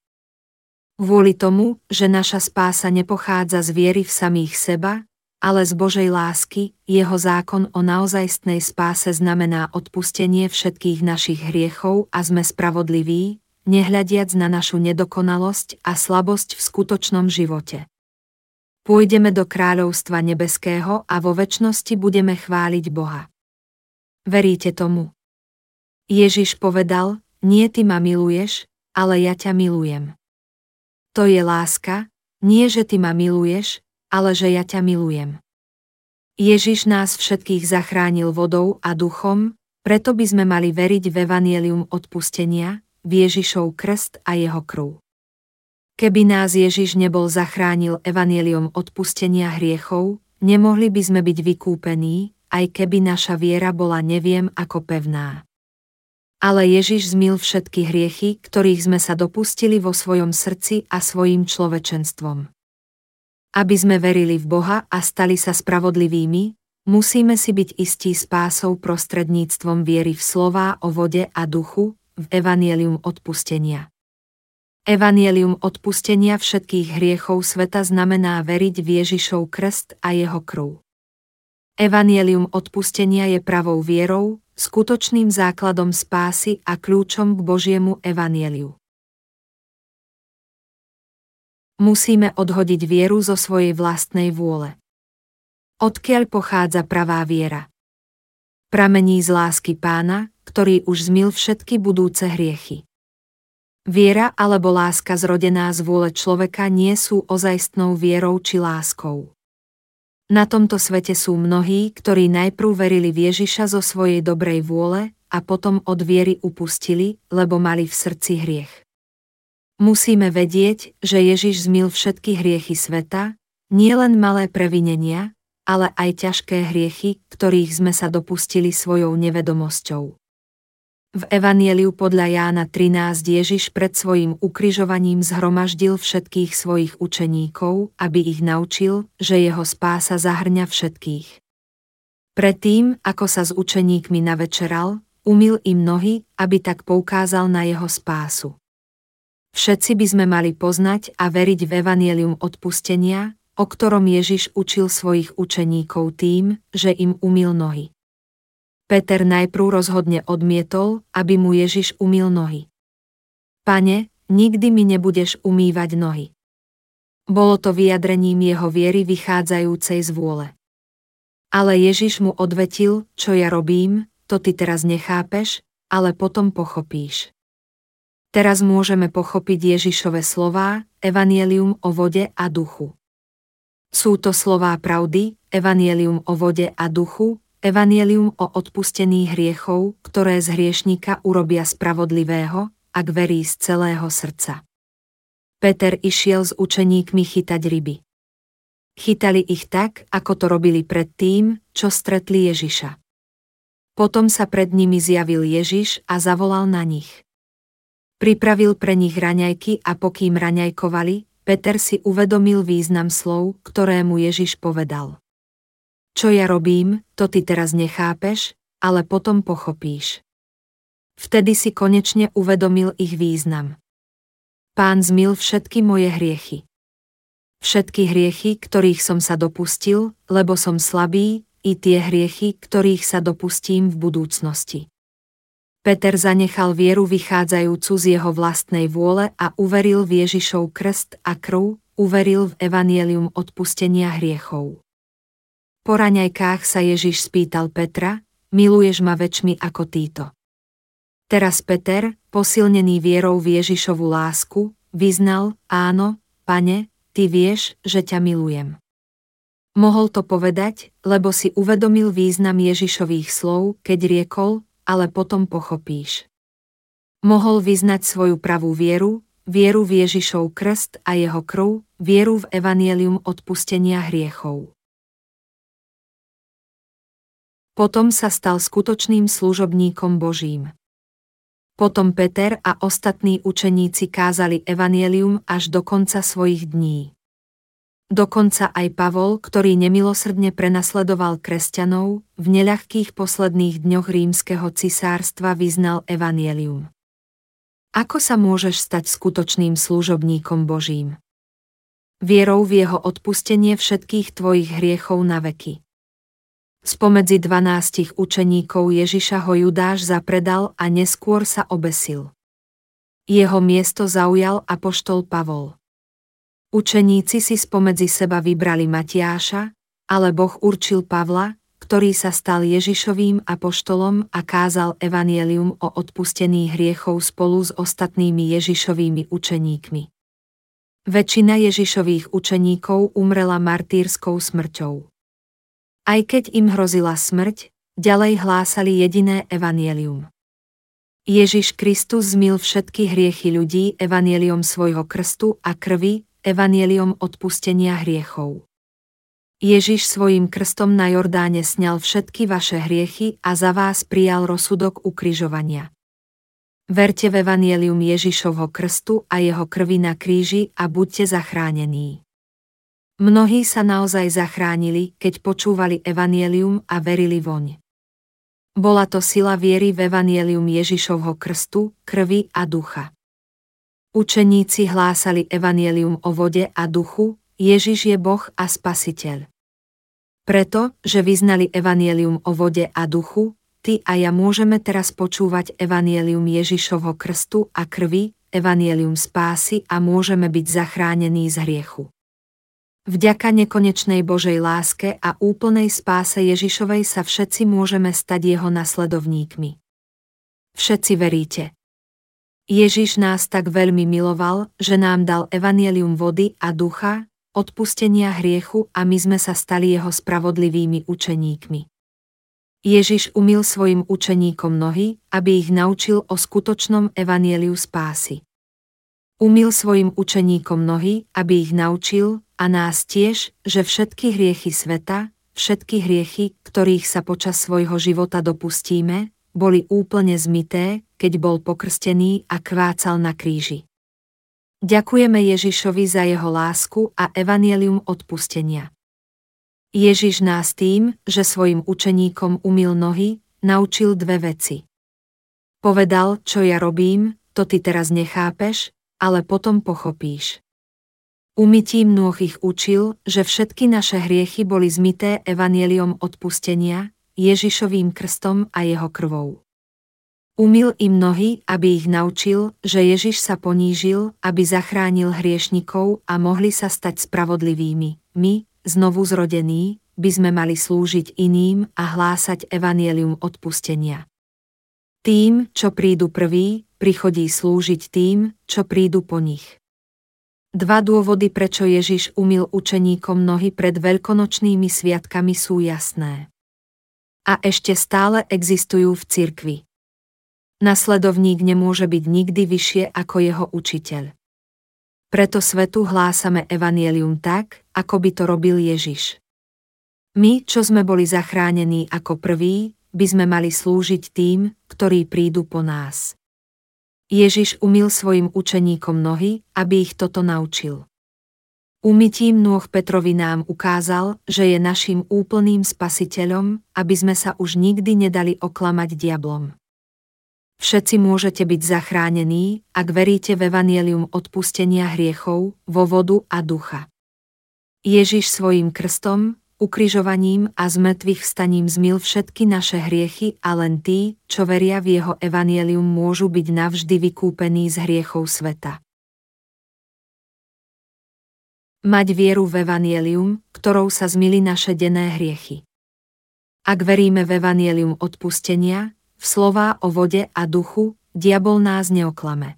Kvôli tomu, že naša spása nepochádza z viery v samých seba, ale z Božej lásky, jeho zákon o naozajstnej spáse znamená odpustenie všetkých našich hriechov a sme spravodliví, nehľadiac na našu nedokonalosť a slabosť v skutočnom živote. Pôjdeme do kráľovstva nebeského a vo väčšnosti budeme chváliť Boha. Veríte tomu? Ježiš povedal, nie ty ma miluješ, ale ja ťa milujem. To je láska, nie že ty ma miluješ, ale že ja ťa milujem. Ježiš nás všetkých zachránil vodou a duchom, preto by sme mali veriť v evanielium odpustenia, v Ježišov krst a jeho krv. Keby nás Ježiš nebol zachránil evanielium odpustenia hriechov, nemohli by sme byť vykúpení, aj keby naša viera bola neviem ako pevná ale Ježiš zmil všetky hriechy, ktorých sme sa dopustili vo svojom srdci a svojim človečenstvom. Aby sme verili v Boha a stali sa spravodlivými, musíme si byť istí spásou prostredníctvom viery v slová o vode a duchu, v evanielium odpustenia. Evanielium odpustenia všetkých hriechov sveta znamená veriť v Ježišov krst a jeho krv. Evanielium odpustenia je pravou vierou, skutočným základom spásy a kľúčom k Božiemu evanieliu. Musíme odhodiť vieru zo svojej vlastnej vôle. Odkiaľ pochádza pravá viera? Pramení z lásky pána, ktorý už zmil všetky budúce hriechy. Viera alebo láska zrodená z vôle človeka nie sú ozajstnou vierou či láskou. Na tomto svete sú mnohí, ktorí najprv verili v Ježiša zo svojej dobrej vôle a potom od viery upustili, lebo mali v srdci hriech. Musíme vedieť, že Ježiš zmil všetky hriechy sveta, nie len malé previnenia, ale aj ťažké hriechy, ktorých sme sa dopustili svojou nevedomosťou. V Evanieliu podľa Jána 13 Ježiš pred svojim ukrižovaním zhromaždil všetkých svojich učeníkov, aby ich naučil, že jeho spása zahrňa všetkých. Predtým, ako sa s učeníkmi navečeral, umil im nohy, aby tak poukázal na jeho spásu. Všetci by sme mali poznať a veriť v evanielium odpustenia, o ktorom Ježiš učil svojich učeníkov tým, že im umil nohy. Peter najprv rozhodne odmietol, aby mu Ježiš umil nohy. Pane, nikdy mi nebudeš umývať nohy. Bolo to vyjadrením jeho viery vychádzajúcej z vôle. Ale Ježiš mu odvetil, čo ja robím, to ty teraz nechápeš, ale potom pochopíš. Teraz môžeme pochopiť Ježišove slová, evanielium o vode a duchu. Sú to slová pravdy, evanielium o vode a duchu, evanielium o odpustení hriechov, ktoré z hriešnika urobia spravodlivého, ak verí z celého srdca. Peter išiel s učeníkmi chytať ryby. Chytali ich tak, ako to robili predtým, čo stretli Ježiša. Potom sa pred nimi zjavil Ježiš a zavolal na nich. Pripravil pre nich raňajky a pokým raňajkovali, Peter si uvedomil význam slov, ktoré mu Ježiš povedal. Čo ja robím, to ty teraz nechápeš, ale potom pochopíš. Vtedy si konečne uvedomil ich význam. Pán zmil všetky moje hriechy. Všetky hriechy, ktorých som sa dopustil, lebo som slabý, i tie hriechy, ktorých sa dopustím v budúcnosti. Peter zanechal vieru vychádzajúcu z jeho vlastnej vôle a uveril v Ježišov krst a krv, uveril v evanielium odpustenia hriechov. Po raňajkách sa Ježiš spýtal Petra, miluješ ma väčšmi ako títo. Teraz Peter, posilnený vierou v Ježišovu lásku, vyznal, áno, pane, ty vieš, že ťa milujem. Mohol to povedať, lebo si uvedomil význam Ježišových slov, keď riekol, ale potom pochopíš. Mohol vyznať svoju pravú vieru, vieru v Ježišov krst a jeho krv, vieru v evanielium odpustenia hriechov. Potom sa stal skutočným služobníkom Božím. Potom Peter a ostatní učeníci kázali evanielium až do konca svojich dní. Dokonca aj Pavol, ktorý nemilosrdne prenasledoval kresťanov, v neľahkých posledných dňoch rímskeho cisárstva vyznal evanielium. Ako sa môžeš stať skutočným služobníkom Božím? Vierou v jeho odpustenie všetkých tvojich hriechov na veky. Spomedzi dvanástich učeníkov Ježiša ho Judáš zapredal a neskôr sa obesil. Jeho miesto zaujal apoštol Pavol. Učeníci si spomedzi seba vybrali Matiáša, ale Boh určil Pavla, ktorý sa stal Ježišovým apoštolom a kázal evanielium o odpustení hriechov spolu s ostatnými Ježišovými učeníkmi. Väčšina Ježišových učeníkov umrela martýrskou smrťou. Aj keď im hrozila smrť, ďalej hlásali jediné evanielium. Ježiš Kristus zmil všetky hriechy ľudí evanieliom svojho krstu a krvi, Evanieliom odpustenia hriechov. Ježiš svojim krstom na Jordáne sňal všetky vaše hriechy a za vás prijal rozsudok ukrižovania. Verte v Evanielium Ježišovho krstu a jeho krvi na kríži a buďte zachránení. Mnohí sa naozaj zachránili, keď počúvali Evanielium a verili voň. Bola to sila viery v Evanielium Ježišovho krstu, krvi a ducha. Učeníci hlásali evanielium o vode a duchu, Ježiš je Boh a Spasiteľ. Preto, že vyznali evanielium o vode a duchu, ty a ja môžeme teraz počúvať evanielium Ježišovho krstu a krvi, evanielium spásy a môžeme byť zachránení z hriechu. Vďaka nekonečnej Božej láske a úplnej spáse Ježišovej sa všetci môžeme stať jeho nasledovníkmi. Všetci veríte. Ježiš nás tak veľmi miloval, že nám dal evanielium vody a ducha, odpustenia hriechu a my sme sa stali jeho spravodlivými učeníkmi. Ježiš umil svojim učeníkom nohy, aby ich naučil o skutočnom evanieliu spásy. Umil svojim učeníkom nohy, aby ich naučil, a nás tiež, že všetky hriechy sveta, všetky hriechy, ktorých sa počas svojho života dopustíme, boli úplne zmité, keď bol pokrstený a kvácal na kríži. Ďakujeme Ježišovi za jeho lásku a evanielium odpustenia. Ježiš nás tým, že svojim učeníkom umil nohy, naučil dve veci. Povedal, čo ja robím, to ty teraz nechápeš, ale potom pochopíš. Umytím nôh ich učil, že všetky naše hriechy boli zmité evanieliom odpustenia, Ježišovým krstom a jeho krvou. Umil im nohy, aby ich naučil, že Ježiš sa ponížil, aby zachránil hriešnikov a mohli sa stať spravodlivými. My, znovu zrodení, by sme mali slúžiť iným a hlásať evanielium odpustenia. Tým, čo prídu prví, prichodí slúžiť tým, čo prídu po nich. Dva dôvody, prečo Ježiš umil učeníkom nohy pred veľkonočnými sviatkami sú jasné. A ešte stále existujú v cirkvi. Nasledovník nemôže byť nikdy vyššie ako jeho učiteľ. Preto svetu hlásame evanielium tak, ako by to robil Ježiš. My, čo sme boli zachránení ako prví, by sme mali slúžiť tým, ktorí prídu po nás. Ježiš umil svojim učeníkom nohy, aby ich toto naučil. Umytím nôh Petrovi nám ukázal, že je našim úplným spasiteľom, aby sme sa už nikdy nedali oklamať diablom. Všetci môžete byť zachránení, ak veríte v evanielium odpustenia hriechov, vo vodu a ducha. Ježiš svojim krstom, ukrižovaním a zmrtvých vstaním zmil všetky naše hriechy a len tí, čo veria v jeho evanielium môžu byť navždy vykúpení z hriechov sveta. Mať vieru v evanielium, ktorou sa zmili naše denné hriechy. Ak veríme v evanielium odpustenia, v slová o vode a duchu, diabol nás neoklame.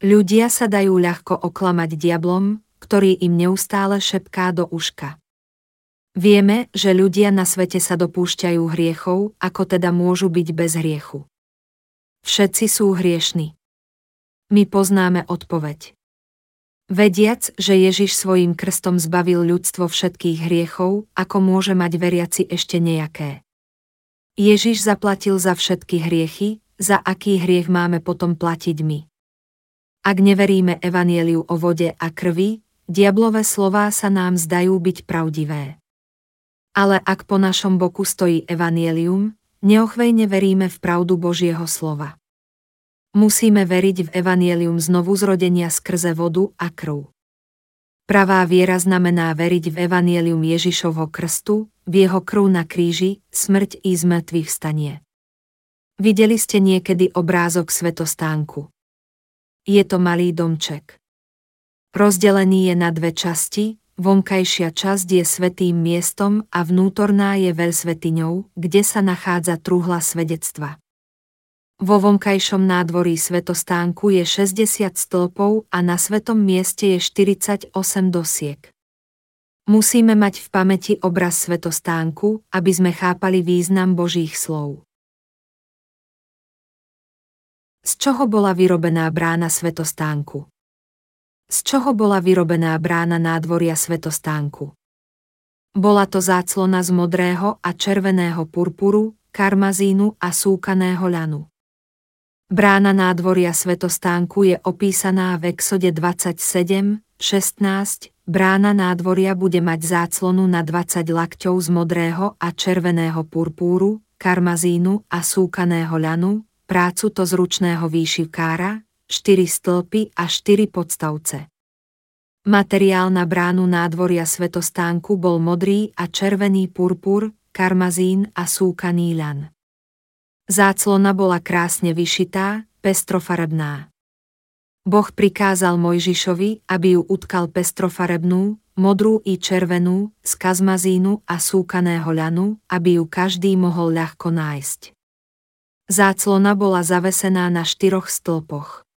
Ľudia sa dajú ľahko oklamať diablom, ktorý im neustále šepká do uška. Vieme, že ľudia na svete sa dopúšťajú hriechov, ako teda môžu byť bez hriechu. Všetci sú hriešni. My poznáme odpoveď. Vediac, že Ježiš svojim krstom zbavil ľudstvo všetkých hriechov, ako môže mať veriaci ešte nejaké. Ježiš zaplatil za všetky hriechy, za aký hriech máme potom platiť my. Ak neveríme evanieliu o vode a krvi, diablové slová sa nám zdajú byť pravdivé. Ale ak po našom boku stojí evanielium, neochvejne veríme v pravdu Božieho slova. Musíme veriť v evanielium znovu zrodenia skrze vodu a krv. Pravá viera znamená veriť v evanielium Ježišovho krstu, v jeho krv na kríži, smrť i zmrtvých vstanie. Videli ste niekedy obrázok svetostánku. Je to malý domček. Rozdelený je na dve časti, Vonkajšia časť je svetým miestom a vnútorná je veľsvetiňou, kde sa nachádza truhla svedectva. Vo vonkajšom nádvorí svetostánku je 60 stĺpov a na svetom mieste je 48 dosiek. Musíme mať v pamäti obraz svetostánku, aby sme chápali význam Božích slov. Z čoho bola vyrobená brána svetostánku? z čoho bola vyrobená brána nádvoria svetostánku. Bola to záclona z modrého a červeného purpuru, karmazínu a súkaného ľanu. Brána nádvoria svetostánku je opísaná v exode 27, 16, brána nádvoria bude mať záclonu na 20 lakťov z modrého a červeného purpúru, karmazínu a súkaného ľanu, prácu to zručného výšivkára, 4 stĺpy a 4 podstavce. Materiál na bránu nádvoria svetostánku bol modrý a červený purpur, karmazín a súkaný ľan. Záclona bola krásne vyšitá, pestrofarebná. Boh prikázal Mojžišovi, aby ju utkal pestrofarebnú, modrú i červenú, z kazmazínu a súkaného ľanu, aby ju každý mohol ľahko nájsť. Záclona bola zavesená na štyroch stĺpoch.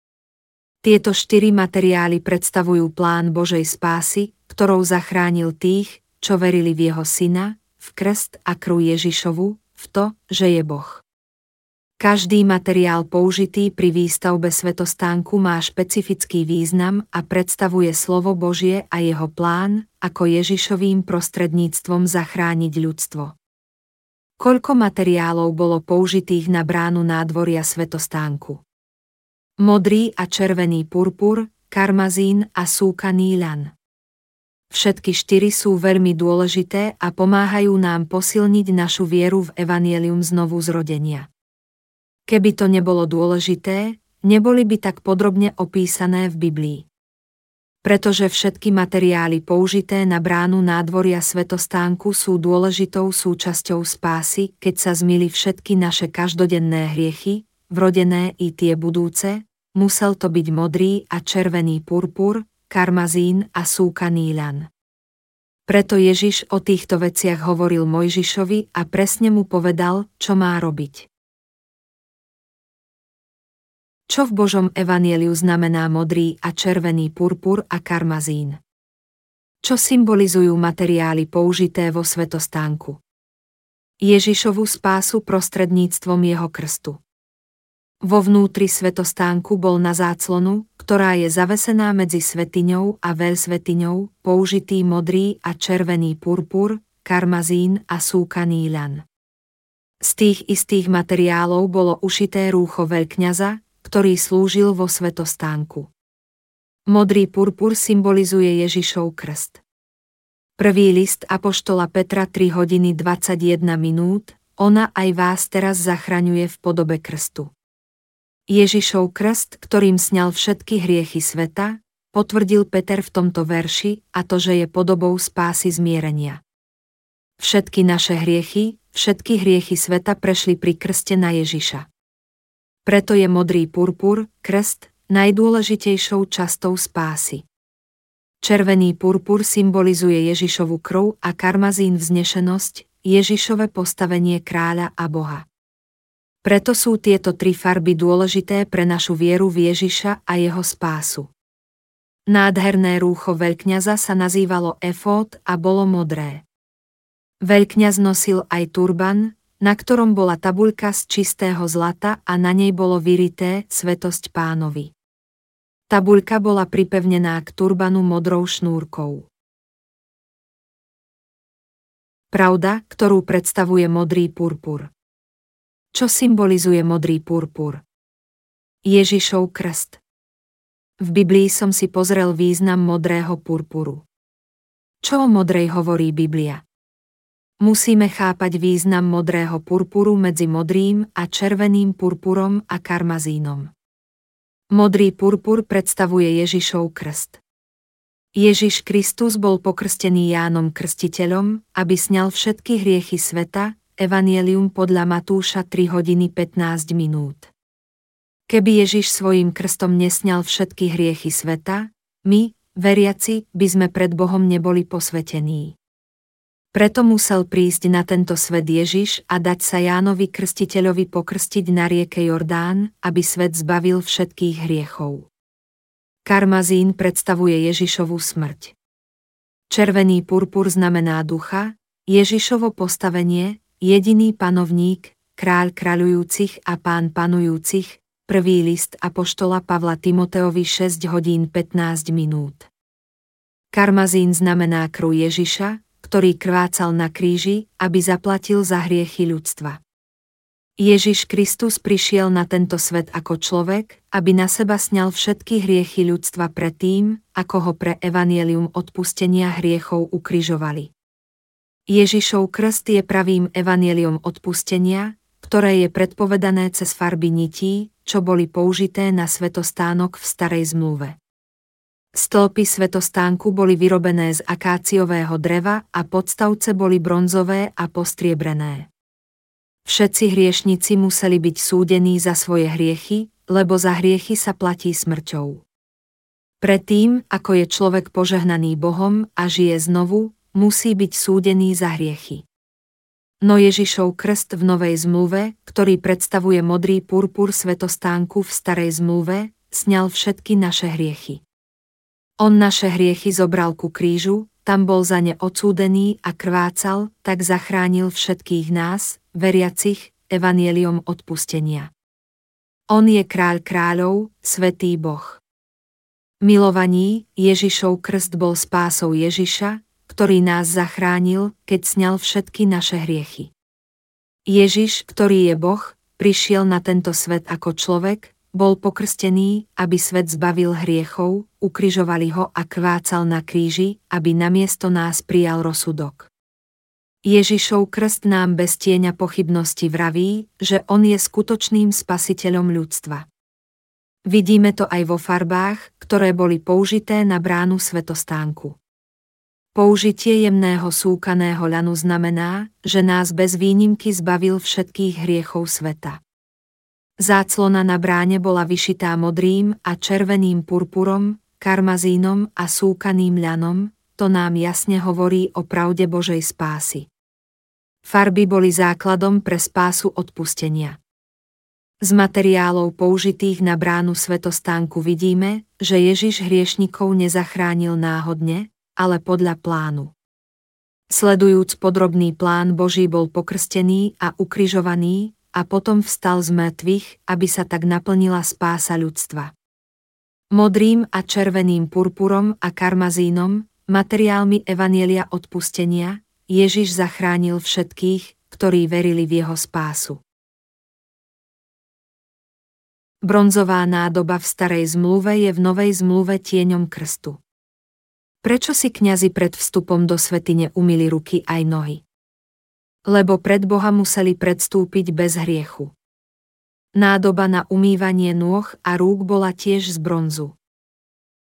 Tieto štyri materiály predstavujú plán Božej spásy, ktorou zachránil tých, čo verili v jeho syna, v krst a krv Ježišovu, v to, že je Boh. Každý materiál použitý pri výstavbe svetostánku má špecifický význam a predstavuje slovo Božie a jeho plán, ako Ježišovým prostredníctvom zachrániť ľudstvo. Koľko materiálov bolo použitých na bránu nádvoria svetostánku? modrý a červený purpur, karmazín a súkaný ľan. Všetky štyri sú veľmi dôležité a pomáhajú nám posilniť našu vieru v Evangelium znovu zrodenia. Keby to nebolo dôležité, neboli by tak podrobne opísané v Biblii. Pretože všetky materiály použité na bránu nádvoria svetostánku sú dôležitou súčasťou spásy, keď sa zmili všetky naše každodenné hriechy, vrodené i tie budúce, musel to byť modrý a červený purpur, karmazín a súkaný ľan. Preto Ježiš o týchto veciach hovoril Mojžišovi a presne mu povedal, čo má robiť. Čo v Božom evanieliu znamená modrý a červený purpur a karmazín? Čo symbolizujú materiály použité vo svetostánku? Ježišovu spásu prostredníctvom jeho krstu. Vo vnútri svetostánku bol na záclonu, ktorá je zavesená medzi svetiňou a veľsvetiňou, použitý modrý a červený purpur, karmazín a súkaný ľan. Z tých istých materiálov bolo ušité rúcho veľkňaza, ktorý slúžil vo svetostánku. Modrý purpur symbolizuje Ježišov krst. Prvý list Apoštola Petra 3 hodiny 21 minút, ona aj vás teraz zachraňuje v podobe krstu. Ježišov krst, ktorým sňal všetky hriechy sveta, potvrdil Peter v tomto verši a to, že je podobou spásy zmierenia. Všetky naše hriechy, všetky hriechy sveta prešli pri krste na Ježiša. Preto je modrý purpur, krst, najdôležitejšou častou spásy. Červený purpur symbolizuje Ježišovu krv a karmazín vznešenosť, Ježišove postavenie kráľa a Boha. Preto sú tieto tri farby dôležité pre našu vieru v Ježiša a jeho spásu. Nádherné rúcho veľkňaza sa nazývalo efód a bolo modré. Veľkňaz nosil aj turban, na ktorom bola tabuľka z čistého zlata a na nej bolo vyrité Svetosť pánovi. Tabuľka bola pripevnená k turbanu modrou šnúrkou. Pravda, ktorú predstavuje modrý purpur. Čo symbolizuje modrý purpur? Ježišov krst. V Biblii som si pozrel význam modrého purpuru. Čo o modrej hovorí Biblia? Musíme chápať význam modrého purpuru medzi modrým a červeným purpurom a karmazínom. Modrý purpur predstavuje Ježišov krst. Ježiš Kristus bol pokrstený Jánom Krstiteľom, aby sňal všetky hriechy sveta, Evangelium podľa Matúša 3 hodiny 15 minút. Keby Ježiš svojim krstom nesňal všetky hriechy sveta, my, veriaci, by sme pred Bohom neboli posvetení. Preto musel prísť na tento svet Ježiš a dať sa Jánovi Krstiteľovi pokrstiť na rieke Jordán, aby svet zbavil všetkých hriechov. Karmazín predstavuje Ježišovu smrť. Červený purpur znamená ducha, Ježišovo postavenie, jediný panovník, kráľ kráľujúcich a pán panujúcich, prvý list Apoštola Pavla Timoteovi 6 hodín 15 minút. Karmazín znamená krv Ježiša, ktorý krvácal na kríži, aby zaplatil za hriechy ľudstva. Ježiš Kristus prišiel na tento svet ako človek, aby na seba sňal všetky hriechy ľudstva predtým, ako ho pre evanielium odpustenia hriechov ukrižovali. Ježišov krst je pravým evanieliom odpustenia, ktoré je predpovedané cez farby nití, čo boli použité na svetostánok v starej zmluve. Stĺpy svetostánku boli vyrobené z akáciového dreva a podstavce boli bronzové a postriebrené. Všetci hriešnici museli byť súdení za svoje hriechy, lebo za hriechy sa platí smrťou. Predtým, ako je človek požehnaný Bohom a žije znovu, musí byť súdený za hriechy. No Ježišov krst v Novej zmluve, ktorý predstavuje modrý purpur svetostánku v Starej zmluve, sňal všetky naše hriechy. On naše hriechy zobral ku krížu, tam bol za ne odsúdený a krvácal, tak zachránil všetkých nás, veriacich, evanieliom odpustenia. On je kráľ kráľov, svetý Boh. Milovaní, Ježišov krst bol spásou Ježiša, ktorý nás zachránil, keď sňal všetky naše hriechy. Ježiš, ktorý je Boh, prišiel na tento svet ako človek, bol pokrstený, aby svet zbavil hriechov, ukrižovali ho a kvácal na kríži, aby namiesto nás prijal rozsudok. Ježišov krst nám bez tieňa pochybnosti vraví, že on je skutočným spasiteľom ľudstva. Vidíme to aj vo farbách, ktoré boli použité na bránu svetostánku. Použitie jemného súkaného ľanu znamená, že nás bez výnimky zbavil všetkých hriechov sveta. Záclona na bráne bola vyšitá modrým a červeným purpurom, karmazínom a súkaným ľanom, to nám jasne hovorí o pravde Božej spásy. Farby boli základom pre spásu odpustenia. Z materiálov použitých na bránu svetostánku vidíme, že Ježiš hriešnikov nezachránil náhodne, ale podľa plánu. Sledujúc podrobný plán Boží bol pokrstený a ukrižovaný a potom vstal z mŕtvych, aby sa tak naplnila spása ľudstva. Modrým a červeným purpurom a karmazínom, materiálmi Evanielia odpustenia, Ježiš zachránil všetkých, ktorí verili v jeho spásu. Bronzová nádoba v starej zmluve je v novej zmluve tieňom krstu. Prečo si kňazi pred vstupom do svetine umili ruky aj nohy? Lebo pred Boha museli predstúpiť bez hriechu. Nádoba na umývanie nôh a rúk bola tiež z bronzu.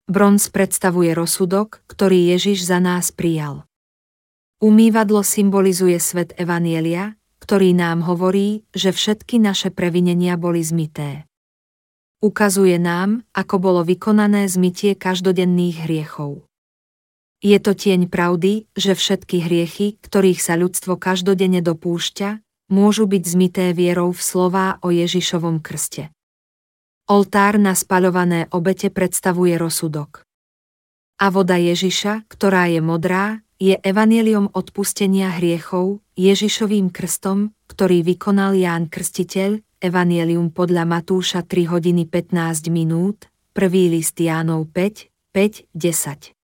Bronz predstavuje rozsudok, ktorý Ježiš za nás prijal. Umývadlo symbolizuje svet Evanielia, ktorý nám hovorí, že všetky naše previnenia boli zmité. Ukazuje nám, ako bolo vykonané zmytie každodenných hriechov. Je to tieň pravdy, že všetky hriechy, ktorých sa ľudstvo každodenne dopúšťa, môžu byť zmité vierou v slová o Ježišovom krste. Oltár na spaľované obete predstavuje rozsudok. A voda Ježiša, ktorá je modrá, je evanieliom odpustenia hriechov, Ježišovým krstom, ktorý vykonal Ján Krstiteľ, Evangelium podľa Matúša 3 hodiny 15 minút, prvý list Jánov 5, 5, 10.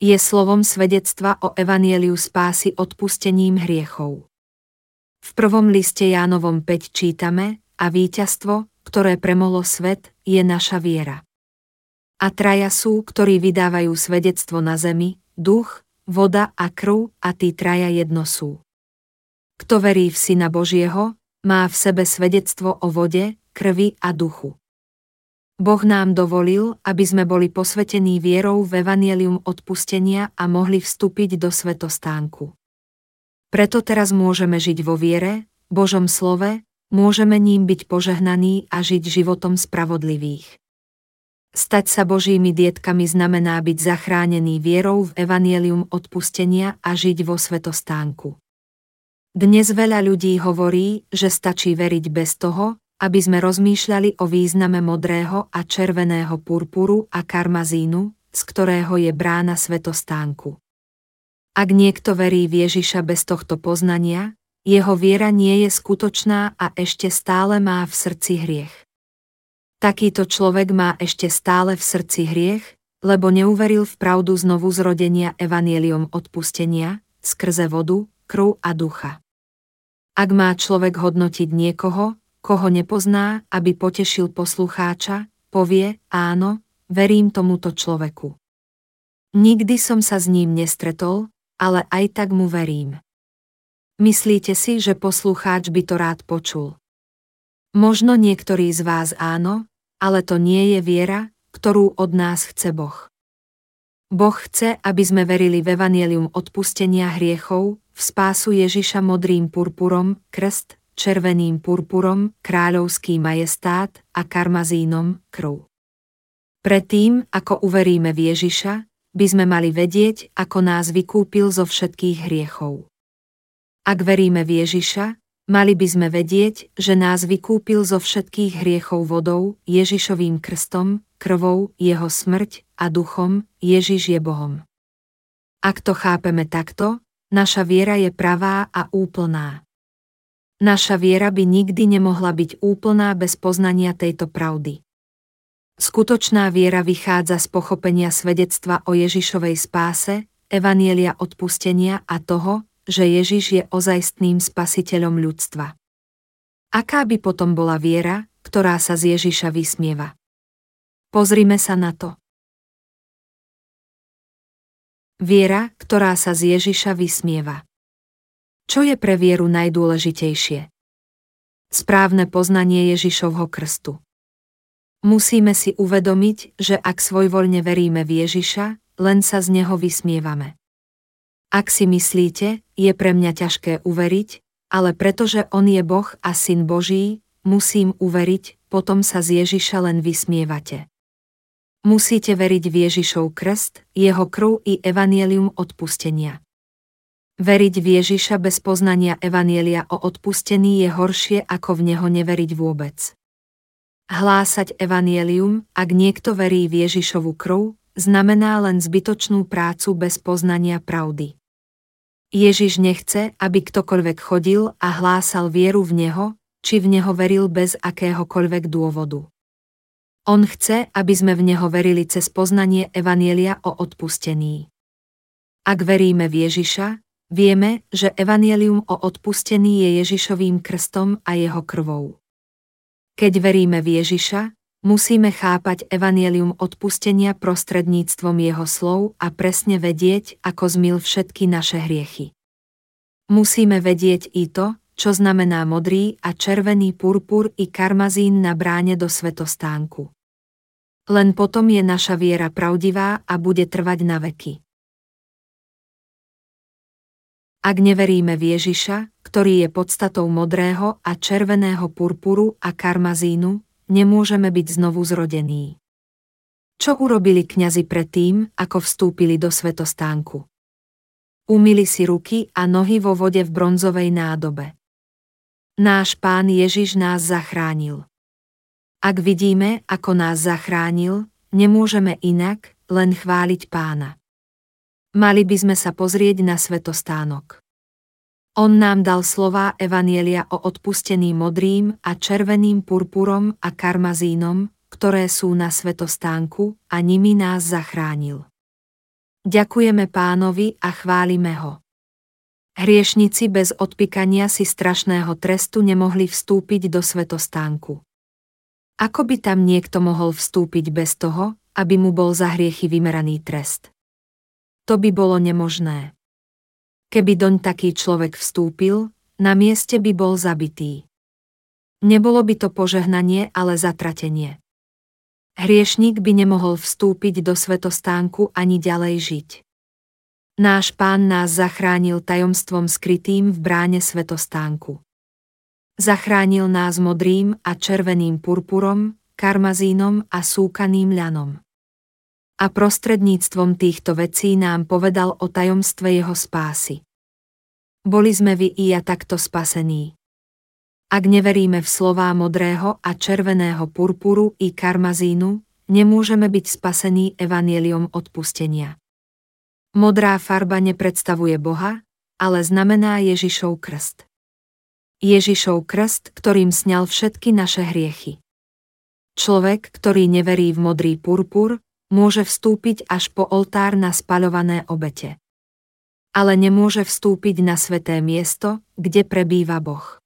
Je slovom svedectva o Evanieliu spásy odpustením hriechov. V prvom liste Jánovom 5 čítame, a víťazstvo, ktoré premolo svet, je naša viera. A traja sú, ktorí vydávajú svedectvo na zemi, duch, voda a krv, a tí traja jedno sú. Kto verí v Syna Božieho, má v sebe svedectvo o vode, krvi a duchu. Boh nám dovolil, aby sme boli posvetení vierou v evanielium odpustenia a mohli vstúpiť do svetostánku. Preto teraz môžeme žiť vo viere, Božom slove, môžeme ním byť požehnaní a žiť životom spravodlivých. Stať sa Božími dietkami znamená byť zachránený vierou v evanielium odpustenia a žiť vo svetostánku. Dnes veľa ľudí hovorí, že stačí veriť bez toho, aby sme rozmýšľali o význame modrého a červeného purpuru a karmazínu, z ktorého je brána svetostánku. Ak niekto verí v Ježiša bez tohto poznania, jeho viera nie je skutočná a ešte stále má v srdci hriech. Takýto človek má ešte stále v srdci hriech, lebo neuveril v pravdu znovu zrodenia evanieliom odpustenia, skrze vodu, krv a ducha. Ak má človek hodnotiť niekoho, koho nepozná, aby potešil poslucháča, povie, áno, verím tomuto človeku. Nikdy som sa s ním nestretol, ale aj tak mu verím. Myslíte si, že poslucháč by to rád počul? Možno niektorí z vás áno, ale to nie je viera, ktorú od nás chce Boh. Boh chce, aby sme verili v evanielium odpustenia hriechov, v spásu Ježiša modrým purpurom, krst, červeným purpurom, kráľovský majestát a karmazínom, krv. Predtým, ako uveríme v Ježiša, by sme mali vedieť, ako nás vykúpil zo všetkých hriechov. Ak veríme v Ježiša, mali by sme vedieť, že nás vykúpil zo všetkých hriechov vodou, Ježišovým krstom, krvou, jeho smrť a duchom, Ježiš je Bohom. Ak to chápeme takto, naša viera je pravá a úplná. Naša viera by nikdy nemohla byť úplná bez poznania tejto pravdy. Skutočná viera vychádza z pochopenia svedectva o Ježišovej spáse, evanielia odpustenia a toho, že Ježiš je ozajstným spasiteľom ľudstva. Aká by potom bola viera, ktorá sa z Ježiša vysmieva. Pozrime sa na to. Viera, ktorá sa z Ježiša vysmieva. Čo je pre vieru najdôležitejšie? Správne poznanie Ježišovho krstu. Musíme si uvedomiť, že ak svojvoľne veríme v Ježiša, len sa z neho vysmievame. Ak si myslíte, je pre mňa ťažké uveriť, ale pretože on je Boh a syn Boží, musím uveriť, potom sa z Ježiša len vysmievate. Musíte veriť v Ježišov krst, jeho krv i evanielium odpustenia. Veriť v Ježiša bez poznania evanielia o odpustení je horšie ako v neho neveriť vôbec. Hlásať evanielium, ak niekto verí v Ježišovu krv, znamená len zbytočnú prácu bez poznania pravdy. Ježiš nechce, aby ktokoľvek chodil a hlásal vieru v Neho, či v Neho veril bez akéhokoľvek dôvodu. On chce, aby sme v Neho verili cez poznanie Evanielia o odpustení. Ak veríme v Ježiša, vieme, že Evanielium o odpustení je Ježišovým krstom a jeho krvou. Keď veríme v Ježiša, musíme chápať Evanielium odpustenia prostredníctvom jeho slov a presne vedieť, ako zmil všetky naše hriechy. Musíme vedieť i to, čo znamená modrý a červený purpur i karmazín na bráne do svetostánku. Len potom je naša viera pravdivá a bude trvať na veky. Ak neveríme v Ježiša, ktorý je podstatou modrého a červeného purpuru a karmazínu, nemôžeme byť znovu zrodení. Čo urobili kňazi predtým, ako vstúpili do svetostánku? Umili si ruky a nohy vo vode v bronzovej nádobe. Náš Pán Ježiš nás zachránil. Ak vidíme, ako nás zachránil, nemôžeme inak, len chváliť Pána. Mali by sme sa pozrieť na svetostánok. On nám dal slová Evanielia o odpustení modrým a červeným purpurom a karmazínom, ktoré sú na svetostánku a nimi nás zachránil. Ďakujeme pánovi a chválime ho. Hriešnici bez odpikania si strašného trestu nemohli vstúpiť do svetostánku. Ako by tam niekto mohol vstúpiť bez toho, aby mu bol za hriechy vymeraný trest? To by bolo nemožné. Keby doň taký človek vstúpil, na mieste by bol zabitý. Nebolo by to požehnanie, ale zatratenie. Hriešnik by nemohol vstúpiť do svetostánku ani ďalej žiť. Náš pán nás zachránil tajomstvom skrytým v bráne svetostánku. Zachránil nás modrým a červeným purpurom, karmazínom a súkaným ľanom. A prostredníctvom týchto vecí nám povedal o tajomstve jeho spásy. Boli sme vy i ja takto spasení. Ak neveríme v slová modrého a červeného purpuru i karmazínu, nemôžeme byť spasení evanieliom odpustenia. Modrá farba nepredstavuje Boha, ale znamená Ježišov krst. Ježišov krst, ktorým sňal všetky naše hriechy. Človek, ktorý neverí v modrý purpur, môže vstúpiť až po oltár na spaľované obete. Ale nemôže vstúpiť na sveté miesto, kde prebýva Boh.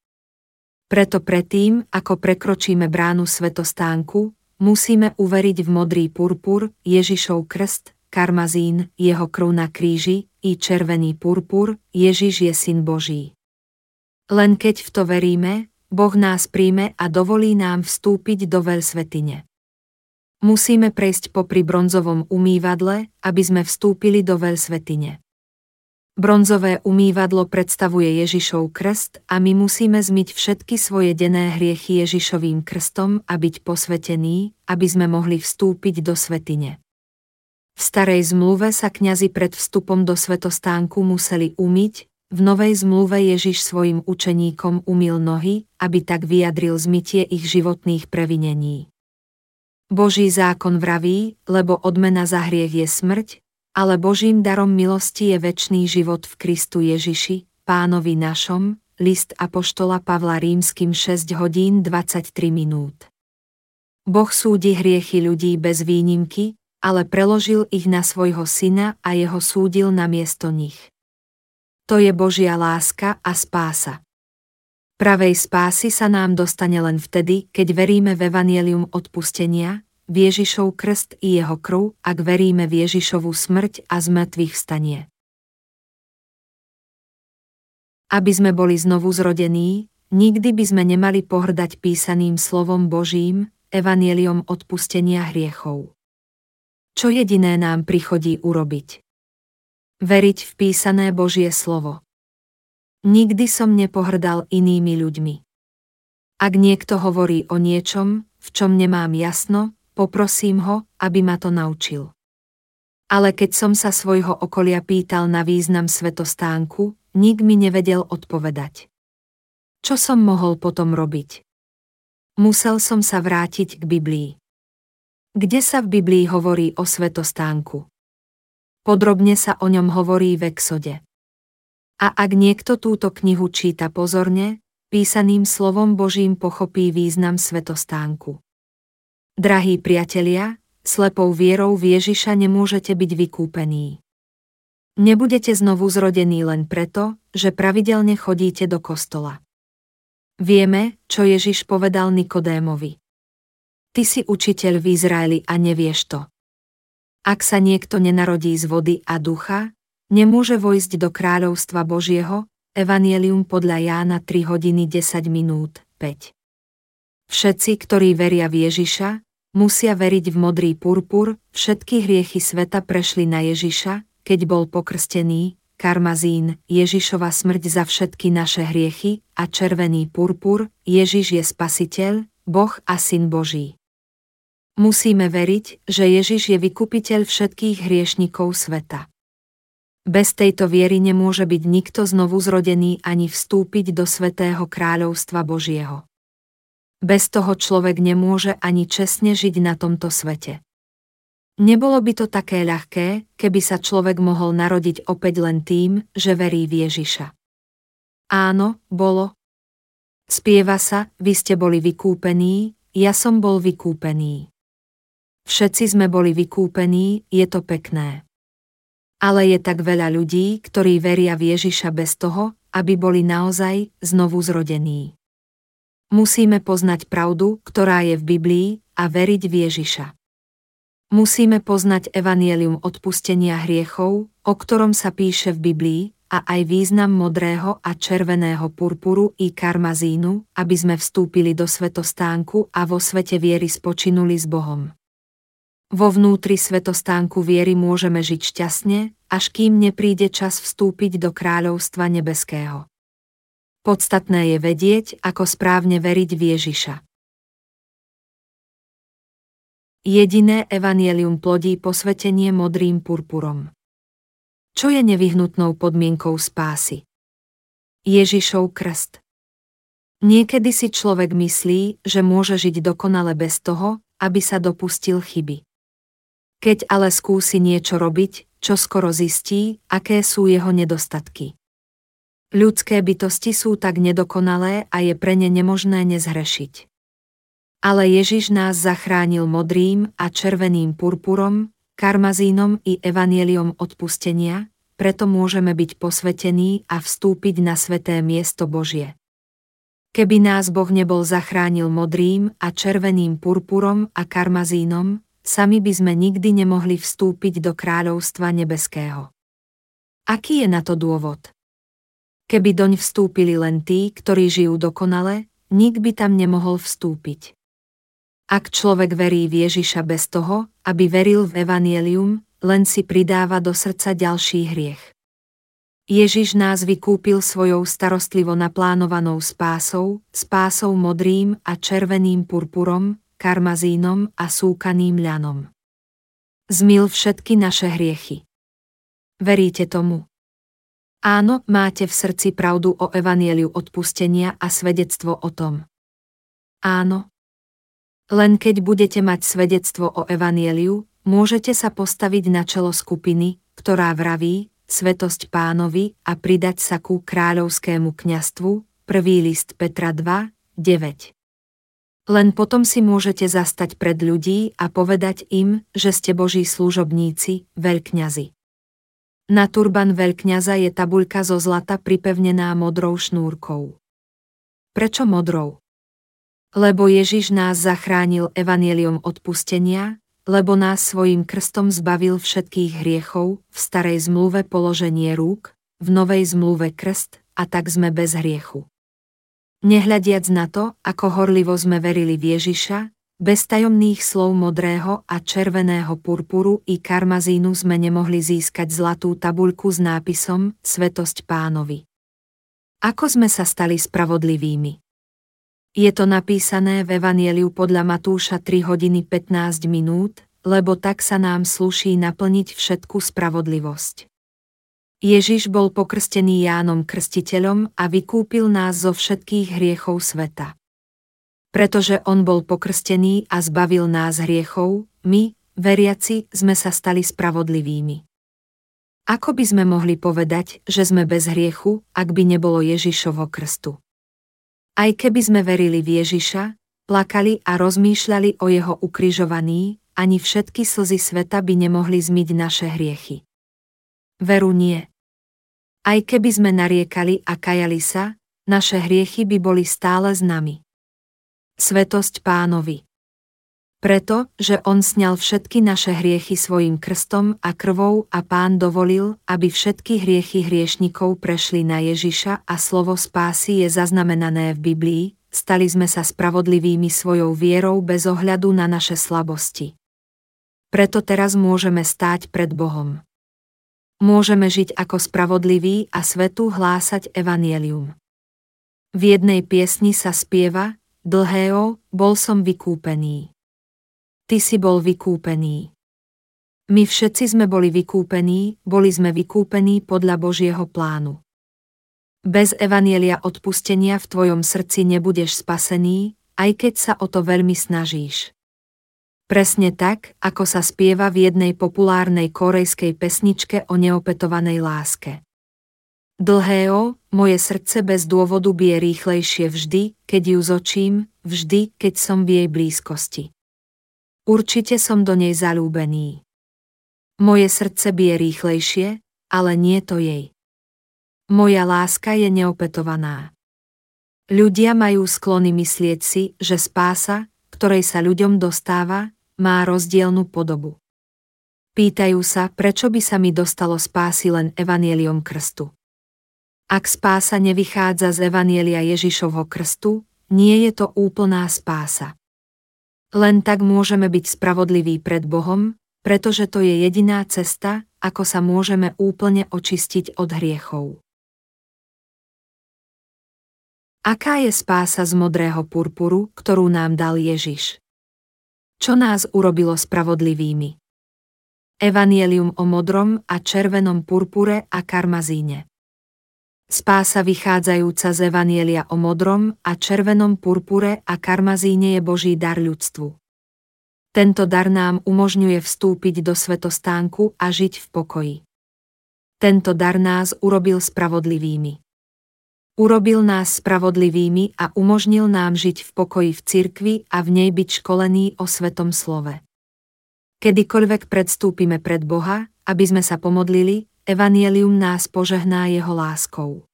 Preto predtým, ako prekročíme bránu svetostánku, musíme uveriť v modrý purpur, Ježišov krst, karmazín, jeho krv na kríži, i červený purpur, Ježiš je syn Boží. Len keď v to veríme, Boh nás príjme a dovolí nám vstúpiť do veľsvetine. Musíme prejsť popri bronzovom umývadle, aby sme vstúpili do veľsvetine. Bronzové umývadlo predstavuje Ježišov krst a my musíme zmyť všetky svoje denné hriechy Ježišovým krstom a byť posvetení, aby sme mohli vstúpiť do svetine. V starej zmluve sa kňazi pred vstupom do svetostánku museli umyť, v novej zmluve Ježiš svojim učeníkom umil nohy, aby tak vyjadril zmytie ich životných previnení. Boží zákon vraví, lebo odmena za hriech je smrť, ale Božím darom milosti je väčší život v Kristu Ježiši, pánovi našom, list Apoštola Pavla rímským 6 hodín 23 minút. Boh súdi hriechy ľudí bez výnimky, ale preložil ich na svojho syna a jeho súdil na miesto nich. To je Božia láska a spása. Pravej spásy sa nám dostane len vtedy, keď veríme v evanielium odpustenia, v Ježišov krst i jeho krv, ak veríme v Ježišovu smrť a zmrtvých vstanie. Aby sme boli znovu zrodení, nikdy by sme nemali pohrdať písaným slovom Božím, evanieliom odpustenia hriechov. Čo jediné nám prichodí urobiť? Veriť v písané Božie slovo. Nikdy som nepohrdal inými ľuďmi. Ak niekto hovorí o niečom, v čom nemám jasno, poprosím ho, aby ma to naučil. Ale keď som sa svojho okolia pýtal na význam svetostánku, nik mi nevedel odpovedať. Čo som mohol potom robiť? Musel som sa vrátiť k Biblii. Kde sa v Biblii hovorí o svetostánku? Podrobne sa o ňom hovorí v Exode. A ak niekto túto knihu číta pozorne, písaným slovom Božím pochopí význam svetostánku. Drahí priatelia, slepou vierou v Ježiša nemôžete byť vykúpení. Nebudete znovu zrodení len preto, že pravidelne chodíte do kostola. Vieme, čo Ježiš povedal Nikodémovi. Ty si učiteľ v Izraeli a nevieš to. Ak sa niekto nenarodí z vody a ducha, nemôže vojsť do kráľovstva Božieho, Evangelium podľa Jána 3 hodiny 10 minút 5. Všetci, ktorí veria v Ježiša, musia veriť v modrý purpur, všetky hriechy sveta prešli na Ježiša, keď bol pokrstený, karmazín, Ježišova smrť za všetky naše hriechy a červený purpur, Ježiš je spasiteľ, Boh a Syn Boží. Musíme veriť, že Ježiš je vykupiteľ všetkých hriešnikov sveta. Bez tejto viery nemôže byť nikto znovu zrodený ani vstúpiť do svetého kráľovstva Božieho. Bez toho človek nemôže ani čestne žiť na tomto svete. Nebolo by to také ľahké, keby sa človek mohol narodiť opäť len tým, že verí v Ježiša. Áno, bolo. Spieva sa, vy ste boli vykúpení, ja som bol vykúpený. Všetci sme boli vykúpení, je to pekné. Ale je tak veľa ľudí, ktorí veria v Ježiša bez toho, aby boli naozaj znovu zrodení. Musíme poznať pravdu, ktorá je v Biblii, a veriť v Ježiša. Musíme poznať evanielium odpustenia hriechov, o ktorom sa píše v Biblii, a aj význam modrého a červeného purpuru i karmazínu, aby sme vstúpili do svetostánku a vo svete viery spočinuli s Bohom. Vo vnútri svetostánku viery môžeme žiť šťastne, až kým nepríde čas vstúpiť do kráľovstva nebeského. Podstatné je vedieť, ako správne veriť v Ježiša. Jediné evanielium plodí posvetenie modrým purpurom. Čo je nevyhnutnou podmienkou spásy? Ježišov krst. Niekedy si človek myslí, že môže žiť dokonale bez toho, aby sa dopustil chyby. Keď ale skúsi niečo robiť, čo skoro zistí, aké sú jeho nedostatky. Ľudské bytosti sú tak nedokonalé a je pre ne nemožné nezhrešiť. Ale Ježiš nás zachránil modrým a červeným purpurom, karmazínom i evanieliom odpustenia, preto môžeme byť posvetení a vstúpiť na sveté miesto Božie. Keby nás Boh nebol zachránil modrým a červeným purpurom a karmazínom, sami by sme nikdy nemohli vstúpiť do kráľovstva nebeského. Aký je na to dôvod? Keby doň vstúpili len tí, ktorí žijú dokonale, nik by tam nemohol vstúpiť. Ak človek verí v Ježiša bez toho, aby veril v Evangelium, len si pridáva do srdca ďalší hriech. Ježiš nás vykúpil svojou starostlivo naplánovanou spásou, spásou modrým a červeným purpurom, karmazínom a súkaným ľanom. Zmil všetky naše hriechy. Veríte tomu? Áno, máte v srdci pravdu o evanieliu odpustenia a svedectvo o tom. Áno. Len keď budete mať svedectvo o evanieliu, môžete sa postaviť na čelo skupiny, ktorá vraví, svetosť pánovi a pridať sa ku kráľovskému kňastvu, prvý list Petra 2, 9. Len potom si môžete zastať pred ľudí a povedať im, že ste Boží služobníci, veľkňazi. Na turban veľkňaza je tabuľka zo zlata pripevnená modrou šnúrkou. Prečo modrou? Lebo Ježiš nás zachránil evanieliom odpustenia, lebo nás svojim krstom zbavil všetkých hriechov, v starej zmluve položenie rúk, v novej zmluve krst, a tak sme bez hriechu. Nehľadiac na to, ako horlivo sme verili v Ježiša, bez tajomných slov modrého a červeného purpuru i karmazínu sme nemohli získať zlatú tabuľku s nápisom Svetosť pánovi. Ako sme sa stali spravodlivými? Je to napísané v Evanieliu podľa Matúša 3 hodiny 15 minút, lebo tak sa nám sluší naplniť všetku spravodlivosť. Ježiš bol pokrstený Jánom Krstiteľom a vykúpil nás zo všetkých hriechov sveta. Pretože on bol pokrstený a zbavil nás hriechov, my, veriaci, sme sa stali spravodlivými. Ako by sme mohli povedať, že sme bez hriechu, ak by nebolo Ježišovho krstu? Aj keby sme verili v Ježiša, plakali a rozmýšľali o jeho ukrižovaní, ani všetky slzy sveta by nemohli zmyť naše hriechy. Veru nie. Aj keby sme nariekali a kajali sa, naše hriechy by boli stále s nami. Svetosť pánovi. Preto, že on sňal všetky naše hriechy svojim krstom a krvou a pán dovolil, aby všetky hriechy hriešnikov prešli na Ježiša a slovo spásy je zaznamenané v Biblii, stali sme sa spravodlivými svojou vierou bez ohľadu na naše slabosti. Preto teraz môžeme stáť pred Bohom. Môžeme žiť ako spravodliví a svetu hlásať evanielium. V jednej piesni sa spieva, Dlhého, bol som vykúpený. Ty si bol vykúpený. My všetci sme boli vykúpení, boli sme vykúpení podľa Božieho plánu. Bez evanielia odpustenia v tvojom srdci nebudeš spasený, aj keď sa o to veľmi snažíš. Presne tak, ako sa spieva v jednej populárnej korejskej pesničke o neopetovanej láske. Dlhého, moje srdce bez dôvodu bije rýchlejšie vždy, keď ju zočím, vždy, keď som v jej blízkosti. Určite som do nej zalúbený. Moje srdce bije rýchlejšie, ale nie to jej. Moja láska je neopetovaná. Ľudia majú sklony myslieť si, že spása, ktorej sa ľuďom dostáva, má rozdielnu podobu. Pýtajú sa, prečo by sa mi dostalo spásy len evanieliom krstu. Ak spása nevychádza z Evanielia Ježišovho krstu, nie je to úplná spása. Len tak môžeme byť spravodliví pred Bohom, pretože to je jediná cesta, ako sa môžeme úplne očistiť od hriechov. Aká je spása z modrého purpuru, ktorú nám dal Ježiš? Čo nás urobilo spravodlivými? Evanielium o modrom a červenom purpure a karmazíne. Spása vychádzajúca z Evanielia o modrom a červenom purpure a karmazíne je Boží dar ľudstvu. Tento dar nám umožňuje vstúpiť do svetostánku a žiť v pokoji. Tento dar nás urobil spravodlivými. Urobil nás spravodlivými a umožnil nám žiť v pokoji v cirkvi a v nej byť školený o svetom slove. Kedykoľvek predstúpime pred Boha, aby sme sa pomodlili, Evangelium nás požehná jeho láskou.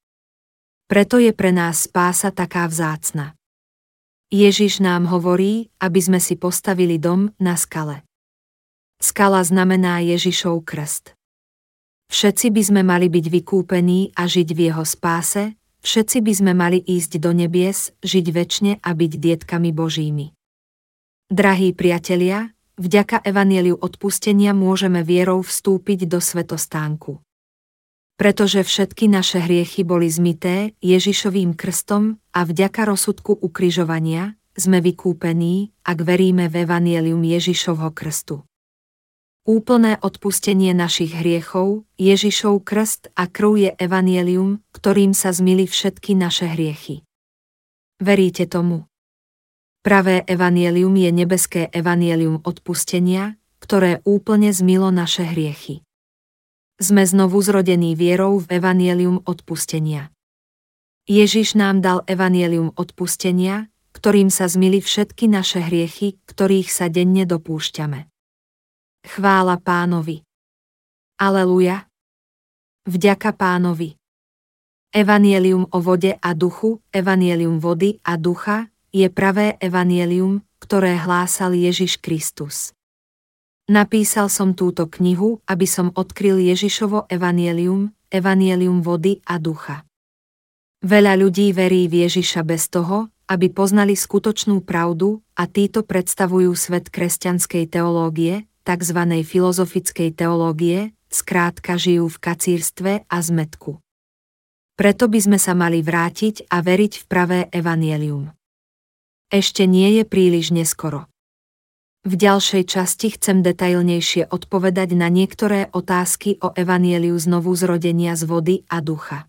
Preto je pre nás spása taká vzácna. Ježiš nám hovorí, aby sme si postavili dom na skale. Skala znamená Ježišov krst. Všetci by sme mali byť vykúpení a žiť v jeho spáse, všetci by sme mali ísť do nebies, žiť väčšine a byť dietkami Božími. Drahí priatelia, vďaka evanieliu odpustenia môžeme vierou vstúpiť do svetostánku. Pretože všetky naše hriechy boli zmité Ježišovým krstom a vďaka rozsudku ukrižovania sme vykúpení, ak veríme v evanielium Ježišovho krstu. Úplné odpustenie našich hriechov, Ježišov krst a krv je evanielium, ktorým sa zmili všetky naše hriechy. Veríte tomu? Pravé evanielium je nebeské evanielium odpustenia, ktoré úplne zmilo naše hriechy. Sme znovu zrodení vierou v evanielium odpustenia. Ježiš nám dal evanielium odpustenia, ktorým sa zmili všetky naše hriechy, ktorých sa denne dopúšťame. Chvála pánovi. Aleluja. Vďaka pánovi. Evanielium o vode a duchu, evanielium vody a ducha, je pravé evanielium, ktoré hlásal Ježiš Kristus. Napísal som túto knihu, aby som odkryl Ježišovo evanielium, evanielium vody a ducha. Veľa ľudí verí v Ježiša bez toho, aby poznali skutočnú pravdu a títo predstavujú svet kresťanskej teológie, tzv. filozofickej teológie, skrátka žijú v kacírstve a zmetku. Preto by sme sa mali vrátiť a veriť v pravé evanielium. Ešte nie je príliš neskoro. V ďalšej časti chcem detailnejšie odpovedať na niektoré otázky o evanieliu znovu zrodenia z vody a ducha.